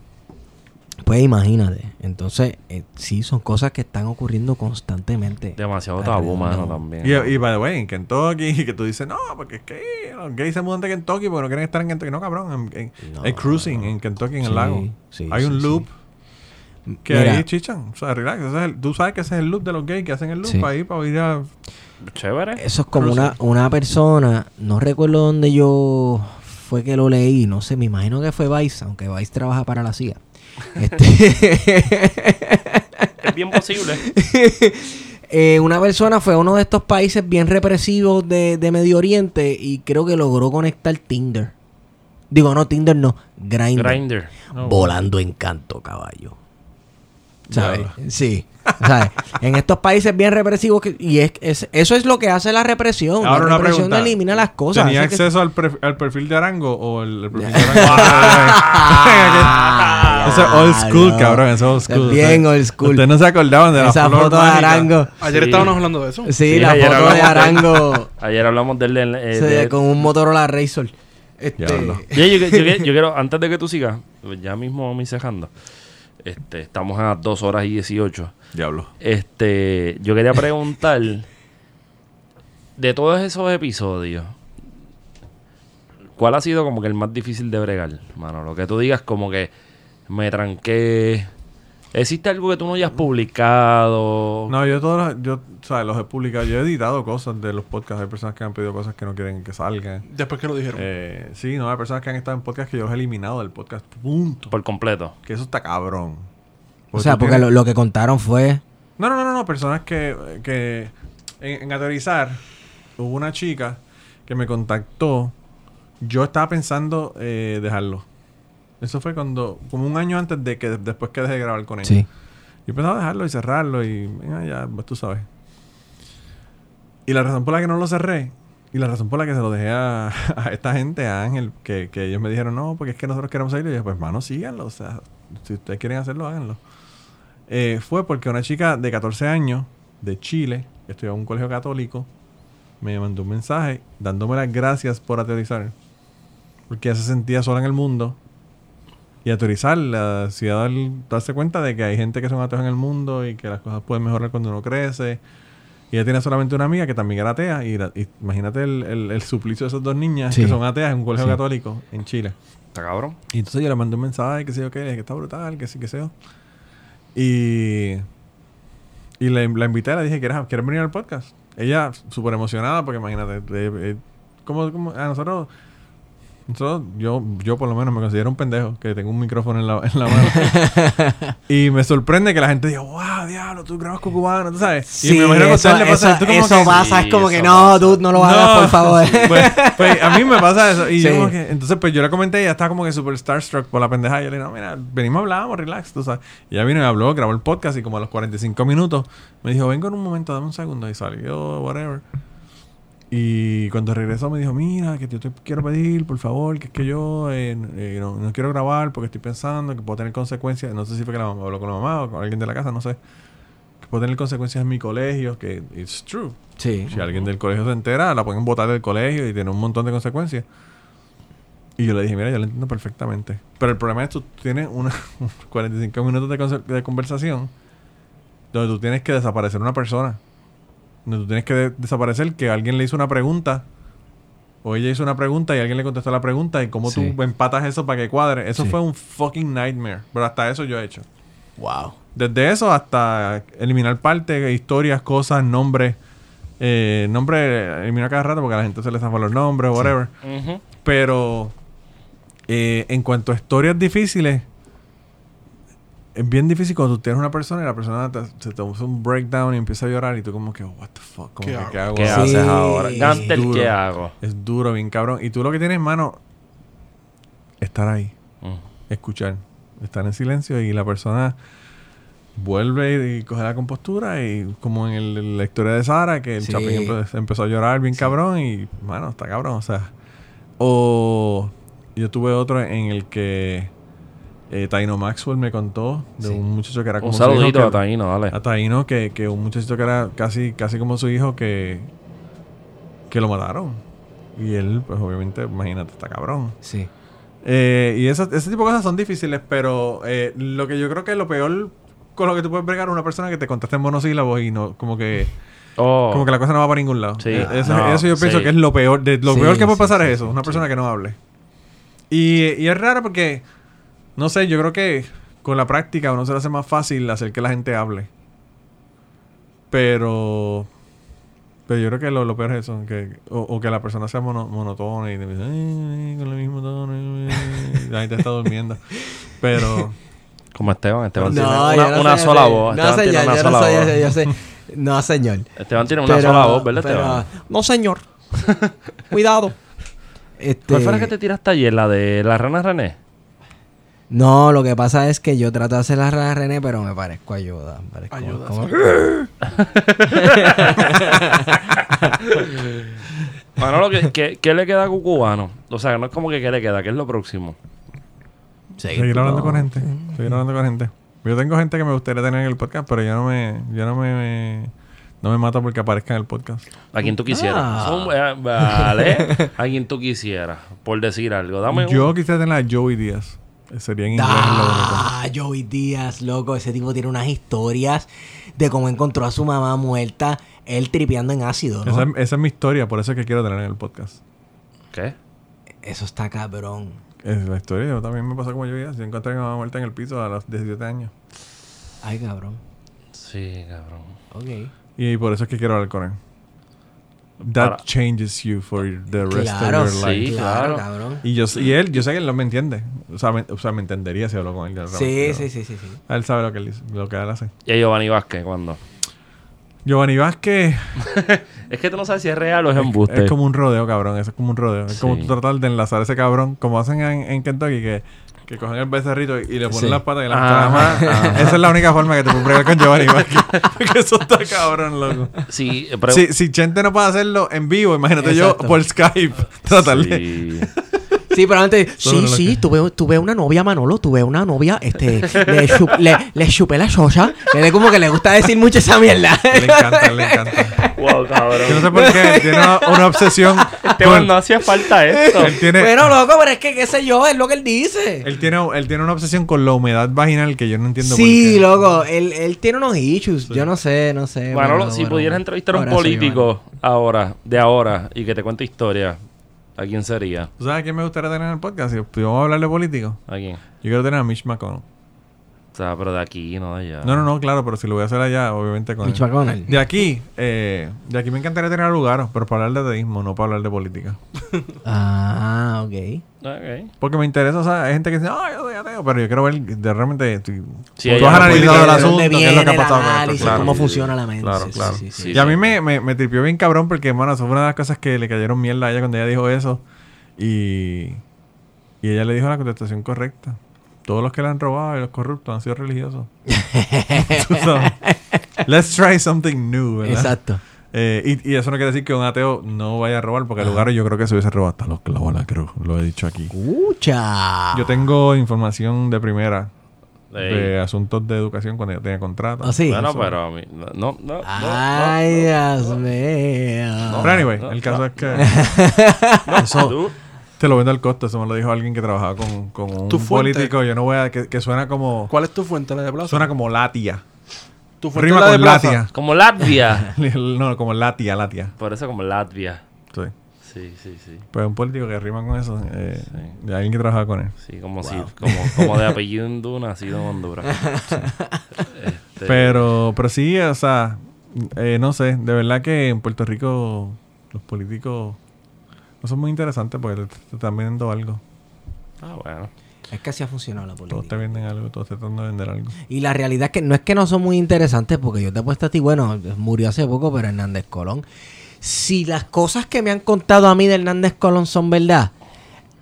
Pues imagínate. Entonces, eh, sí, son cosas que están ocurriendo constantemente. Demasiado tabú, mano, también. Y, y by the way, en Kentucky, *laughs* que tú dices, no, porque es que los gays se mudan de Kentucky porque no quieren estar en Kentucky. No, cabrón. en- en- No, hay cruising en Kentucky, en el lago. sí, hay un sí, loop que Mira. ahí chichan. O sea, relax. ese es el- tú sabes que ese es el loop de los gays que hacen el loop Sí. ahí para ir a. Chévere. Eso es como una, una persona, no recuerdo dónde yo fue que lo leí, no sé, me imagino que fue Vice, aunque Vice trabaja para la CIA. Este, *laughs* Es bien posible. *laughs* eh, una persona fue a uno de estos países bien represivos de, de Medio Oriente y creo que logró conectar Tinder. Digo, no, Tinder no, Grindr. Grinder. Volando en canto, caballo. ¿Sabes? Sí. ¿Sabes? en estos países bien represivos, que- y es, es- eso es lo que hace la represión. Ahora la represión elimina las cosas. ¿Tenía hace que- acceso al, al perfil de Arango o el, el *laughs* perfil de Arango? Eso es old school, no. cabrón. Eso es old school. Bien old school. Ustedes no se acordaban de la Esa flor foto de? Arango. Ayer Sí. estábamos hablando de eso. Sí, Sí, la foto de hablamos de- Arango. *laughs* Ayer hablamos del... eh, se- de- con un Motorola Razor. Este, Diablo. *laughs* Yo, yo- yo- yo- yo quiero, antes de que tú sigas, pues ya mismo me cejando. Este, estamos a 2 horas y 18. Diablo. Este, yo quería preguntar de todos esos episodios, ¿cuál ha sido como que el más difícil de bregar, mano? Lo que tú digas como que me tranqué. ¿Existe algo que tú no hayas publicado? No, yo todos los, yo, ¿sabes? Los he publicado. Yo he editado cosas de los podcasts. Hay personas que han pedido cosas que no quieren que salgan. Después que lo dijeron. Eh, sí, no, hay personas que han estado en podcast que yo los he eliminado del podcast. Punto. Por completo. Que eso está cabrón. o sea, porque tienes- lo, lo que contaron fue. No, no, no, no, no, personas que, que en, en aterrizar hubo una chica que me contactó. Yo estaba pensando eh, dejarlo. Eso fue cuando, como un año antes de que después que dejé de grabar con ella. Sí. Yo pensaba dejarlo y cerrarlo y venga, ya, pues tú sabes. Y la razón por la que no lo cerré y la razón por la que se lo dejé a, *laughs* a esta gente, a Ángel, que, que ellos me dijeron, no, porque es que nosotros queremos salir. Y yo dije, pues hermano, síganlo. O sea, si ustedes quieren hacerlo, háganlo. Eh, fue porque una chica de 14 años, de Chile, que estudiaba en un colegio católico, me mandó un mensaje dándome las gracias por aterrizar. Porque ella se sentía sola en el mundo. Y aterrizar, la ciudad darse cuenta de que hay gente que son ateos en el mundo y que las cosas pueden mejorar cuando uno crece. Y ella tiene solamente una amiga que también era atea. Y, la- y imagínate el, el- el suplicio de esas dos niñas Sí. que son ateas en un colegio Sí. católico en Chile. ¿Está cabrón? Y entonces yo le mandé un mensaje, que sé yo qué, que está brutal, que sí, que sé yo. Y, y le, la invité, le dije, ¿quieres, ¿quieres venir al podcast? Ella súper emocionada porque imagínate, eh, eh, como, como a nosotros, nosotros, yo, yo por lo menos me considero un pendejo que tengo un micrófono en la, en la mano. *laughs* y me sorprende que la gente diga, wow, diablo, tú grabas con cubano, tú sabes. Sí, y me imagino que eso, les pasa eso- eso que- pasa, es como que no, pasa. dude, no lo hagas, por favor. *laughs* pues, pues, a mí me pasa eso. Y yo Sí. como que, entonces, pues yo le comenté y ella estaba como que super starstruck por la pendeja. Y yo le dije, no, mira, venimos, hablamos, relax, tú sabes. Y ella vino y habló, grabó el podcast y como a los 45 minutos me dijo, vengo en un momento, dame un segundo. Y salió, whatever. Y cuando regresó me dijo, mira, que yo te quiero pedir, por favor, que es que yo eh, eh, no, no quiero grabar porque estoy pensando que puedo tener consecuencias. No sé si fue que la mamá habló con la mamá o con alguien de la casa, no sé. Que puedo tener consecuencias en mi colegio, que it's true. Sí. Si alguien del colegio se entera, la pueden botar del colegio y tiene un montón de consecuencias. Y yo le dije, mira, yo lo entiendo perfectamente. Pero el problema es que tú tienes una *laughs* 45 minutos de, de conversación donde tú tienes que desaparecer una persona. Donde tú tienes que de- desaparecer que alguien le hizo una pregunta o ella hizo una pregunta y alguien le contestó la pregunta y cómo Sí. tú empatas eso para que cuadre. Eso Sí. fue un fucking nightmare. Pero hasta eso yo he hecho. Wow. Desde eso hasta eliminar partes, historias, cosas, nombres. Eh, nombre eliminar cada rato porque a la gente se les zafa los nombres, whatever. Ujú. Pero Eh, en cuanto a historias difíciles, es bien difícil cuando tú tienes una persona y la persona te- se te hace un breakdown y empieza a llorar y tú como que, what the fuck, como ¿Qué que, hago? ¿qué hago? ¿Qué Sí. haces ahora? Gantel, Duro. ¿qué hago? Es duro, bien cabrón. Y tú lo que tienes, mano, estar ahí, Mm. escuchar, estar en silencio y la persona vuelve y, y coge la compostura y como en el- la historia de Sara, que el Sí. Chapín empe- empezó a llorar bien cabrón y, mano, está cabrón, o sea. O yo tuve otro en el que eh, Taino Maxwell me contó de Sí. un muchacho que era como Un su hijo saludito que- a Taino, dale. a Taino, que, que un muchachito que era casi, casi como su hijo que, que lo mataron. Y él, pues obviamente, imagínate, está cabrón. Sí. Eh, y eso- ese tipo de cosas son difíciles, pero eh, lo que yo creo que es lo peor con lo que tú puedes bregar es una persona que te conteste en monosílabos y no, como que, Oh, como que la cosa no va para ningún lado. Sí. Eh, eso, No, eso yo pienso sí. que es lo peor. De, lo Sí, peor que puede sí, pasar sí, es eso, una persona que no hable. Y, y es raro porque, no sé, yo creo que con la práctica uno se le hace más fácil hacer que la gente hable. Pero. Pero yo creo que lo, lo peor es eso, que, o, o que la persona sea mono- monotona y te dice, "Ay, ay, con el mismo tono, ay, ay", la gente está durmiendo. Pero como Esteban. Esteban tiene No, una, no sola voz. No, Esteban tiene señor, una yo no sola soy voz. ese, yo sé. No, señor. Esteban tiene una Pero- sola voz, ¿verdad, pero- Esteban? No, señor. Cuidado. Este, ¿Cuál fue la que te tiraste ayer? ¿La de la rana René? No, lo que pasa es que yo trato de hacer la rana René, pero me parezco a Yoda. me parezco Ayuda, como- *laughs* Manolo, ¿qué, qué, qué le queda a Cucubano? O sea, no es como que qué le queda, ¿qué es lo próximo? seguir hablando con gente. Seguir hablando con gente. Yo tengo gente que me gustaría tener en el podcast, pero yo no me, yo no me, me- no me mato porque aparezca en el podcast. A quien tú quisieras. Ah. Eh, vale. A quien tú quisieras, por decir algo. Dame Yo un... quisiera tener a Joey Díaz. Sería en inglés. Ah, Joey Díaz, loco. Ese tipo tiene unas historias de cómo encontró a su mamá muerta, él tripeando en ácido, ¿no? Esa, es- esa es mi historia, por eso es que quiero tener en el podcast. ¿Qué? Eso está cabrón. Es la historia, yo también me pasó como Joey Díaz. Yo encontré a mi mamá muerta en el piso a los 17 años. Ay, cabrón. Sí, cabrón. Ok. Y por eso es que quiero hablar con él. That Para- changes you for the rest Claro, of your sí. life. claro, claro. cabrón. Y, yo, y él, yo sé que él no me entiende. O sea, me, o sea, me entendería si hablo con él. Sí, sí, sí, sí, sí. Él sabe lo que él, dice- lo que él hace. ¿Y a Giovanni Vázquez cuándo? Giovanni Vázquez *laughs* Es que tú no sabes si es real o es embuste. es como un rodeo, cabrón. Eso es como un rodeo. Es como Sí. tú tratar de enlazar a ese cabrón, como hacen en, en Kentucky, que, que cogen el becerrito y, le ponen Sí. las patas y las ajá. Esa es la única forma que te puedo bregar con Giovanni. Porque *laughs* eso está cabrón, loco. Sí, pero... Si, si Chente no puede hacerlo en vivo, imagínate Exacto. yo por Skype tratarle. Sí. Sí, pero antes, sí, sí, tuve, tuve una novia, Manolo, tuve una novia, este, le, chup- le, le chupé la chocha. Le como que le gusta decir mucho esa mierda. Le encanta, le encanta. Wow, cabrón. Yo no sé por qué, él tiene una, una obsesión. Esteban, con- no hacía falta esto. él, tiene, bueno, loco, pero es que, qué sé yo, es lo que él dice. él, tiene, él tiene una obsesión con la humedad vaginal que yo no entiendo Sí, por qué. loco, él, él tiene unos issues. Yo no sé, no sé. Manolo, pero si bueno. pudieras entrevistar a un político ahora, de ahora, y que te cuente historia, ¿a quién sería? ¿Tú sabes a quién me gustaría tener en el podcast? Si vamos a hablar de político. ¿A quién? Yo quiero tener a Mitch McConnell. O sea, pero de aquí, no de allá. No, no, no, claro, pero si lo voy a hacer allá, obviamente con Mitch él. McConnell. De aquí, eh, de aquí me encantaría tener a Lugaro, pero para hablar de ateísmo, no para hablar de política. *laughs* Ah, ok. Ok. Porque me interesa, o sea, hay gente que dice, ah, yo soy ateo, pero yo quiero ver de realmente. Si, Sí, tú has analizado el ¿De asunto, qué es lo que ha pasado con esto. Claro. cómo funciona la mente? Claro, claro. sí, sí. Sí, y a mí me, me, me tripió bien cabrón porque, hermano, eso fue una de las cosas que le cayeron mierda a ella cuando ella dijo eso. Y, y ella le dijo la contestación correcta. Todos los que le han robado y los corruptos han sido religiosos. *laughs* Let's try something new, ¿verdad? Exacto. Eh, y, y eso no quiere decir que un ateo no vaya a robar, porque el lugar yo creo que se hubiese robado hasta los clavos a la cruz. Lo he dicho aquí. Escucha. Yo tengo información de primera Ey. de asuntos de educación cuando yo tenía contrato. ¿Ah, sí? Bueno, Eso. pero a mí... No, no, Ay, no, Dios no. mío. Pero anyway, no, el caso no. es que No, *laughs* eso te lo vendo al costo. Eso me lo dijo alguien que trabajaba con, con un fuente. político. Yo no voy a... Que, que suena como... ¿Cuál es tu fuente, la de Plaza? Suena como latia. ¿Tu fuente Rima la de con Plaza? latia. Como Latvia. *laughs* no, como latia, latia. Por eso como Latvia. Sí. Sí, sí, sí. Pues un político que rima con eso. Eh, De alguien que trabajaba con él. Sí, como si... Como, como de *laughs* apellido hindú, nacido en Honduras. Este, Pero, pero sí, o sea, eh, no sé, de verdad que en Puerto Rico los políticos no son muy interesantes porque te, te están vendiendo algo. Ah, bueno. Es que así ha funcionado la Todos política. te venden algo, todos te tratan de vender algo. Y la realidad es que no es que no son muy interesantes, porque yo te he puesto a ti, bueno, murió hace poco, pero Hernández Colón. Si las cosas que me han contado a mí de Hernández Colón son verdad,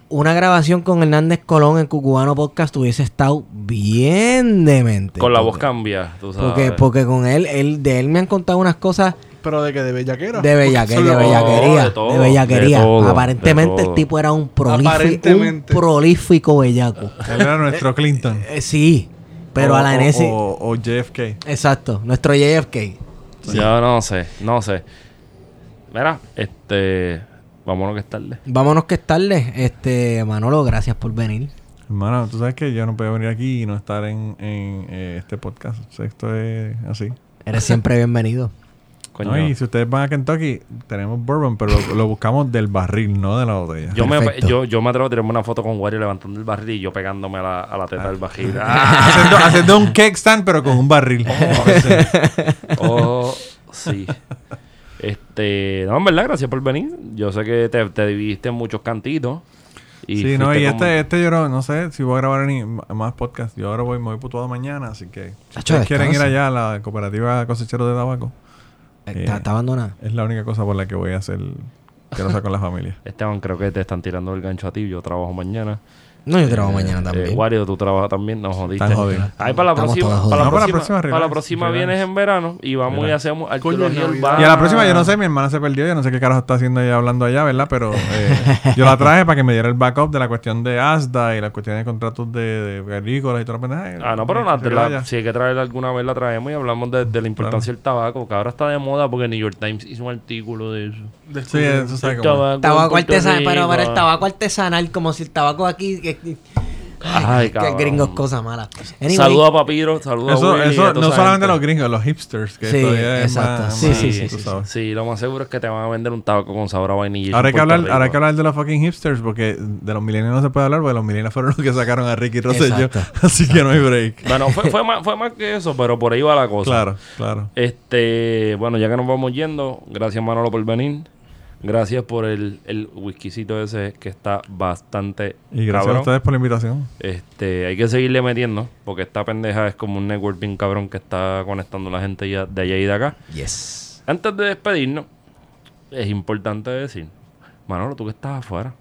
una grabación con Hernández Colón en Cucubano Podcast hubiese estado bien demente. Con la voz cambia, tú sabes. Porque, porque con él, él, de él me han contado unas cosas Pero de que de bellaquera. de bellaquería, *laughs* Porque de bellaquería, de todo, de bellaquería. de todo, Aparentemente de el tipo era un prolífico, un prolífico bellaco. Él era nuestro Clinton. Eh, sí, pero O- a la o- NS... O, o JFK. Exacto, nuestro JFK. Yo no sé, no sé. Mira, este. Vámonos que es tarde. Vámonos que es tarde. Este, Manolo, gracias por venir. Hermano, tú sabes que yo no puedo venir aquí y no estar en, en, eh, este podcast. O sea, esto es así. Eres siempre bienvenido. Coño. No, y si ustedes van a Kentucky, tenemos bourbon, pero lo, lo buscamos del barril, no de la botella. Yo me, yo, yo me atrevo a tirarme una foto con Wario levantando el barril y yo pegándome a la, a la teta del barril. *laughs* haciendo, haciendo un cake stand, pero con un barril. Oh, sí. Este, no, en verdad, gracias por venir. Yo sé que te, te dividiste en muchos cantitos. Y sí, no, y como- este, este yo no, no sé si voy a grabar ni más podcast. Yo ahora voy, me voy putuado mañana, así que si ustedes quieren ir allá a la cooperativa cosecheros de tabaco, Está, Eh. está abandonada. es la única cosa por la que voy a hacer que no sea con la *laughs* familia. Esteban, creo que te están tirando el gancho a ti. Yo trabajo mañana. No, yo trabajo Eh, mañana también. Eh, Wario, tú trabajas también. No jodiste. Están jodidos. Ahí para la Estamos próxima. Para la. No, para la próxima, próxima, para la próxima vienes en verano y vamos y hacemos arqueología urbana. Y a la próxima, yo no sé, mi hermana se perdió, yo no sé qué carajo está haciendo ella hablando allá, ¿verdad? Pero eh, *laughs* yo la traje para que me diera el backup de la cuestión de ASDA y la cuestión de contratos de, de agrícolas y toda la pendeja. Ah, no, pero nada, si hay que traerla alguna vez la traemos y hablamos de, de la importancia del tabaco, que ahora está de moda porque New York Times hizo un artículo de eso. de- Sí, eso sabe El cómo es. Tabaco artesanal, pero para el tabaco artesanal, como si el tabaco aquí. Que, Ay, que gringos, cosas malas. Anyway, Saludos a Papiro, saludos a Willy eso no solamente gente. los gringos, los hipsters. Que Sí, exacto. más- Sí, más, sí, sí, sí. Sí, lo más seguro es que te van a vender un tabaco con sabor a vainilla. Ahora hay, que hablar, ahora hay que hablar de los fucking hipsters porque de los millennials no se puede hablar porque los millennials fueron los que sacaron a Ricky Rosselló. Exacto. *laughs* Así que no hay break. Bueno, fue, fue, más, fue más que eso, pero por ahí va la cosa. Claro, claro. Este, bueno, ya que nos vamos yendo, gracias Manolo por venir. Gracias por el, el whiskycito ese que está bastante Y gracias cabrón. a ustedes por la invitación. Este, hay que seguirle metiendo, porque esta pendeja es como un network bien cabrón que está conectando a la gente ya- de allá y de acá. Yes. Antes de despedirnos, es importante decir, Manolo, tú que estás afuera.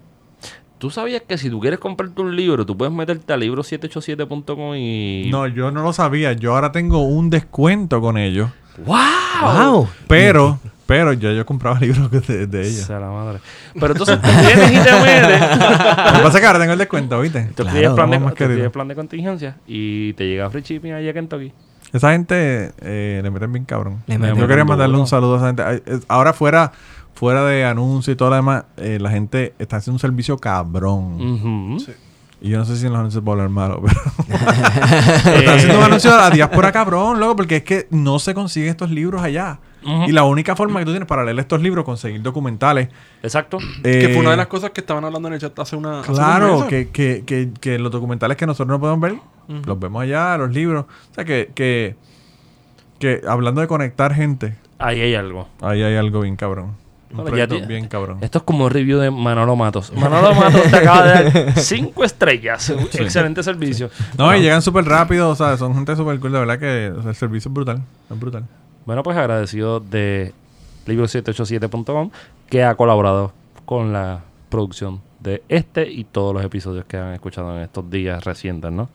¿Tú sabías que si tú quieres comprarte un libro, tú puedes meterte a libro787.com y... No, yo no lo sabía. Yo ahora tengo un descuento con ellos. ¡Wow! Wow. Pero, pero yo, yo compraba *laughs* libros de, de ella. Sea la madre. Pero entonces te vienes y te metes. Lo que pasa es que ahora tengo el descuento, ¿viste? Te Claro, pides plan, de, querido. pides plan de contingencia y te llega free shipping allá a Kentucky. Esa gente eh, le meten bien cabrón. Le meten Yo quería mandarle duro. un saludo a esa gente. Ahora fuera, fuera de anuncio y todo lo demás, eh, la gente está haciendo un servicio cabrón. Ujú. Y yo no sé si en los anuncios puedo hablar malo, pero... Eh, *laughs* *laughs* Están haciendo un anuncio a la diáspora cabrón, loco, porque es que no se consiguen estos libros allá. Y la única forma que tú tienes para leer estos libros, conseguir documentales. Exacto. Que eh, fue una de las cosas que estaban hablando en el chat hace una. Claro, que, que, que, que los documentales que nosotros no podemos ver, los vemos allá, los libros. O sea, que, que, que hablando de conectar gente, Ahí hay algo. ahí hay algo bien cabrón. Un proyecto ti- bien cabrón. Esto es como un review de Manolo Matos. *laughs* Manolo Matos te acaba de dar *laughs* cinco estrellas. Excelente servicio. No, y llegan súper rápido, o sea, son gente súper cool, de verdad que o sea, el servicio es brutal, es brutal. Bueno, pues agradecido de libro787.com que ha colaborado con la producción de este y todos los episodios que han escuchado en estos días recientes, ¿no?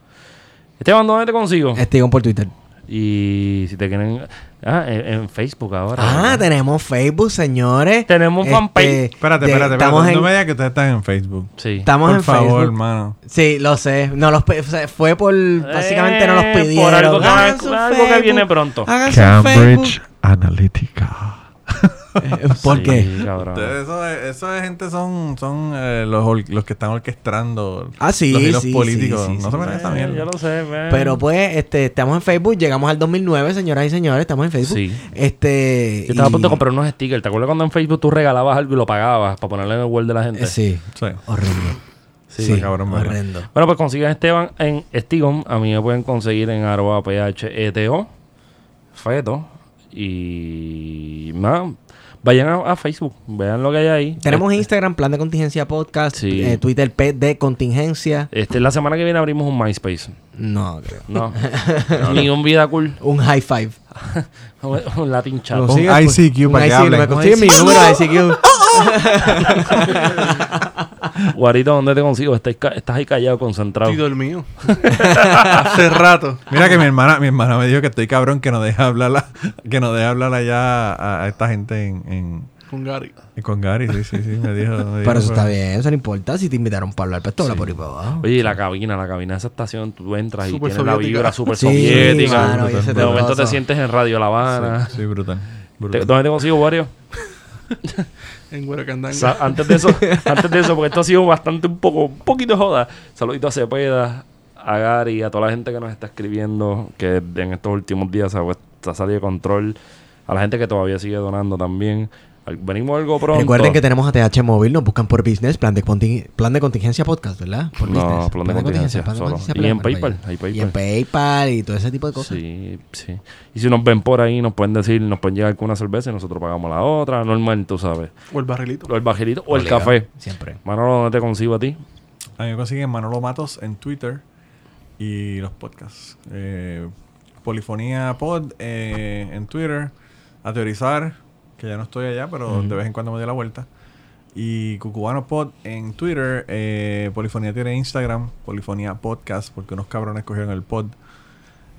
Esteban, ¿dónde te consigo? Estigón por Twitter. Y si te quieren... Ah, en, en Facebook ahora. Ah, ¿verdad? tenemos Facebook, señores. Tenemos un fanpage. Espérate, de- espérate, estamos espérate. en- No me digas que ustedes están en Facebook. Sí. Estamos Por en favor, Facebook. hermano. Sí, lo sé. No los pe- o sea, fue por básicamente no los Eh, pidieron. Por algo que, algo viene pronto. Su Facebook. Analytica. Eh, *laughs* ¿Por Sí, qué? Ustedes, Eso es, eso es gente son, son eh, los, los que están orquestando Ah, sí, los hilos sí, políticos. sí, sí, no sí. se metan esa Eh, mierda. ya lo sé, ven. Pero pues, este, estamos en Facebook, llegamos al 2009, señoras y señores, estamos en Facebook. Sí. Este. Yo estaba a y- punto de comprar unos stickers. ¿Te acuerdas cuando en Facebook tú regalabas algo y lo pagabas para ponerle en el wall de la gente? Eh, sí, Sí. horrendo. Sí, Sí, cabrón, horrendo. Bueno, pues consigan a Esteban en Stigon. A mí me pueden conseguir en arroba pheto. Feto. Y nada. Vayan a, a Facebook, vean lo que hay ahí. Tenemos Instagram, Plan de Contingencia Podcast, Sí. eh, Twitter, P de Contingencia. Este, la semana que viene abrimos un MySpace. No, creo. No. *laughs* Ni un vida cool. Un high five. *laughs* un Latin chat. Un ICQ un para que hablen. Me consigue mi número de ICQ. *laughs* Guarito, ¿dónde te consigo? Estás, estás ahí callado, concentrado. Estoy dormido. *laughs* Hace rato. Mira que mi hermana, mi hermana me dijo que estoy cabrón que no deja hablar la- que no deja hablar allá a, a esta gente en, en, Con Gary. en- con Gary, sí, sí, sí, me dijo. me dijo, Pero eso está pero- bien, eso no importa. Si te invitaron para hablar, pues tú habla por ahí para abajo. Oye, y la cabina, la cabina de esa estación, tú entras y Súper tienes la soviética. vibra súper Sí, soviética. mano, y de momento te sientes en Radio La Habana. Sí, sí, brutal. Te-. ¿Dónde te consigo, Wario? En Hueracandanga. Sa- antes de eso, *laughs* antes de eso, porque esto ha sido bastante un poco, un poquito joda. Saludito a Cepeda, a Gary, a toda la gente que nos está escribiendo, que en estos últimos días se ha salido de control. A la gente que todavía sigue donando también. Venimos algo pronto. Recuerden que tenemos a TH Móvil, nos buscan por business, plan de, plan de contingencia podcast, ¿verdad? Por No, business. plan de contingencia, plan de contingencia, Y plan- en PayPal, hay PayPal. Y en PayPal y todo ese tipo de cosas. Sí, sí. Y si nos ven por ahí, nos pueden decir, nos pueden llegar con una cerveza y nosotros pagamos la otra. Normal, tú sabes. O el barrilito. O el bajilito o el café. Siempre. Manolo, ¿dónde te consigo a ti? A mí me consiguen Manolo Matos en Twitter y los podcasts. Eh, Polifonía Pod eh, en Twitter. A teorizar, que ya no estoy allá, pero de vez en cuando me doy la vuelta. Y Cucubano Pod en Twitter. Eh, Polifonía tiene Instagram, Polifonía Podcast, porque unos cabrones cogieron el pod.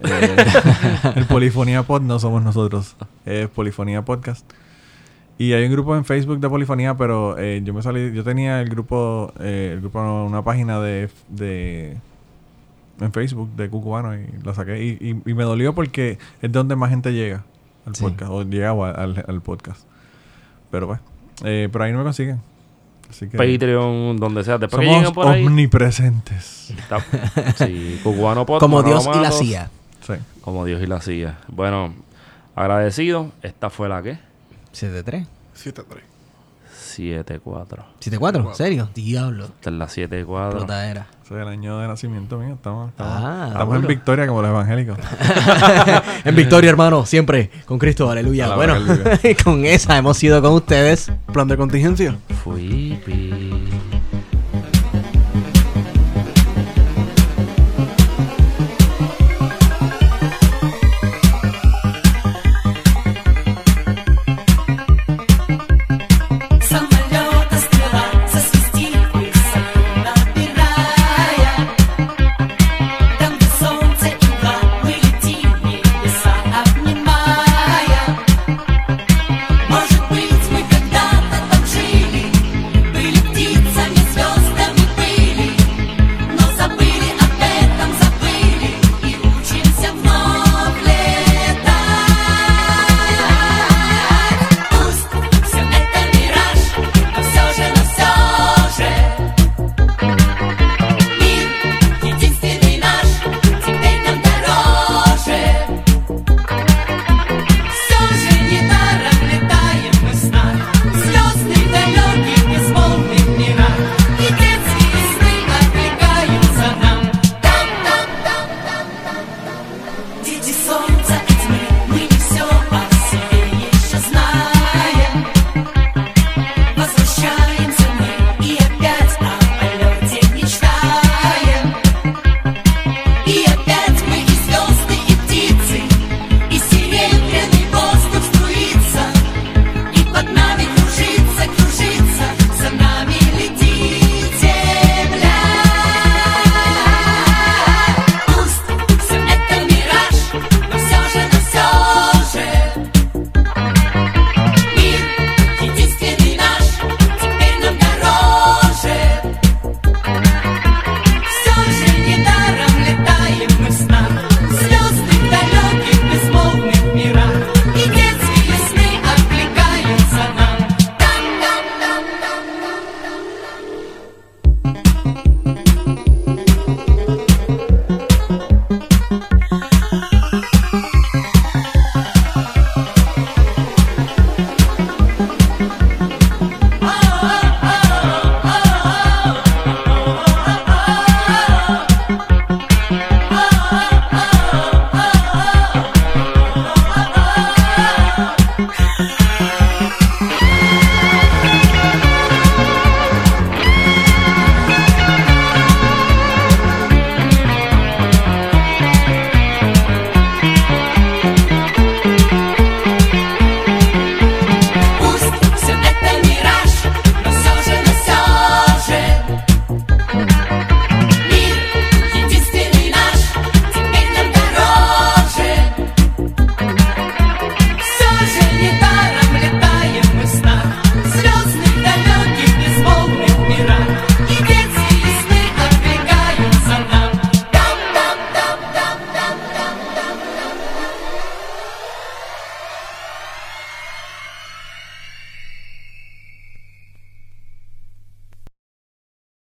Eh, *laughs* el Polifonía Pod no somos nosotros, es Polifonía Podcast. Y hay un grupo en Facebook de polifonía, pero eh, yo me salí, yo tenía el grupo, eh, el grupo, una página de, de en Facebook de Cucubano y la saqué y, y- y me dolió porque es donde más gente llega al Sí. podcast o llegaba al, al podcast. Pero pues, eh, pero ahí no me consiguen. Así que Patreon, donde sea. Después que somos lleguen por ahí. omnipresentes. está- sí, Cubano Pod, Como Dios y la CIA. Sí. Como Dios y la CIA. Bueno, agradecido. Esta fue la que? 7-3. 7-3. 7-4. 7-4, ¿serio? Diablo. Esta es la 7-4. Explotadera. Ese es el año de nacimiento mío. Estamos, estamos, Ah, estamos en victoria como los evangélicos. *laughs* en victoria, hermano, siempre con Cristo, aleluya. Bueno, *laughs* con esa hemos sido con ustedes. Plan de contingencia. Fui, pi.